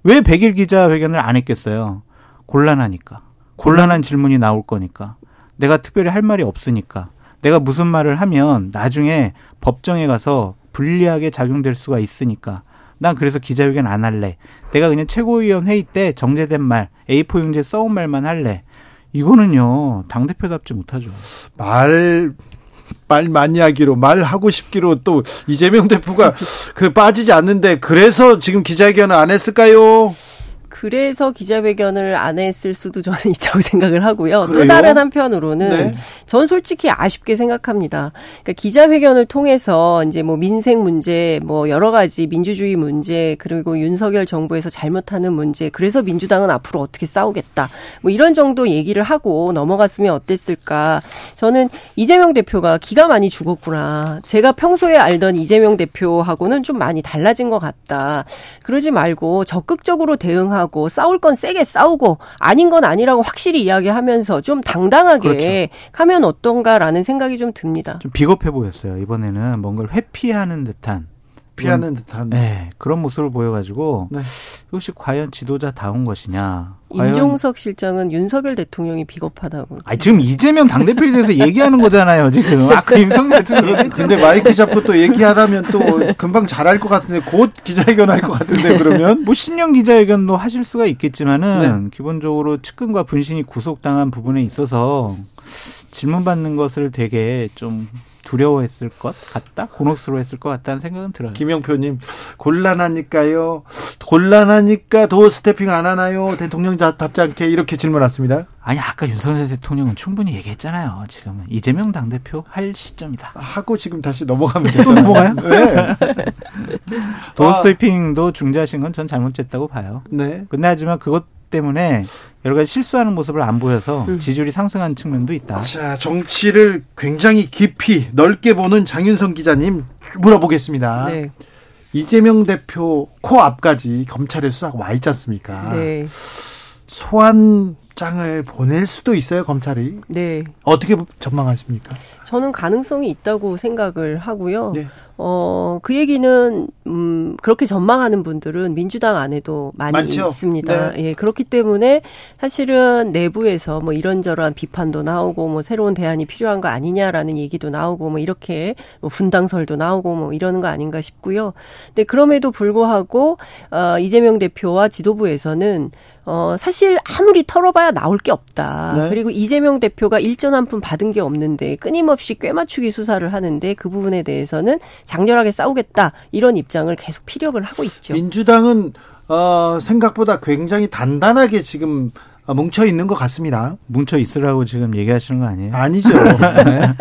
왜 100일 기자회견을 안 했겠어요? 곤란하니까. 곤란한 질문이 나올 거니까. 내가 특별히 할 말이 없으니까. 내가 무슨 말을 하면 나중에 법정에 가서 불리하게 작용될 수가 있으니까. 난 그래서 기자회견 안 할래. 내가 그냥 최고위원 회의 때 정제된 말, A4 용지에 써온 말만 할래. 이거는요 당 대표답지 못하죠. 말, 말 많이 하기로, 말하고 싶기로 또 이재명 대표가 그 빠지지 않는데 그래서 지금 기자회견을 안 했을까요? 그래서 기자회견을 안 했을 수도 저는 있다고 생각을 하고요. 그래요? 또 다른 한편으로는 네. 전 솔직히 아쉽게 생각합니다. 그러니까 기자회견을 통해서 이제 뭐 민생 문제, 뭐 여러 가지 민주주의 문제, 그리고 윤석열 정부에서 잘못하는 문제, 그래서 민주당은 앞으로 어떻게 싸우겠다. 뭐 이런 정도 얘기를 하고 넘어갔으면 어땠을까. 저는 이재명 대표가 기가 많이 죽었구나. 제가 평소에 알던 이재명 대표하고는 좀 많이 달라진 것 같다. 그러지 말고 적극적으로 대응하고 하고 싸울 건 세게 싸우고 아닌 건 아니라고 확실히 이야기하면서 좀 당당하게 그렇죠. 가면 어떤가라는 생각이 좀 듭니다. 좀 비겁해 보였어요. 이번에는 뭔가를 회피하는 듯한 피하는 듯한 네, 그런 모습을 보여가지고 네. 이것이 과연 지도자 다운 것이냐. 임종석 실장은 윤석열 대통령이 비겁하다고. 아 지금 이재명 당대표에 대해서 얘기하는 거잖아요, 지금. 아까 윤석열 대통령. 근데 마이크 잡고 또 얘기하라면 또 금방 잘할 것 같은데 곧 기자회견 할 것 같은데 그러면? 뭐 신년 기자회견도 하실 수가 있겠지만은 네. 기본적으로 측근과 분신이 구속당한 부분에 있어서 질문 받는 것을 되게 좀 두려워했을 것 같다, 곤혹스러워했을 것 같다는 생각은 들어요. 김영표님 곤란하니까요. 곤란하니까 도 스태핑 안 하나요? 대통령 답지 않게 이렇게 질문 왔습니다. 아니 아까 윤석열 대통령은 충분히 얘기했잖아요. 지금은 이재명 당 대표 할 시점이다. 하고 지금 다시 넘어가면 되죠. 넘어가요? 네. 도 스태핑도 중재하신 건 전 잘못됐다고 봐요. 네. 근데 하지만 그것 때문에 여러 가지 실수하는 모습을 안 보여서 음. 지지율이 상승한 측면도 있다. 자, 정치를 굉장히 깊이 넓게 보는 장윤성 기자님 물어보겠습니다. 네. 이재명 대표 코앞까지 검찰의 수사가 와 있지 않습니까? 네. 소환 장을 보낼 수도 있어요, 검찰이. 네. 어떻게 전망하십니까? 저는 가능성이 있다고 생각을 하고요. 네. 어, 그 얘기는, 음, 그렇게 전망하는 분들은 민주당 안에도 많이 많죠? 있습니다. 네. 예, 그렇기 때문에 사실은 내부에서 뭐 이런저런 비판도 나오고 뭐 새로운 대안이 필요한 거 아니냐라는 얘기도 나오고 뭐 이렇게 뭐 분당설도 나오고 뭐 이러는 거 아닌가 싶고요. 근데 그럼에도 불구하고, 어, 이재명 대표와 지도부에서는 어, 사실 아무리 털어봐야 나올 게 없다. 네. 그리고 이재명 대표가 일전 한 푼 받은 게 없는데 끊임없이 꿰맞추기 수사를 하는데 그 부분에 대해서는 장렬하게 싸우겠다. 이런 입장을 계속 피력을 하고 있죠. 민주당은 어, 생각보다 굉장히 단단하게 지금 어, 뭉쳐 있는 것 같습니다. 뭉쳐 있으라고 지금 얘기하시는 거 아니에요? 아니죠. 네.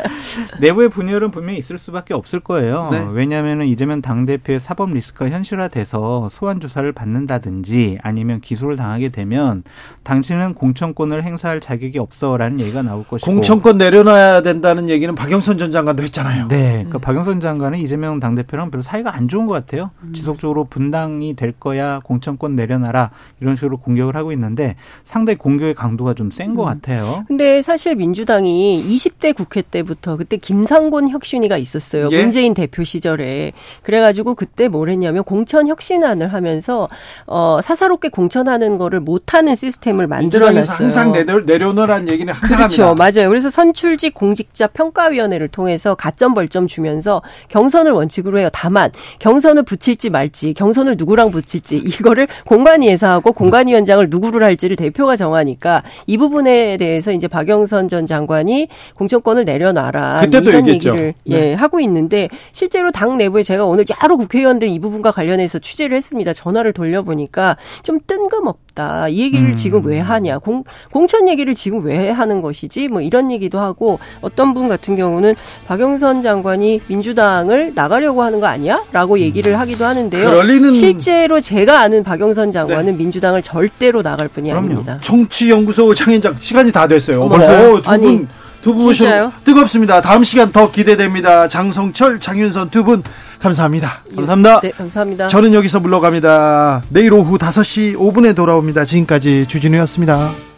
내부의 분열은 분명히 있을 수밖에 없을 거예요. 네. 왜냐하면 이재명 당대표의 사법 리스크가 현실화돼서 소환 조사를 받는다든지 아니면 기소를 당하게 되면 당신은 공천권을 행사할 자격이 없어라는 얘기가 나올 것이고 공천권 내려놔야 된다는 얘기는 박영선 전 장관도 했잖아요. 네, 그러니까 음. 박영선 장관은 이재명 당대표랑 별로 사이가 안 좋은 것 같아요. 음. 지속적으로 분당이 될 거야 공천권 내려놔라 이런 식으로 공격을 하고 있는데 상당히 상당히 공격의 강도가 좀 센것 음. 같아요. 근데 사실 민주당이 20대 국회 때부터 그때 김상곤 혁신위가 있었어요. 예? 문재인 대표 시절에. 그래가지고 그때 뭘 했냐면 공천 혁신안을 하면서 어, 사사롭게 공천하는 거를 못하는 시스템을 만들어놨어요. 항상 내려, 내려놓으라는 얘기는 항상 그렇죠. 합니다. 맞아요. 그래서 선출직 공직자 평가위원회를 통해서 가점 벌점 주면서 경선을 원칙으로 해요. 다만 경선을 붙일지 말지 경선을 누구랑 붙일지 이거를 공관위에서 하고 공관위원장을 누구를 할지를 대표가 정하니까 이 부분에 대해서 이제 박영선 전 장관이 공천권을 내려놔라 이런 얘기했죠. 얘기를 네. 예 하고 있는데 실제로 당 내부에 제가 오늘 여러 국회의원들 이 부분과 관련해서 취재를 했습니다. 전화를 돌려보니까 좀 뜬금없다. 이 얘기를 음. 지금 왜 하냐? 공, 공천 얘기를 지금 왜 하는 것이지? 뭐 이런 얘기도 하고 어떤 분 같은 경우는 박영선 장관이 민주당을 나가려고 하는 거 아니야? 라고 얘기를 하기도 하는데요. 실제로 제가 아는 박영선 장관은 네. 민주당을 절대로 나갈 분이 그럼요. 아닙니다. 정치연구소 창현장 시간이 다 됐어요. 벌써 두 분, 두 분 뜨겁습니다. 다음 시간 더 기대됩니다. 장성철, 장윤선 두 분 감사합니다. 감사합니다. 네, 감사합니다. 저는 여기서 물러갑니다. 내일 오후 5시 5분에 돌아옵니다. 지금까지 주진우였습니다.